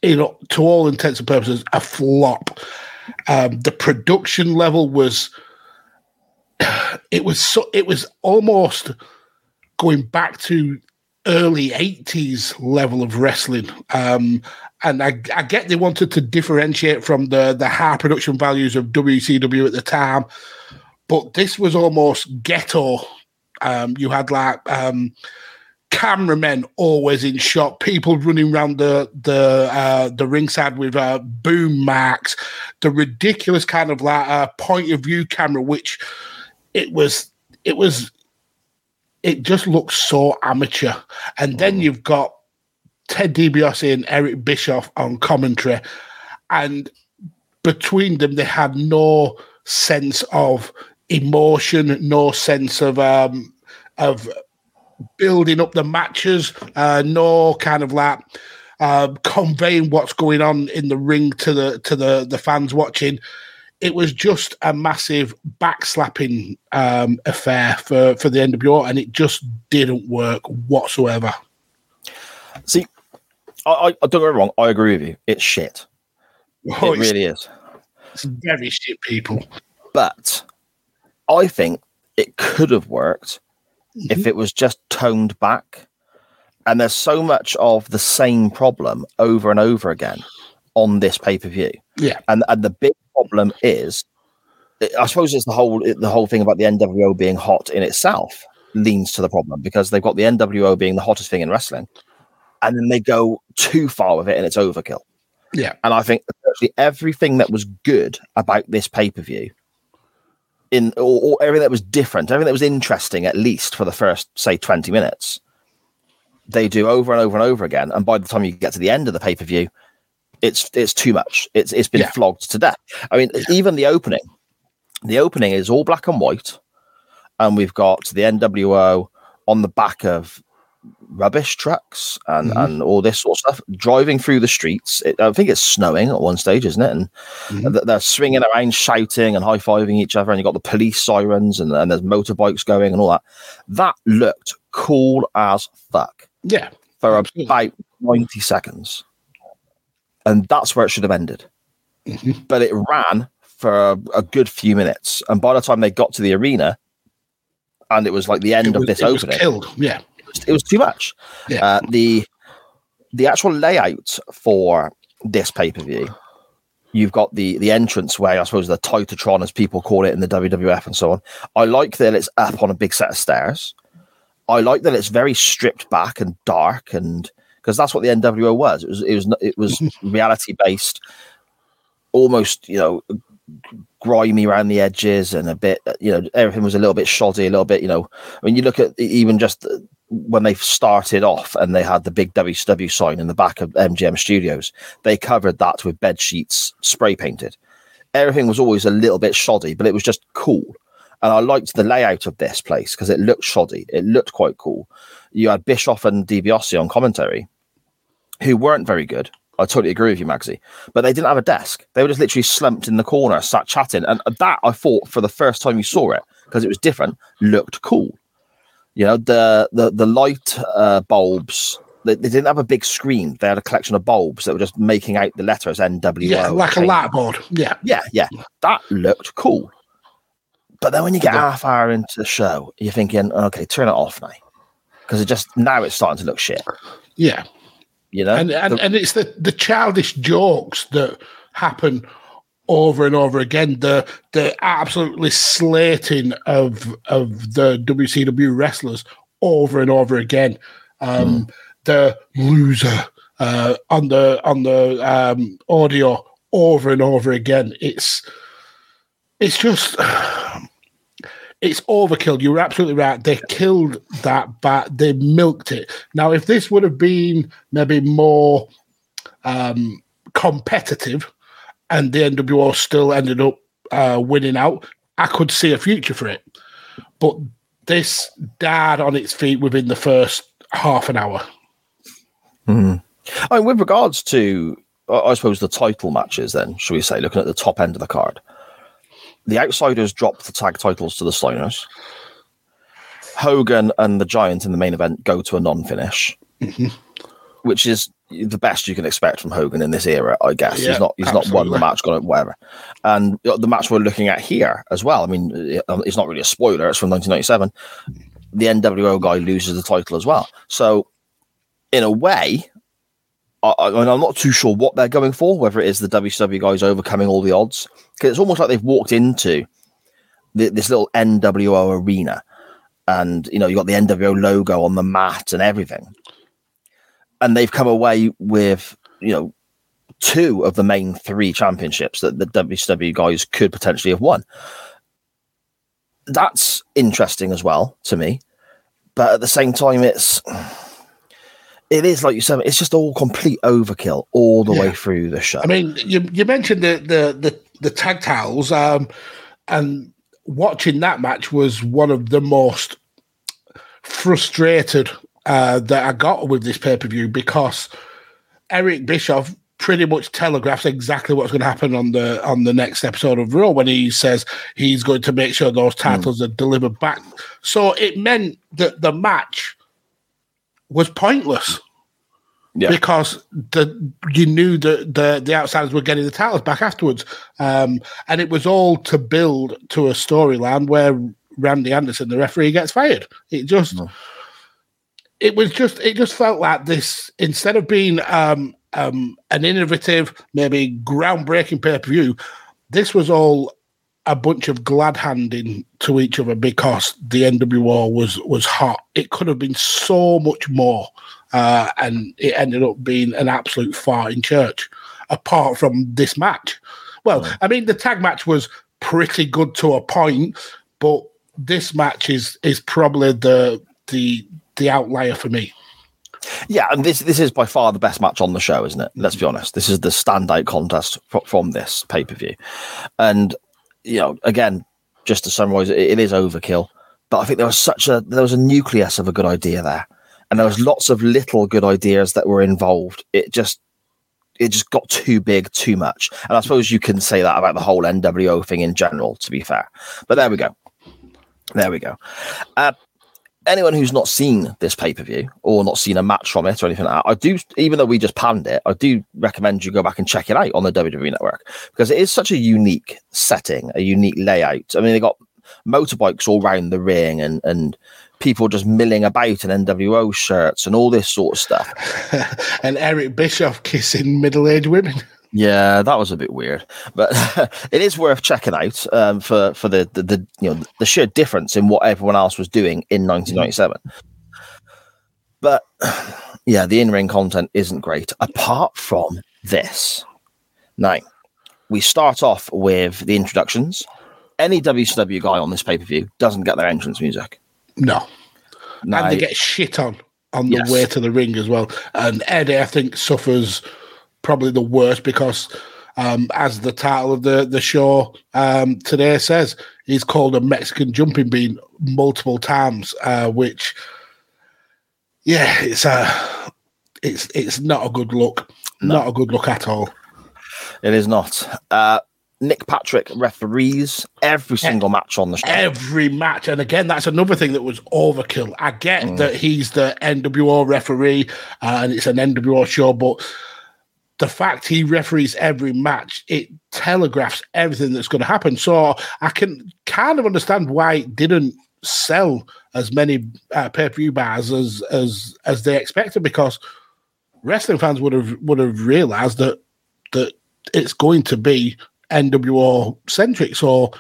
you know, to all intents and purposes, a flop. Um, the production level was it was so it was almost going back to early 80s level of wrestling. Um and I, I get they wanted to differentiate from the the high production values of WCW at the time but this was almost ghetto. Um you had like um cameramen always in shot, people running around the the uh, the ringside with uh, boom marks, the ridiculous kind of like uh, point of view camera, which it was it was it just looks so amateur. And then you've got Ted DiBiase and Eric Bischoff on commentary, and between them they had no sense of emotion, no sense of um of building up the matches, uh, no kind of like uh, conveying what's going on in the ring to the to the the fans watching. It was just a massive backslapping um, affair for for the NWO, and it just didn't work whatsoever. See, I, I I don't get wrong. I agree with you. It's shit. Oh, it it's, really is. it's very shit, people. But I think it could have worked if it was just toned back. And there's so much of the same problem over and over again on this pay per view. Yeah. And and the big problem is, I suppose it's the whole the whole thing about the NWO being hot in itself leans to the problem because they've got the NWO being the hottest thing in wrestling, and then they go too far with it and it's overkill. Yeah. And I think everything that was good about this pay per view, in or, or everything that was different, everything that was interesting, at least for the first say twenty minutes, they do over and over and over again. And by the time you get to the end of the pay per view, it's it's too much. It's it's been Yeah. flogged to death. I mean, even the opening, the opening is all black and white, and we've got the NWO on the back of rubbish trucks and Mhm. and all this sort of stuff driving through the streets. It, I think it's snowing at one stage, isn't it? And Mhm. they're swinging around, shouting and high fiving each other, and you've got the police sirens and, and there's motorbikes going and all that. That looked cool as fuck Yeah. for about 90 seconds. And that's where it should have ended. Mhm. But it ran for a, a good few minutes. And by the time they got to the arena, and it was like the end It of this it was opening, killed. Yeah. it was too much. Yeah. Uh, the the actual layout for this pay per view, you've got the the entrance way, I suppose the TitanTron as people call it in the WWF and so on. I like that it's up on a big set of stairs. I like that it's very stripped back and dark, and because that's what the NWO was. It was it was it was reality based, almost you know grimy around the edges and a bit you know everything was a little bit shoddy, a little bit you know. When you look at even just uh, when they started off and they had the big WCW sign in the back of MGM Studios, they covered that with bed sheets spray painted. Everything was always a little bit shoddy, but it was just cool. And I liked the layout of this place because it looked shoddy. It looked quite cool. You had Bischoff and DiBiase on commentary, who weren't very good. I totally agree with you, Magsy. But they didn't have a desk. They were just literally slumped in the corner, sat chatting. And that I thought for the first time you saw it, because it was different, looked cool. You know, the the the light uh, bulbs. They, they didn't have a big screen. They had a collection of bulbs that were just making out the letters NWO. Yeah. Like a light board. Yeah. Yeah, yeah, that looked cool. But then when you get half hour into the show, you're thinking, okay, turn it off now, because it just now it's starting to look shit. Yeah. You know, and and, The- and it's the the childish jokes that happen over and over again. The the absolutely slating of of the WCW wrestlers over and over again. Um, The loser uh, on the on the um, audio over and over again. It's it's just it's overkill. You were absolutely right. They killed that bat. They milked it. Now, if this would have been maybe more um, competitive, and the NWO still ended up uh, winning out, I could see a future for it. But this died on its feet within the first half an hour. I mean, with regards to, I suppose, the title matches, then, shall we say, looking at the top end of the card, the Outsiders dropped the tag titles to the Steiners. Hogan and the Giant in the main event go to a non finish, mm-hmm. which is the best you can expect from Hogan in this era, I guess. Yeah, he's not he's not won the match, got it, whatever. And the match we're looking at here as well, I mean, um, it's not really a spoiler, it's from 1997. The NWO guy loses the title as well. So, in a way, I, I mean, I'm not too sure what they're going for, whether it is the WCW guys overcoming all the odds, because it's almost like they've walked into the, this little NWO arena, and you know you got the NWO logo on the mat and everything, and they've come away with you know two of the main three championships that the WCW guys could potentially have won. That's interesting as well to me, but at the same time, it's it is like you said, it's just all complete overkill all the way through the show. I mean, you, you mentioned the the the, the tag titles, um, and watching that match was one of the most frustrated uh, that I got with this pay per view because Eric Bischoff pretty much telegraphs exactly what's going to happen on the on the next episode of Raw when he says he's going to make sure those titles are delivered back. So it meant that the match was pointless Yeah. because the you knew that the the outsiders were getting the titles back afterwards, um, and it was all to build to a storyline where Randy Anderson, the referee, gets fired. It just it was just it just felt like this instead of being um, um, an innovative, maybe groundbreaking pay per view, this was all a bunch of glad handing to each other because the NWO was was hot. It could have been so much more, uh, and it ended up being an absolute fart in church. Apart from this match, well, I mean, the tag match was pretty good to a point, but this match is is probably the the the outlier for me. Yeah, and this this is by far the best match on the show, isn't it? Let's be honest. This is the standout contest fr- from this pay per view, and you know, again, just to summarize, it, it is overkill. But I think there was such a there was a nucleus of a good idea there, and there was lots of little good ideas that were involved. It just it just got too big, too much. And I suppose you can say that about the whole NWO thing in general, to be fair. But there we go. There we go. Uh, anyone who's not seen this pay per view or not seen a match from it or anything like that, I do, even though we just panned it, I do recommend you go back and check it out on the WWE network because it is such a unique setting, a unique layout. I mean, they got motorbikes all round the ring and, and people just milling about in NWO shirts and all this sort of stuff. and Eric Bischoff kissing middle aged women. Yeah, that was a bit weird, but it is worth checking out um, for for the, the the you know the sheer difference in what everyone else was doing in 1997. But yeah, the in ring content isn't great apart from this. Now, we start off with the introductions. Any WCW guy on this pay per view doesn't get their entrance music. No. Now, and they get shit on on the Yes. way to the ring as well. And Eddie, I think, suffers probably the worst because, um, as the title of the the show um, today says, he's called a Mexican jumping bean multiple times, uh, which, yeah, it's a it's it's not a good look, not a good look at all. it is not. Uh, Nick Patrick referees every single match on the show. every match. And again, that's another thing that was overkill. I get that he's the NWO referee uh, and it's an NWO show, but the fact he referees every match, it telegraphs everything that's going to happen. So I can kind of understand why it didn't sell as many uh, pay per view bars as as as they expected because wrestling fans would have would have realized that that it's going to be NWO centric. So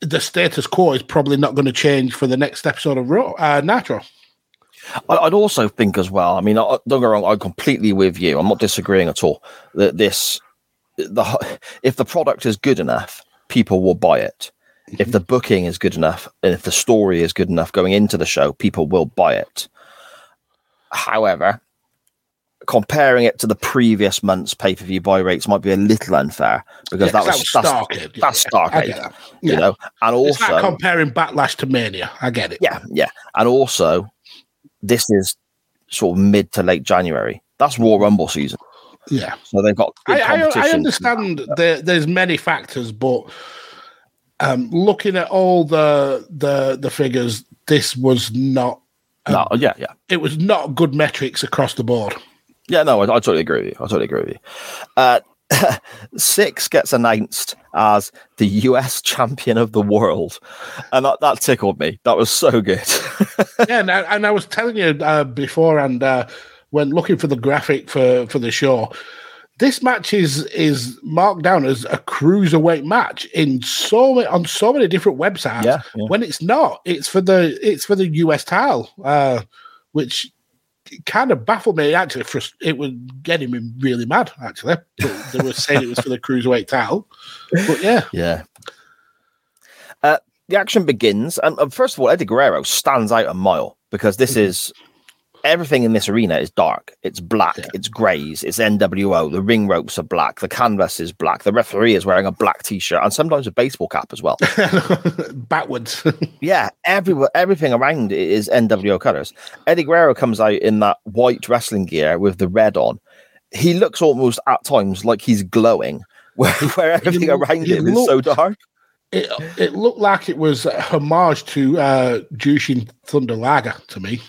the status quo is probably not going to change for the next episode of Raw, uh, Nitro. I'd also think as well. I mean, don't get wrong. I'm completely with you. I'm not disagreeing at all. That this, the if the product is good enough, people will buy it. If the booking is good enough, and if the story is good enough going into the show, people will buy it. However, comparing it to the previous month's pay per view buy rates might be a little unfair because Yeah, that was, was that's, Starcade. Yeah, that's yeah, Starcade, that. you Yeah. know, and also like comparing Backlash to Mania. I get it. yeah, yeah. And also, this is sort of mid to late January. That's Royal Rumble season. Yeah. So they've got good I, I. I understand there, there's many factors, but um, looking at all the the the figures, this was not. No, yeah, yeah. It was not good metrics across the board. Yeah, no, I, I totally agree with you. I totally agree with you. Uh, Syxx gets announced as the US champion of the world. And that, that tickled me. That was so good. yeah, and I, and I was telling you uh, before, and uh, when looking for the graphic for for the show, this match is is marked down as a cruiserweight match in so many, on so many different websites. Yeah, yeah. When it's not, it's for the it's for the US title, uh, which kind of baffled me. Actually, frust- it was getting me really mad. Actually, they were saying it was for the cruiserweight title, but yeah, yeah. Uh, the action begins. And uh, first of all, Eddie Guerrero stands out a mile because this is everything in this arena is dark. It's black, it's greys, it's NWO. The ring ropes are black, the canvas is black, the referee is wearing a black t shirt and sometimes a baseball cap as well. backwards. yeah, everywhere, everything around it is NWO colors. Eddie Guerrero comes out in that white wrestling gear with the red on. He looks almost at times like he's glowing, where, where everything look- around him is so dark. It it looked like it was a homage to uh, Jushin Thunder Liger to me.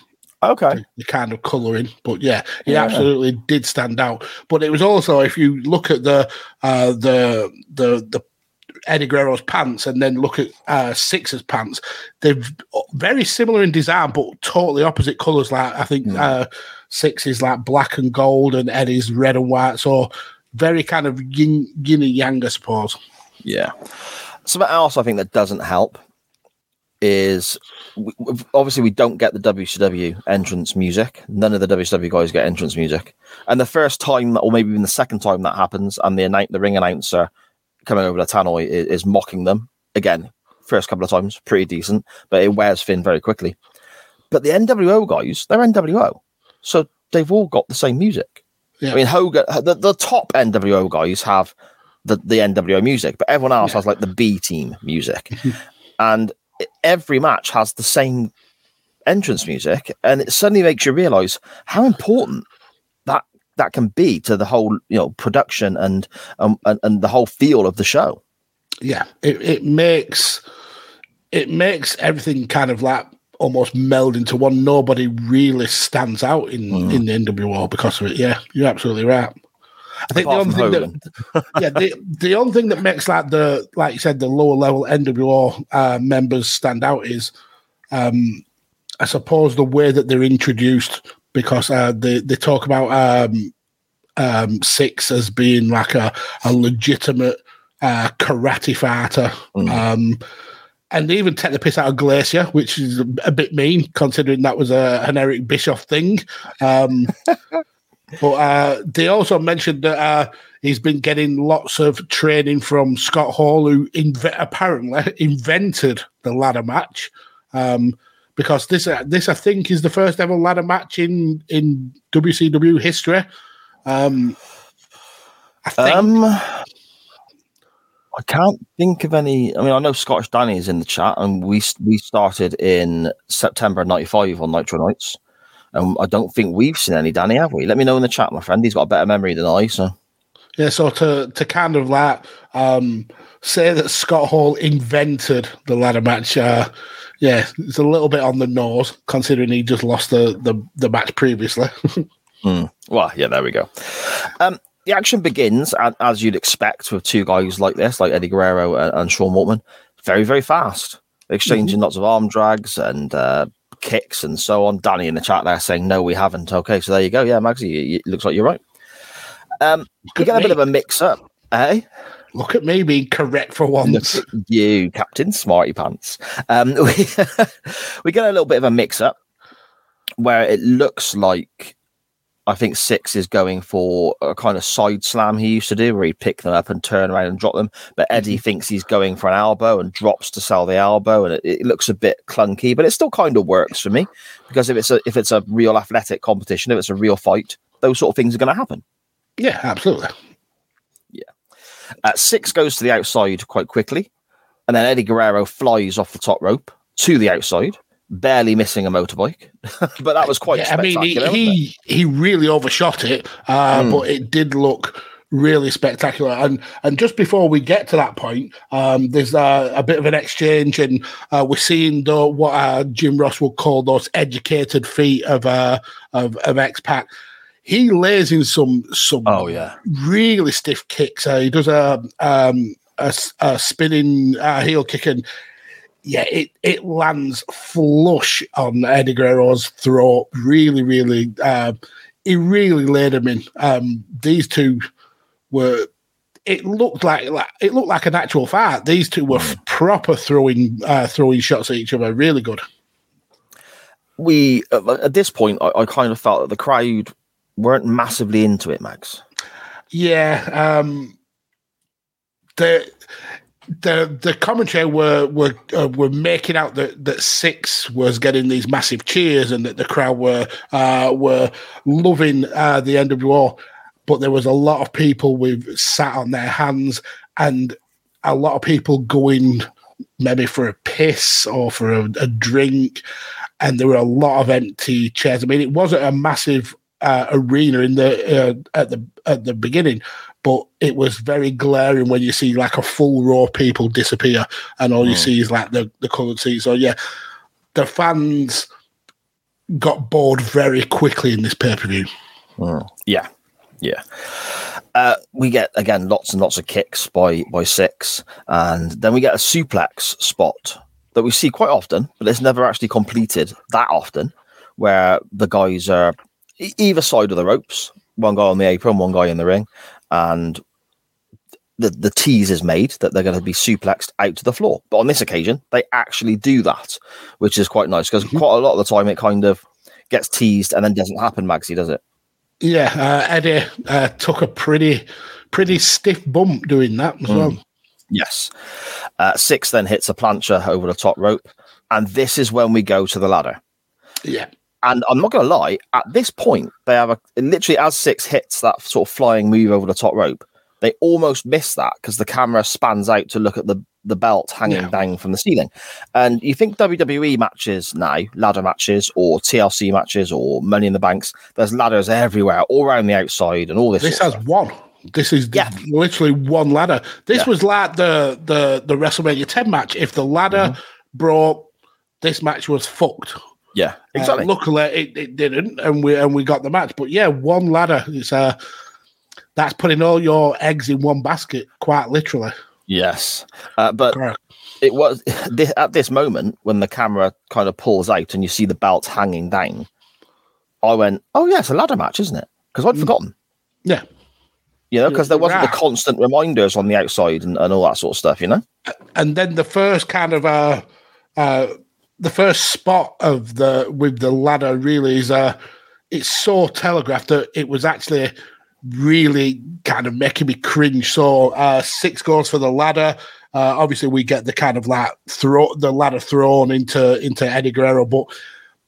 Okay. the kind of colouring. But yeah, he Yeah. absolutely did stand out. But it was also if you look at the uh, the the the Eddie Guerrero's pants and then look at uh, Syxx's pants, they're very similar in design, but totally opposite colours. Like I think uh, Syxx is like black and gold, and Eddie's red and white. So very kind of yin, yin and yang, I suppose. Yeah. Something else I think that doesn't help is we, obviously we don't get the WCW entrance music. None of the WCW guys get entrance music. And the first time, or maybe even the second time that happens, and the annou- the ring announcer coming over the tannoy is, is mocking them again. First couple of times, pretty decent, but it wears thin very quickly. But the NWO guys, they're NWO, so they've all got the same music. Yeah. I mean, Hogan, uh, the, the top NWO guys have the, the NWO music, but everyone else has like the B team music. and every match has the same entrance music. And it suddenly makes you realize how important that that can be to the whole, you know, production and um, and, and the whole feel of the show. yeah it, it makes it makes everything kind of like almost meld into one nobody really stands out in Mm. in the nwo because of it yeah you're absolutely right i think Apart the only thing that yeah the, the only thing that makes like the like you said the lower level nwo uh, members stand out is um i suppose the way that they're introduced because uh they they talk about um um Syxx as being like a, a legitimate uh karate fighter. Um and they even take the piss out of Glacier, which is a, a bit mean considering that was a, an Eric Bischoff thing. Um, but uh, they also mentioned that uh, he's been getting lots of training from Scott Hall, who inve- apparently invented the ladder match. Um, because this, uh, this I think, is the first ever ladder match in in WCW history. Um, I think Um, I can't think of any. I mean, I know Scottish Danny is in the chat, and we we started in September '95 on Nitro Nights, and I don't think we've seen any Danny, have we? Let me know in the chat, my friend. He's got a better memory than I, so Yeah, so to to kind of like um, say that Scott Hall invented the ladder match, uh, yeah, it's a little bit on the nose considering he just lost the the, the match previously. Hmm. Well, yeah, there we go. Um, the action begins as you'd expect with two guys like this, like Eddie Guerrero and, and Sean Waltman, very, very fast, exchanging lots of arm drags and uh, kicks and so on. Danny in the chat there saying, "No, we haven't." Okay, so there you go. Yeah, Magsy, you- you- it looks like you're right. Um, we Good get a bit of a mix up, eh? Look at me being correct for once. you, Captain Smarty Pants. Um, we, we get a little bit of a mix up where it looks like I think Syxx is going for a kind of side slam he used to do, where he'd pick them up and turn around and drop them. But Eddie thinks he's going for an elbow and drops to sell the elbow, and it, it looks a bit clunky, but it still kind of works for me because if it's a if it's a real athletic competition, if it's a real fight, those sort of things are going to happen. Yeah, absolutely. Yeah. Uh, Syxx goes to the outside quite quickly, and then Eddie Guerrero flies off the top rope to the outside, barely missing a motorbike. but that was quite Yeah, I mean, he, spectacular. wasn't it? he he really overshot it, uh, Mm. but it did look really spectacular. And and just before we get to that point, um, there's uh, a bit of an exchange, and uh, we're seeing the, what uh, Jim Ross would call those educated feet of uh, of, of X Pac. He lays in some some Oh yeah, really stiff kicks. Uh, he does a um, a, a spinning uh, heel kick, and yeah, it it lands flush on Eddie Guerrero's throat. Really, really, uh, he really laid him in. Um, these two were. It looked like, like it looked like an actual fight. These two were f- proper throwing uh, throwing shots at each other. Really good. we at this point, I, I kind of felt that the crowd weren't massively into it, Max. Yeah, um, the the the commentary were were uh, were making out that that Syxx was getting these massive cheers and that the crowd were uh, were loving uh, the NWO, but there was a lot of people with sat on their hands and a lot of people going maybe for a piss or for a, a drink, and there were a lot of empty chairs. I mean, it wasn't a massive uh, arena in the uh, at the at the beginning, but it was very glaring when you see like a full row of people disappear, and all you see is like the the coloured seats. So yeah, the fans got bored very quickly in this pay per view. Mm. Yeah, yeah. Uh, we get again lots and lots of kicks by by Syxx, and then we get a suplex spot that we see quite often, but it's never actually completed that often, where the guys are either side of the ropes, one guy on the apron, one guy in the ring, and the the tease is made that they're going to be suplexed out to the floor. But on this occasion, they actually do that, which is quite nice because quite a lot of the time it kind of gets teased and then doesn't happen. Magsy, does it? Yeah, uh, Eddie uh, took a pretty pretty stiff bump doing that as well. Yes. Uh, Syxx then hits a plancha over the top rope, and this is when we go to the ladder. Yeah. And I'm not going to lie, at this point, they have a literally as Syxx hits that sort of flying move over the top rope, they almost miss that because the camera spans out to look at the, the belt hanging Yeah. down from the ceiling. And you think WWE matches now, ladder matches or TLC matches or Money in the Banks, there's ladders everywhere, all around the outside and all this. This has one. This is Yeah. literally one ladder. This Yeah. was like the the the WrestleMania 10 match. If the ladder Mm-hmm. broke, this match was fucked. Yeah, Uh, exactly. luckily, it, it didn't, and we and we got the match. But yeah, one ladder. It's uh, that's putting all your eggs in one basket, quite literally. yes. Uh, but Correct. it was this, at this moment when the camera kind of pulls out and you see the belt hanging down. I went, "Oh yeah, it's a ladder match, isn't it?" Because I'd forgotten, Yeah, you know, because there wasn't the constant reminders on the outside and, and all that sort of stuff, you know. and then the first kind of uh, uh, the first spot of the with the ladder really is uh, it's so telegraphed that it was actually really kind of making me cringe. So uh, Syxx goes for the ladder. Uh, obviously, we get the kind of like throw the ladder thrown into into Eddie Guerrero, but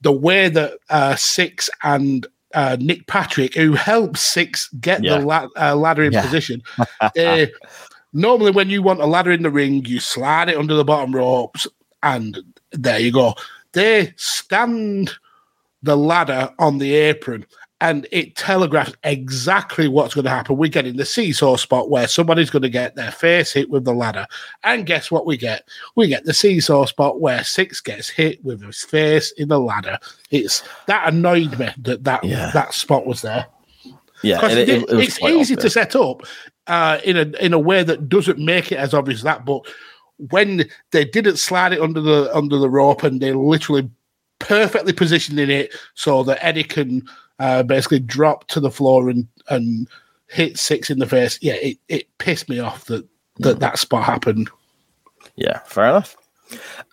the way that uh, Syxx and uh, Nick Patrick, who helped Syxx get Yeah. the la- uh, ladder in Yeah. position, normally when you want a ladder in the ring, you slide it under the bottom ropes, and there you go. They stand the ladder on the apron, and it telegraphs exactly what's going to happen. We get in the seesaw spot where somebody's going to get their face hit with the ladder, and guess what we get? We get the seesaw spot where Syxx gets hit with his face in the ladder. It's that annoyed me that that Yeah. that spot was there. Yeah, it, it- it was it's easy to set up uh, in a in a way that doesn't make it as obvious as that. But when they didn't slide it under the under the rope and they literally perfectly positioning it so that Eddie can uh, basically drop to the floor and and hit Syxx in the face. Yeah, it, it pissed me off that that that spot happened. Yeah, fair enough.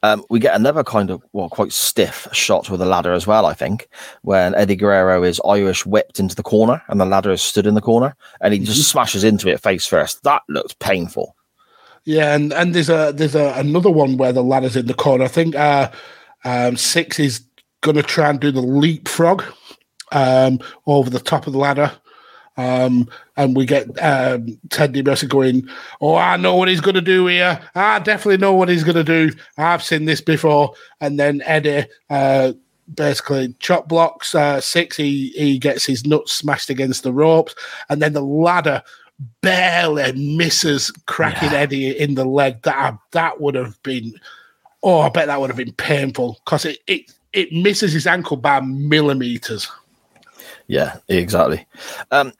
Um, we get another kind of well, quite stiff shot with a ladder as well. I think when Eddie Guerrero is Irish whipped into the corner and the ladder is stood in the corner, and he just smashes into it face first. That looked painful. Yeah, and and there's a there's a, another one where the ladder's in the corner. I think uh, um, Syxx is to try and do the leapfrog um, over the top of the ladder. Um, and we get um, Ted DiBiase going, Oh, I know what he's going to do here. I definitely know what he's going to do. I've seen this before. And then Eddie uh, basically chop blocks uh, Syxx. He, he gets his nuts smashed against the ropes. And then the ladder barely misses cracking Eddie in the leg. That that would have been, oh, I bet that would have been painful because it, it, it misses his ankle by millimeters. Yeah, exactly. Um,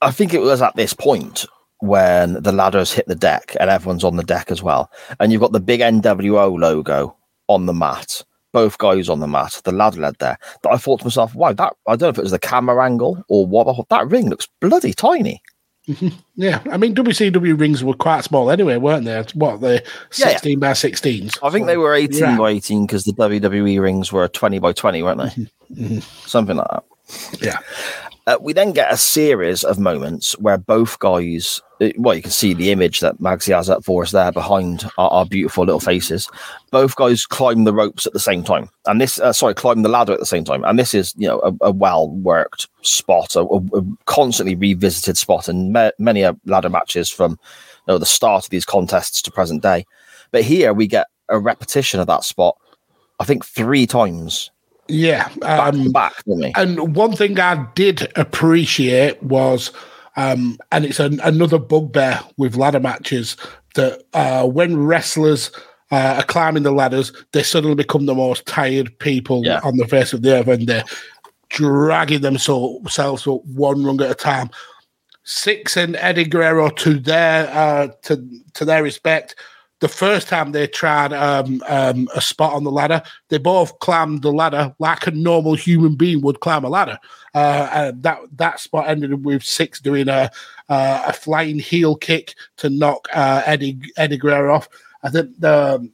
I think it was at this point when the ladders hit the deck and everyone's on the deck as well, and you've got the big NWO logo on the mat. Both guys on the mat, the ladder led there. That I thought to myself, wow, that I don't know if it was the camera angle or what. the- That ring looks bloody tiny. Yeah, I mean WCW rings were quite small anyway, weren't they? What the Yeah, yeah. sixteen by sixteens? I think they were 18 Yeah. by 18 because the WWE rings were 20 by 20, weren't they? Mm-hmm. Something like that. Yeah, Uh, we then get a series of moments where both guys, uh, well, you can see the image that Magsy has up for us there behind our, our beautiful little faces. Both guys climb the ropes at the same time, and this, uh, sorry, climb the ladder at the same time. And this is, you know, a, a well worked spot, a, a- constantly revisited spot in ma- many ladder matches from you know, the start of these contests to present day. But here we get a repetition of that spot, I think three times yeah. back Um, back, don't we? and one thing I did appreciate was, um, and it's an, another bugbear with ladder matches that uh, when wrestlers uh, are climbing the ladders, they suddenly become the most tired people Yeah. on the face of the earth, and they're dragging themselves up one rung at a time. Syxx and Eddie Guerrero, to their uh, to to their respect, the first time they tried um, um, a spot on the ladder, they both climbed the ladder like a normal human being would climb a ladder. Uh, and that that spot ended with Syxx doing a uh, a flying heel kick to knock uh, Eddie Eddie Guerrero off. I think the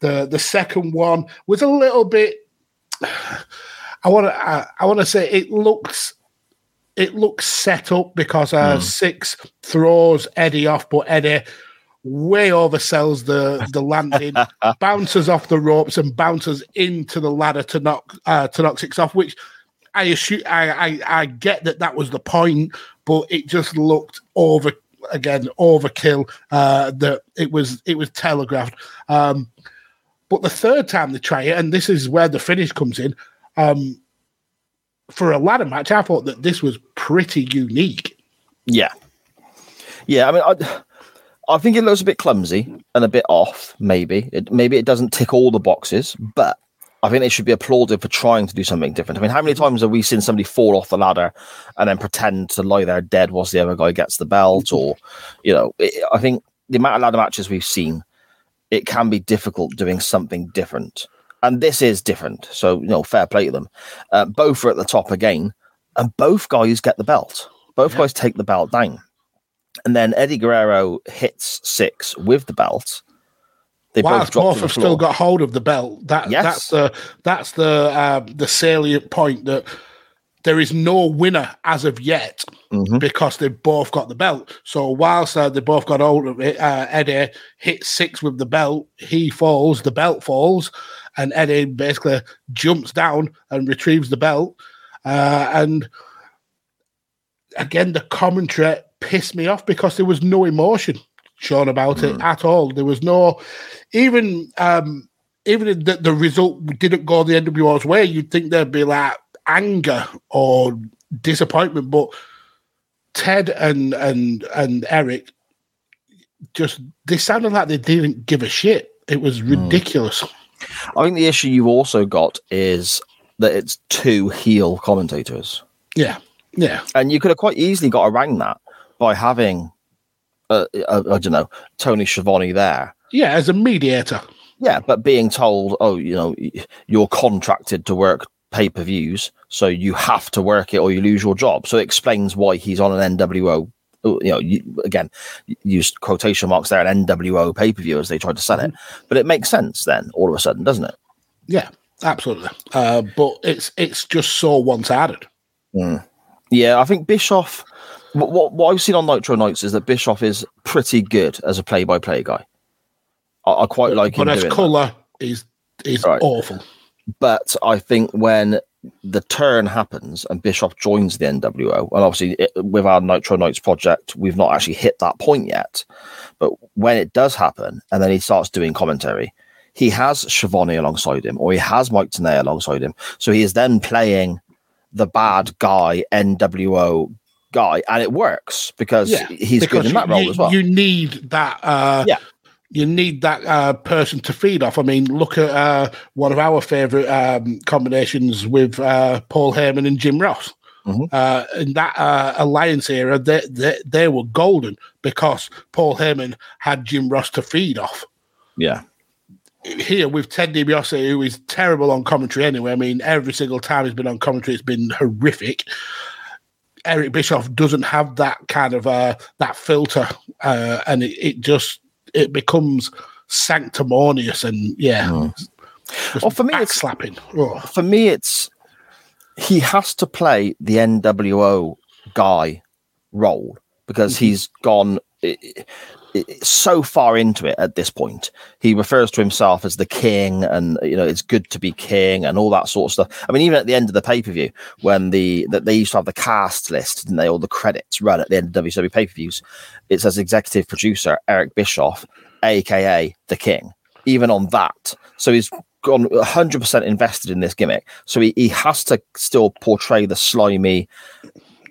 the the second one was a little bit. I want to I, I want to say it looks it looks set up because uh, Syxx throws Eddie off, but Eddie way oversells the the landing, bounces off the ropes and bounces into the ladder to knock uh, to knock Syxx off, which. I assume I, I I get that that was the point, but it just looked over again overkill. Uh, that it was it was telegraphed. Um, but the third time they try it, and this is where the finish comes in. Um, for a ladder match, I thought that this was pretty unique. Yeah, yeah. I mean, I, I think it looks a bit clumsy and a bit off. Maybe it maybe it doesn't tick all the boxes, but I think they should be applauded for trying to do something different. I mean, how many times have we seen somebody fall off the ladder and then pretend to lie there dead whilst the other guy gets the belt? Or, you know, it, I think the amount of ladder matches we've seen, it can be difficult doing something different. And this is different. So, you know, fair play to them. Uh, both are at the top again, and both guys get the belt. Both guys take the belt down. And then Eddie Guerrero hits Syxx with the belt. They drop both have still got hold of the belt, that Yes. that's the that's the um, the salient point that there is no winner as of yet Mm-hmm. because they've both got the belt. So whilst uh, they both got hold of it, uh, Eddie hits Syxx with the belt. He falls, the belt falls, and Eddie basically jumps down and retrieves the belt. Uh, and again, the commentary pissed me off because there was no emotion shown about it at all. There was no, even um, even if the, the result didn't go the NWO's way, you'd think there'd be like anger or disappointment. But Ted and and and Eric just they sounded like they didn't give a shit. It was ridiculous. I think the issue you've also got is that it's two heel commentators. Yeah, yeah, And you could have quite easily got around that by having, uh, uh, I don't know, Tony Schiavone there. yeah. As a mediator, Yeah, but being told, oh, you know, you're contracted to work pay per views, so you have to work it or you lose your job. So it explains why he's on an NWO. uh, You know, you, again, used quotation marks there, an NWO pay per view as they tried to sell it. But it makes sense then, all of a sudden, doesn't it? yeah, absolutely. Uh, but it's it's just so one sided. Yeah, I think Bischoff. What, what what I've seen on Nitro Nights is that Bischoff is pretty good as a play-by-play guy. I, I quite like him But that. colour is is Right. awful. But I think when the turn happens and Bischoff joins the NWO, and obviously it, with our Nitro Nights project, we've not actually hit that point yet. But when it does happen, and then he starts doing commentary, he has Schiavone alongside him, or he has Mike Tenay alongside him. So he is then playing the bad guy NWO guy, and it works because Yeah, he's good in that you, role you- as well. You need that. Uh, Yeah. You need that uh, person to feed off. I mean, look at uh, one of our favourite um, combinations with uh, Paul Heyman and Jim Ross. Mhm. Uh, in that uh, alliance era, they, they they were golden because Paul Heyman had Jim Ross to feed off. yeah, Here with Ted DiBiase, who is terrible on commentary anyway. I mean, every single time he's been on commentary, it's been horrific. Eric Bischoff doesn't have that kind of uh, that filter, uh, and it, it just it becomes sanctimonious and yeah. just Well, for me, it's- slapping. Oh, for me, it's he has to play the NWO guy role because he's gone so far into it at this point. He refers to himself as the king, and you know it's good to be king and all that sort of stuff. I mean, even at the end of the pay per view, when the that they used to have the cast list and they all the credits run at the end of WCW pay per views, it says executive producer Eric Bischoff, aka the King. Even on that, so he's gone 100% invested in this gimmick. So he, he has to still portray the slimy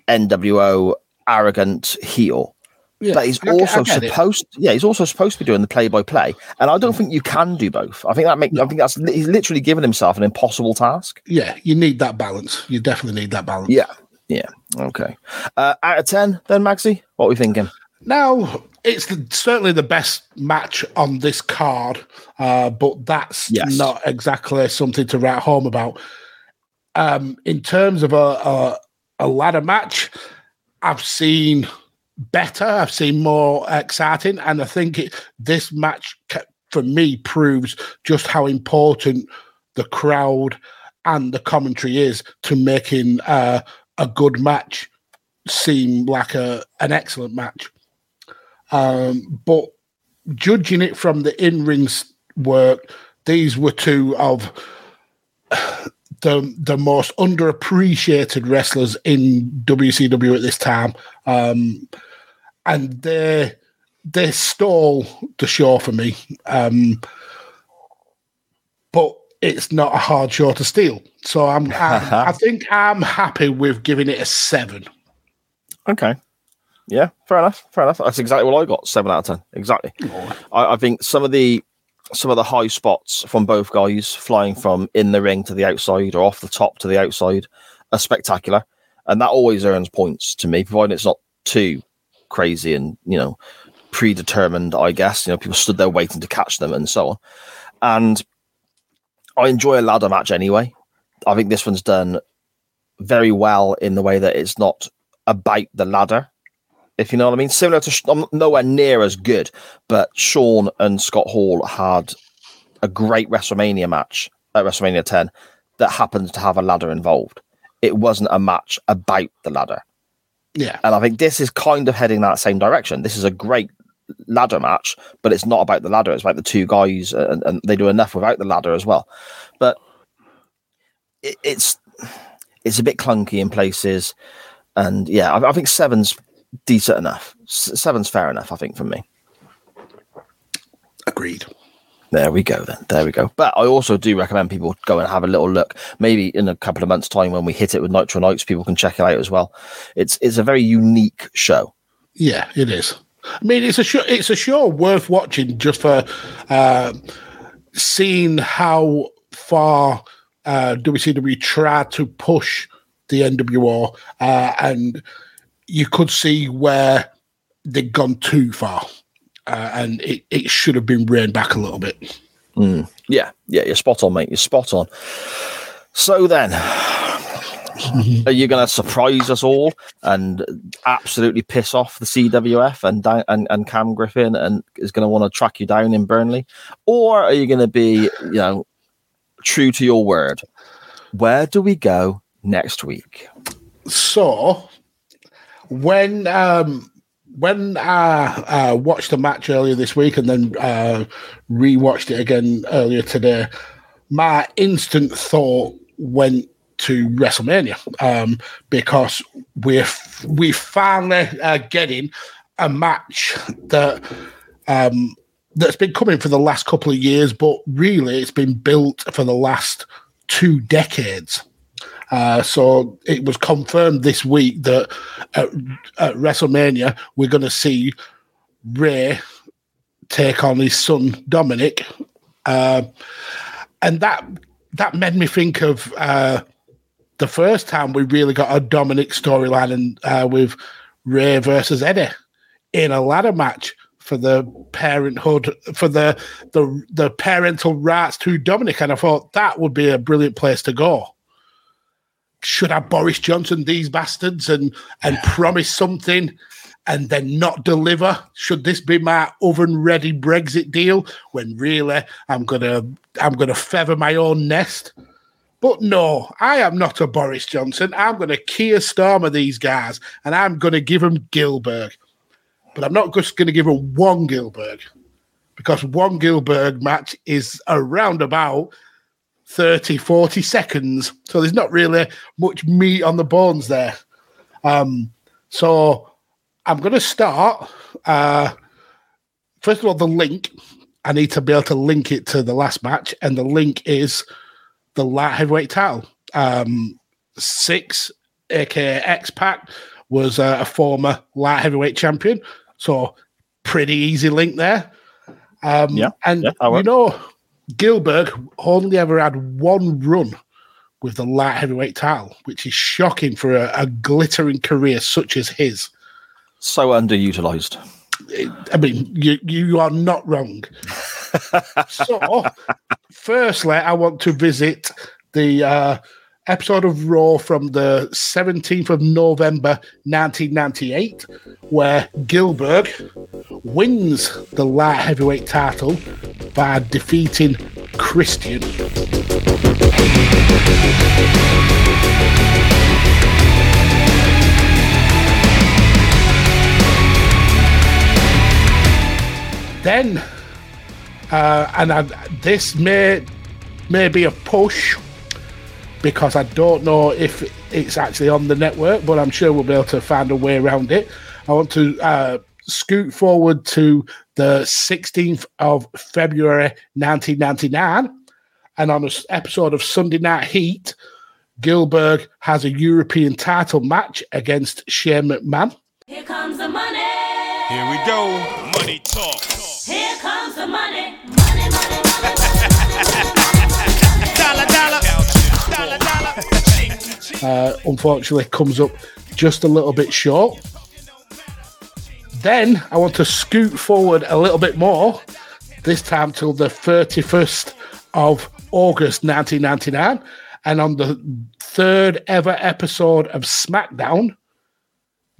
NWO arrogant heel. Yeah, but he's I get- I also get it. supposed yeah he's also supposed to be doing the play by play and i don't think you can do both i think that make i think that's he's literally given himself an impossible task Yeah, you need that balance. You definitely need that balance. yeah yeah okay uh out of 10 then Magsy what are we thinking Now, it's the, certainly the best match on this card, uh, but that's Yes. not exactly something to write home about. Um, in terms of a, a, a ladder match, I've seen better, I've seen more exciting, and I think it, this match, for me, proves just how important the crowd and the commentary is to making uh, a good match seem like a an excellent match. Um, but judging it from the in ring work, these were two of the the most underappreciated wrestlers in WCW at this time, um, and they they stole the show for me. Um, but it's not a hard show to steal, so I'm, I'm I think I'm happy with giving it a seven. Okay. Yeah, fair enough. Fair enough. That's exactly what I got. Seven out of ten. Exactly. I, I think some of the some of the high spots from both guys, flying from in the ring to the outside or off the top to the outside, are spectacular, and that always earns points to me, provided it's not too crazy and you know predetermined. I guess you know people stood there waiting to catch them and so on. And I enjoy a ladder match anyway. I think this one's done very well in the way that it's not about the ladder, if you know what I mean. Similar to, I'm nowhere near as good, but Shawn and Scott Hall had a great WrestleMania match at WrestleMania 10 that happened to have a ladder involved. It wasn't a match about the ladder. Yeah, And I think this is kind of heading that same direction. This is a great ladder match, but it's not about the ladder. It's about the two guys, uh, and, and they do enough without the ladder as well. But it, it's it's a bit clunky in places, and yeah, I, I think seven's decent enough. S- seven's fair enough, I think, for me. agreed. There we go, then. There we go. But I also do recommend people go and have a little look. Maybe in a couple of months' time, when we hit it with Nitro Nights, people can check it out as well. It's it's a very unique show. Yeah, it is. I mean, it's a show. It's a show worth watching just for uh, seeing how far uh, WCW tried to we try to push the NWO, uh, and you could see where they'd gone too far, uh, and it, it should have been reined back a little bit. Yeah, yeah, you're spot on, mate. You're spot on. So then, are you going to surprise us all and absolutely piss off the CWF and and, and Dan Griffin and is going to want to track you down in Burnley, or are you going to be, you know, true to your word? Where do we go next week? So when um when I uh, watched the match earlier this week and then uh, rewatched it again earlier today, my instant thought went to WrestleMania um, because we're we finally uh, getting a match that um, that's been coming for the last couple of years, but really it's been built for the last two decades. Uh, so it was confirmed this week that at, at WrestleMania we're going to see Rey take on his son Dominik, uh, and that that made me think of uh, the first time we really got a Dominik storyline and uh, with Rey versus Eddie in a ladder match for the parenthood for the the the parental rights to Dominik, and I thought that would be a brilliant place to go should have Boris Johnson these bastards and and promise something and then not deliver? Should this be my oven ready Brexit deal when really I'm gonna I'm gonna feather my own nest? But no, I am not a Boris Johnson. I'm going to Keir Starmer these guys, and I'm going to give them Gillberg. But I'm not just going to give them one Gillberg because one Gillberg match is a about 30, 40 seconds. So there's not really much meat on the bones there. Um, so I'm going to start. Uh, first of all, the link. I need to be able to link it to the last match, and the link is the light heavyweight title. Um, Syxx, aka X Pac, was uh, a former light heavyweight champion. So pretty easy link there. Um, Yeah, and yeah, you know, Gillberg only ever had one run with the light heavyweight title, which is shocking for a, a glittering career such as his. So underutilized. I mean, you you are not wrong. so, firstly, I want to visit the uh, episode of Raw from the 17th of November 1998, where Gillberg wins the light heavyweight title by defeating Christian. Then, uh, and I, this may may be a push because I don't know if it's actually on the network, but I'm sure we'll be able to find a way around it. I want to uh, scoot forward to the 16th of February 1999, and on an episode of Sunday Night Heat, Gillberg has a European title match against Shane McMahon. Here comes the money. Here we go. Money talk. Here comes the money. Money, money, money. Dollar, uh, unfortunately comes up just a little bit short. Then I want to scoot forward a little bit more, this time till the 31st of August 1999. And on the third ever episode of SmackDown,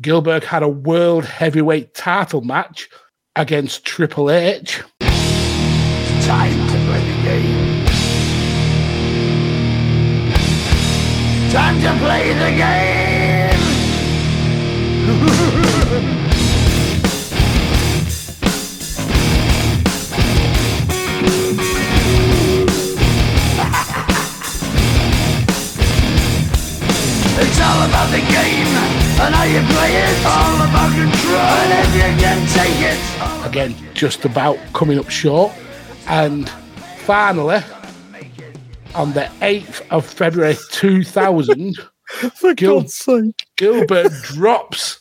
Gillberg had a world heavyweight title match against Triple H. Time Time to play the game. It's all about the game and how you play it. All about control and if you can take it. again just about coming up short and finally on the 8th of february 2000 for Gil- gillberg drops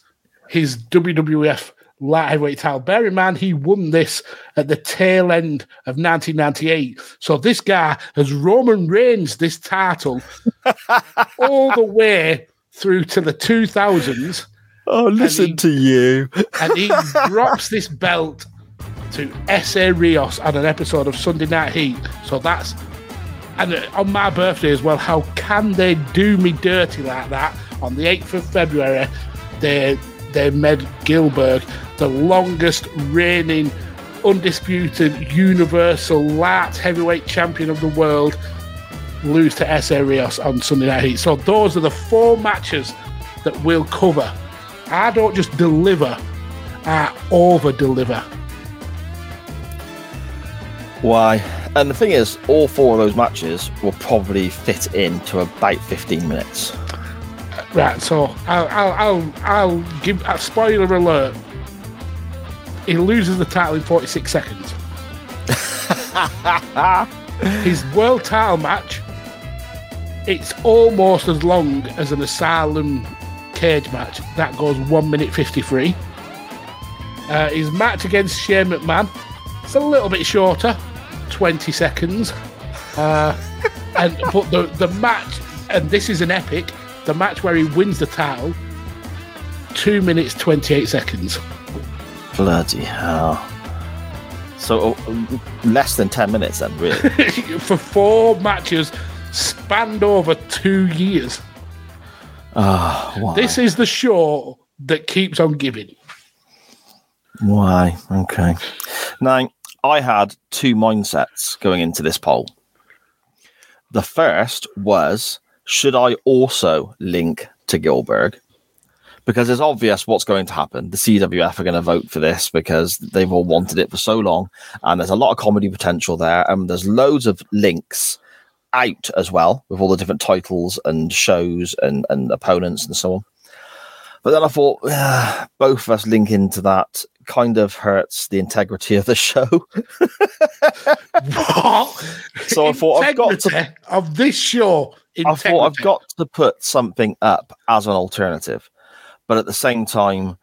his wwf light heavyweight title bear in mind he won this at the tail end of 1998 so this guy has roman reigns this title all the way through to the 2000s Oh, listen he- to you. and he drops this belt to Essa Rios on an episode of Sunday Night Heat. So that's and uh, on my birthday as well. How can they do me dirty like that? On the eighth of February, they they made Gillberg the longest reigning, undisputed Universal Light Heavyweight Champion of the world lose to Essa Rios on Sunday Night Heat. So those are the four matches that we'll cover. I don't just deliver, I over deliver. Why? And the thing is, all four of those matches will probably fit into about 15 minutes. Right, so I'll I'll I'll, I'll give a spoiler alert. He loses the title in 46 seconds. His world title match, it's almost as long as an asylum cage match. That goes 1 minute 53. Uh, his match against Shane McMahon, it's a little bit shorter, 20 seconds. Uh, and but the the match, and this is an epic. The match where he wins the title, two minutes twenty eight seconds. Bloody hell. So uh, less than 10 minutes then, really. for four matches spanned over two years. Ah? This is the show that keeps on giving. Why? Okay. Now, I had two mindsets going into this poll. The first was should I also link to Gillberg? Because it's obvious what's going to happen. The CWF are going to vote for this because they've all wanted it for so long. And there's a lot of comedy potential there. And there's loads of links out as well with all the different titles and shows and, and opponents and so on. But then I thought, both of us link into that kind of hurts the integrity of the show. What? So I thought I've got to- of this show. I thought I've got to put something up as an alternative. But at the same time,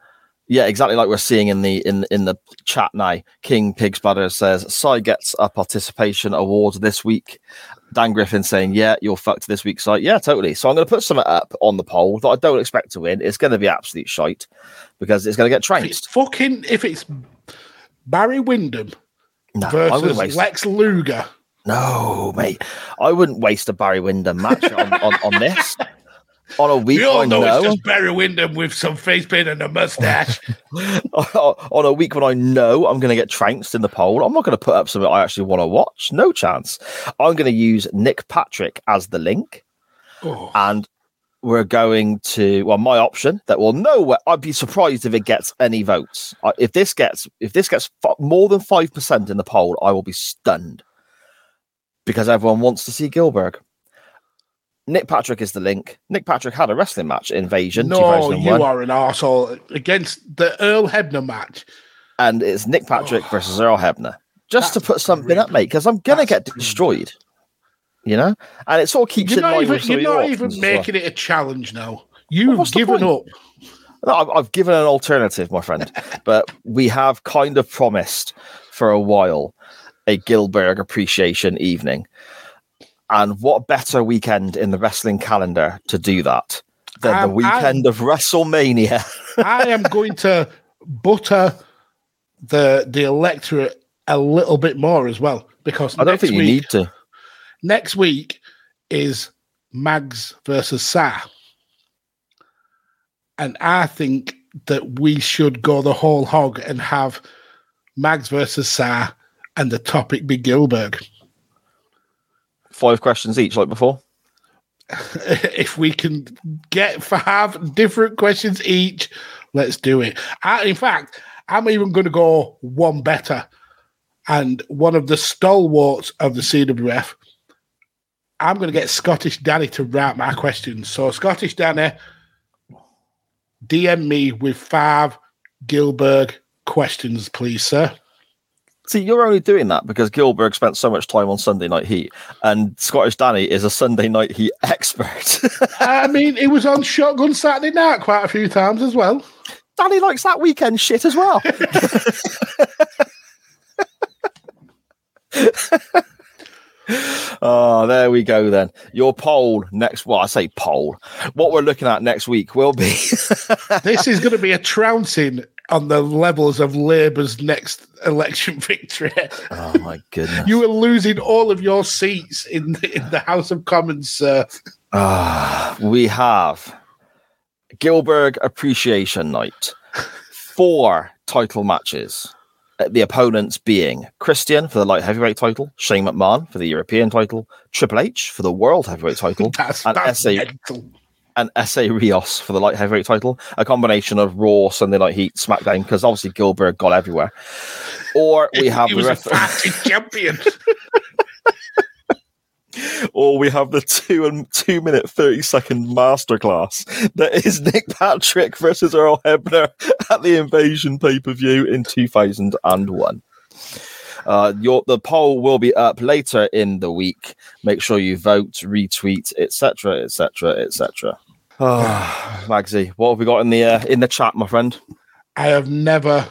Yeah, exactly like we're seeing in the in in the chat now. King Pigs Bladder says Si gets a participation award this week. Dan Griffin saying, "Yeah, you're fucked this week, Si." Yeah, totally. So I'm going to put something up on the poll that I don't expect to win. It's going to be absolute shite because it's going to get trounced. fucking if it's Barry Windham No, versus. Lex Luger. No, mate, I wouldn't waste a Barry Windham match on, on, on this on a week. We all I know, know it's just Barry Windham with some face paint and a mustache. on a week when I know I'm going to get trounced in the poll, I'm not going to put up something I actually want to watch. No chance. I'm going to use Nick Patrick as the link, Oh. and we're going to well, my option that will nowhere. I'd be surprised if it gets any votes. If this gets if this gets f- more than five percent in the poll, I will be stunned because everyone wants to see Gillberg. Nick Patrick is the link. Nick Patrick had a wrestling match, Invasion no, 2001 you are an arsehole against the Earl Hebner match. and it's Nick Patrick versus Earl Hebner. Just to put something up, mate, because I'm gonna get destroyed. You know, and it sort of keeps You're not even, you're not even well. making it a challenge now. You've the given up. No, I've, I've given an alternative, my friend, but we have kind of promised for a while a Gillberg appreciation evening. And what better weekend in the wrestling calendar to do that than the Um, I- weekend of WrestleMania? I am going to butter the the electorate a little bit more as well because I don't think you week, need to. Next week is Mags versus Si. And I think that we should go the whole hog and have Mags versus Si and the topic be Gillberg. Five questions each, like before. if we can get five different questions each, let's do it. I, in fact, I'm even going to go one better. And one of the stalwarts of the CWF, I'm going to get Scottish Danny to write my questions. So, Scottish Danny, DM me with five Gillberg questions, please, sir. See, you're only doing that because Gillberg spent so much time on Sunday Night Heat, and Scottish Danny is a Sunday Night Heat expert. I mean, he was on Shotgun Saturday night quite a few times as well. Danny likes that weekend shit as well. Oh, there we go then. Your poll next, well, I say poll. What we're looking at next week will be this is going to be a trouncing on the levels of Labour's next election victory. Oh my goodness. You are losing all of your seats in the, in the House of Commons, sir. Ah, we have Gillberg Appreciation Night. Four title matches. Uh, The opponents being Christian for the light heavyweight title, Shane McMahon for the European title, Triple H for the world heavyweight title, That's, and that's SA mental. and Essa Rios for the light heavyweight title. A combination of Raw, Sunday Night Heat, SmackDown, because obviously Gillberg got everywhere. Or we have he the was a ref- fastest champion. or we have the two and two minute thirty second masterclass that is Nick Patrick versus Earl Hebner at the Invasion pay per view in two thousand and one. Uh, your the poll will be up later in the week. Make sure you vote, retweet, etc., etc., etc. Ah, Magsy, what have we got in the uh, in the chat, my friend? I have never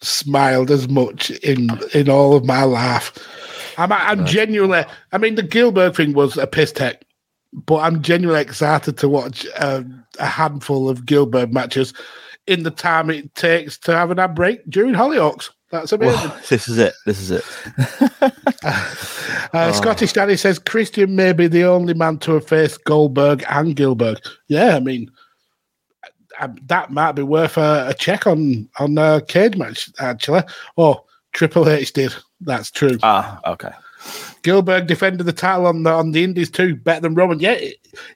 smiled as much in in all of my life. I'm I'm genuinely. I mean, the Gillberg thing was a piss take, but I'm genuinely excited to watch uh, a handful of Gillberg matches in the time it takes to have an ad break during Hollyoaks. That's amazing. Well, this is it. This is it. Uh, Scottish Danny says Christian may be the only man to have faced Goldberg and Gillberg. Yeah, I mean, uh, that might be worth a, a check on on a cage match actually. Oh, Triple H did. That's true. Ah, okay. Gillberg defended the title on the on the Indies too, better than Roman. Yeah,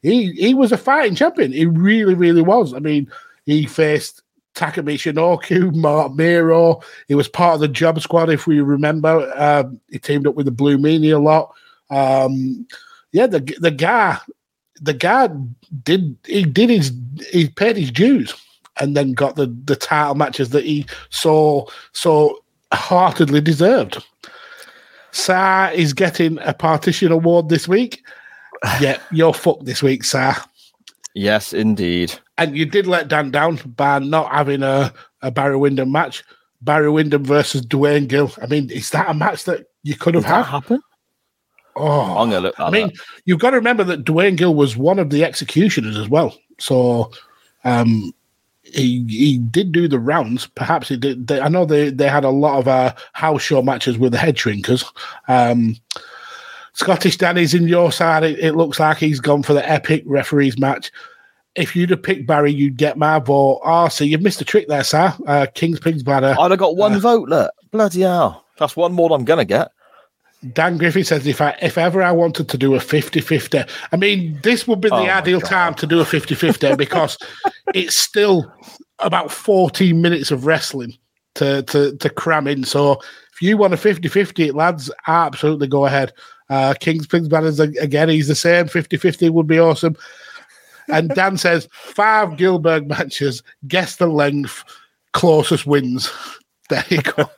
he he was a fighting champion. He really, really was. I mean, he faced Taka Michinoku, Marc Mero. He was part of the Job Squad, if we remember. Um, he teamed up with the Blue Meanie a lot. Um, yeah, the the guy, the guy did he did his he paid his dues, and then got the the title matches that he so so heartedly deserved. Si is getting a partition award this week. Yeah, you're fucked this week, Sa. Yes, indeed. And you did let Dan down by not having a, a Barry Windham match. Barry Windham versus Duane Gill. I mean, is that a match that you could have Did that had? happen? Oh, I'm gonna look. That I mean, up. you've got to remember that Duane Gill was one of the executioners as well. So um, he he did do the rounds. Perhaps he did. They, I know they, they had a lot of uh, house show matches with the head shrinkers. Um, Scottish Danny's in your side. It, it looks like he's gone for the epic referees match. If you'd have picked Barry, you'd get my vote. Oh, see, you've missed a trick there, sir. Uh, King's Pig's Bladder. I'd have got one vote. Look, bloody hell, that's one more than I'm gonna get. Dan Griffin says if I if ever I wanted to do a 50-50, I mean this would be the Oh ideal time to do a 50-50 because it's still about 14 minutes of wrestling to to to cram in. So if you want a 50-50, lads, absolutely go ahead. Uh King's Pigs Bladders again, he's the same. 50-50 would be awesome. And Dan says five Gillberg matches, guess the length, closest wins. There you go.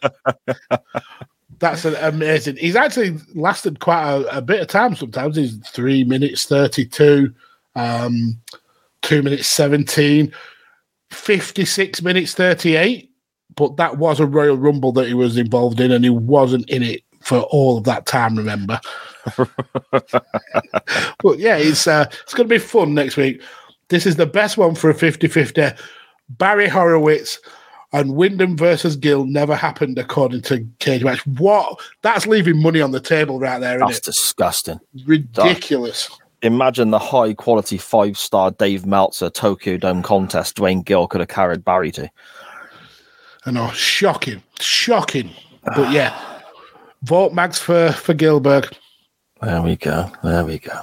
That's an amazing. He's actually lasted quite a, a bit of time. Sometimes he's three minutes thirty-two, um, two minutes 17, 56 minutes thirty-eight. But that was a Royal Rumble that he was involved in, and he wasn't in it for all of that time. Remember? but yeah, it's uh, it's going to be fun next week. This is the best one for a 50-50. Barry Horowitz and Windham versus Gill never happened according to Cage Match. What? That's leaving money on the table right there, That's disgusting. Ridiculous. Imagine the high quality five star Dave Meltzer Tokyo Dome contest Duane Gill could have carried Barry to. I know, shocking, shocking. But yeah, vote Mags for for Gillberg. There we go. There we go.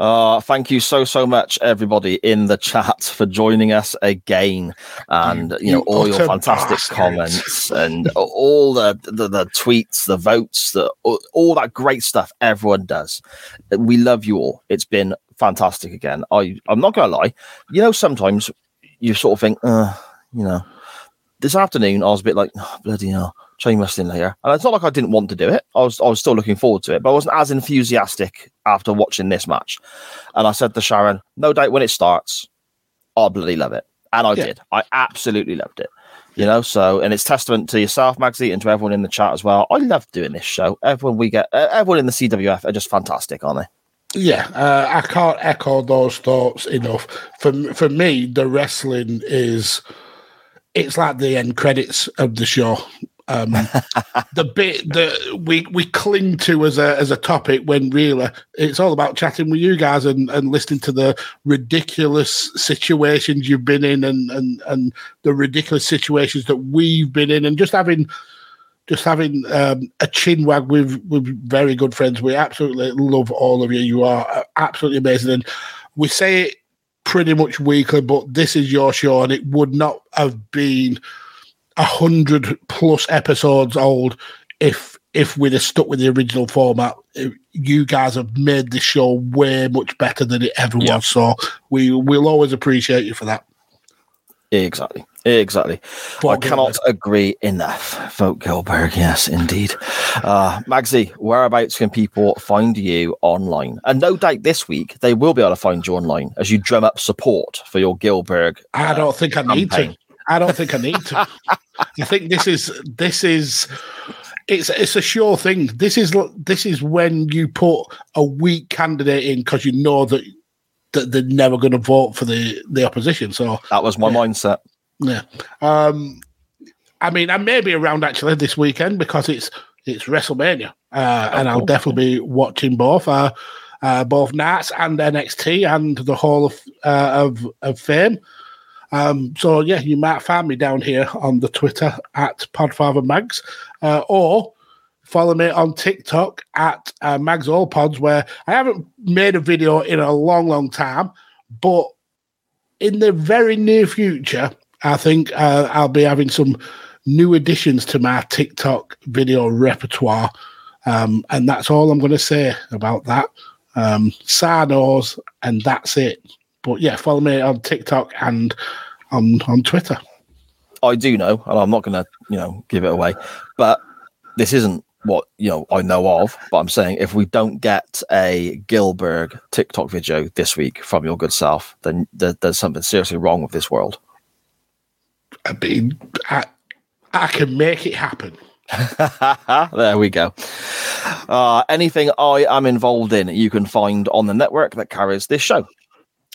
Uh, thank you so so much, everybody in the chat, for joining us again, and you, know all your fantastic comments and all the, the the tweets, the votes, the all, all that great stuff everyone does. We love you all. It's been fantastic again. I I'm not gonna lie. You know, sometimes you sort of think, uh, you know, this afternoon I was a bit like, oh, bloody hell, chain wrestling later. And it's not like I didn't want to do it. I was I was still looking forward to it, but I wasn't as enthusiastic after watching this match. And I said to Sharon, no doubt when it starts, I'll bloody love it. And I Yeah. did. I absolutely loved it. You know, so and it's testament to yourself, Magsy, and to everyone in the chat as well. I love doing this show. Everyone we get, uh, everyone in the CWF are just fantastic, aren't they? Yeah, uh, I can't echo those thoughts enough. For for me, the wrestling is it's like the end credits of the show. Um, the bit that we we cling to as a as a topic when really it's all about chatting with you guys and, and listening to the ridiculous situations you've been in and, and and the ridiculous situations that we've been in and just having just having um, a chin wag with with very good friends. We absolutely love all of you. You are absolutely amazing, and we say it pretty much weekly. But this is your show, and it would not have been a hundred plus episodes old if if we'd have stuck with the original format. You guys have made this show way much better than it ever Yeah. was. So we will always appreciate you for that. Exactly. Exactly. I Vote cannot agree enough. Vote Gillberg. Yes, indeed. Uh, Magsy, whereabouts can people find you online? And no doubt this week they will be able to find you online as you drum up support for your Gillberg. I don't think I need campaign. to. I don't think I need to. I think this is this is it's it's a sure thing. This is this is when you put a weak candidate in because you know that that they're never going to vote for the the opposition. So That was my mindset. yeah. Um, I mean, I may be around actually this weekend because it's it's WrestleMania, uh, and I'll cool. definitely be watching both, uh, uh, both Nats and NXT and the Hall of uh, of of Fame. Um, so yeah, you might find me down here on the Twitter at Podfather Mags, uh, or follow me on TikTok at uh, Mags All Pods, where I haven't made a video in a long, long time, but in the very near future, I think uh, I'll be having some new additions to my TikTok video repertoire. Um, and that's all I'm going to say about that. Um, Si knows, and that's it. But yeah, follow me on TikTok and on, on Twitter. I do know, and I'm not going to, you know, give it away, but this isn't what you know I know of. But I'm saying if we don't get a Gillberg TikTok video this week from your good self, then there, there's something seriously wrong with this world. I mean, I, I can make it happen. there we go. Uh, anything I am involved in, you can find on the network that carries this show.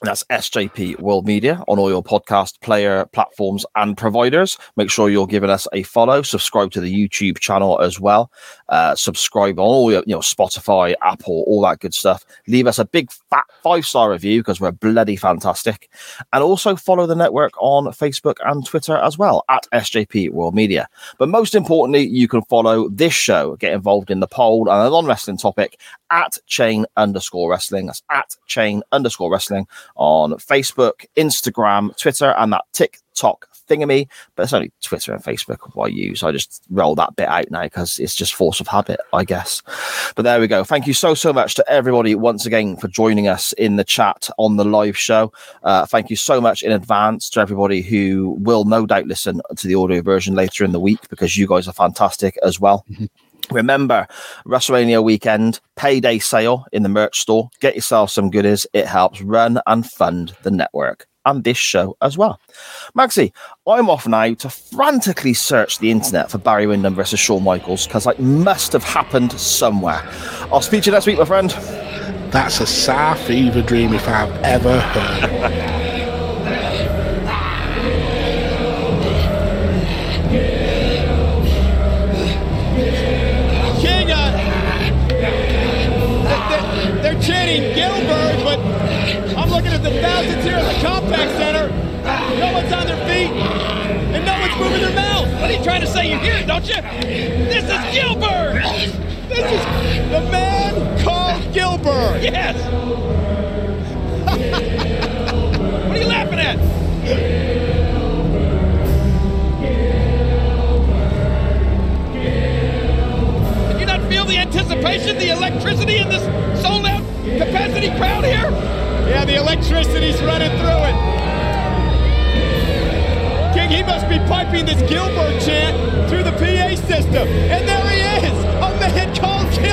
That's SJP World Media on all your podcast player platforms and providers. Make sure you're giving us a follow. Subscribe to the YouTube channel as well. Uh, subscribe on all your, you know, Spotify, Apple, all that good stuff. Leave us a big fat five star review because we're bloody fantastic. And also follow the network on Facebook and Twitter as well at SJP World Media. But most importantly, you can follow this show, get involved in the poll and a non wrestling topic at chain underscore wrestling. That's at chain underscore wrestling on Facebook, Instagram, Twitter, and that TikTok thingamy. But it's only Twitter and Facebook I use. I just roll that bit out now because it's just force of habit, I guess. But there we go. Thank you so, so much to everybody once again for joining us in the chat on the live show. Uh, thank you so much in advance to everybody who will no doubt listen to the audio version later in the week because you guys are fantastic as well. Remember, WrestleMania weekend, payday sale in the merch store. Get yourself some goodies. It helps run and fund the network and this show as well. Magsy, I'm off now to frantically search the internet for Barry Windham versus Shawn Michaels because it must have happened somewhere. I'll speak to you next week, my friend. That's a Sar fever dream if I've ever heard. you don't you? This is Gillberg! This is the man called Gillberg! Yes! what are you laughing at? Gillberg! Gillberg! Did you not feel the anticipation, the electricity in this sold out capacity crowd here? Yeah, the electricity's running through it. King, he must be piping this Gillberg chant through the PA system. And there he is, a man called Gillberg.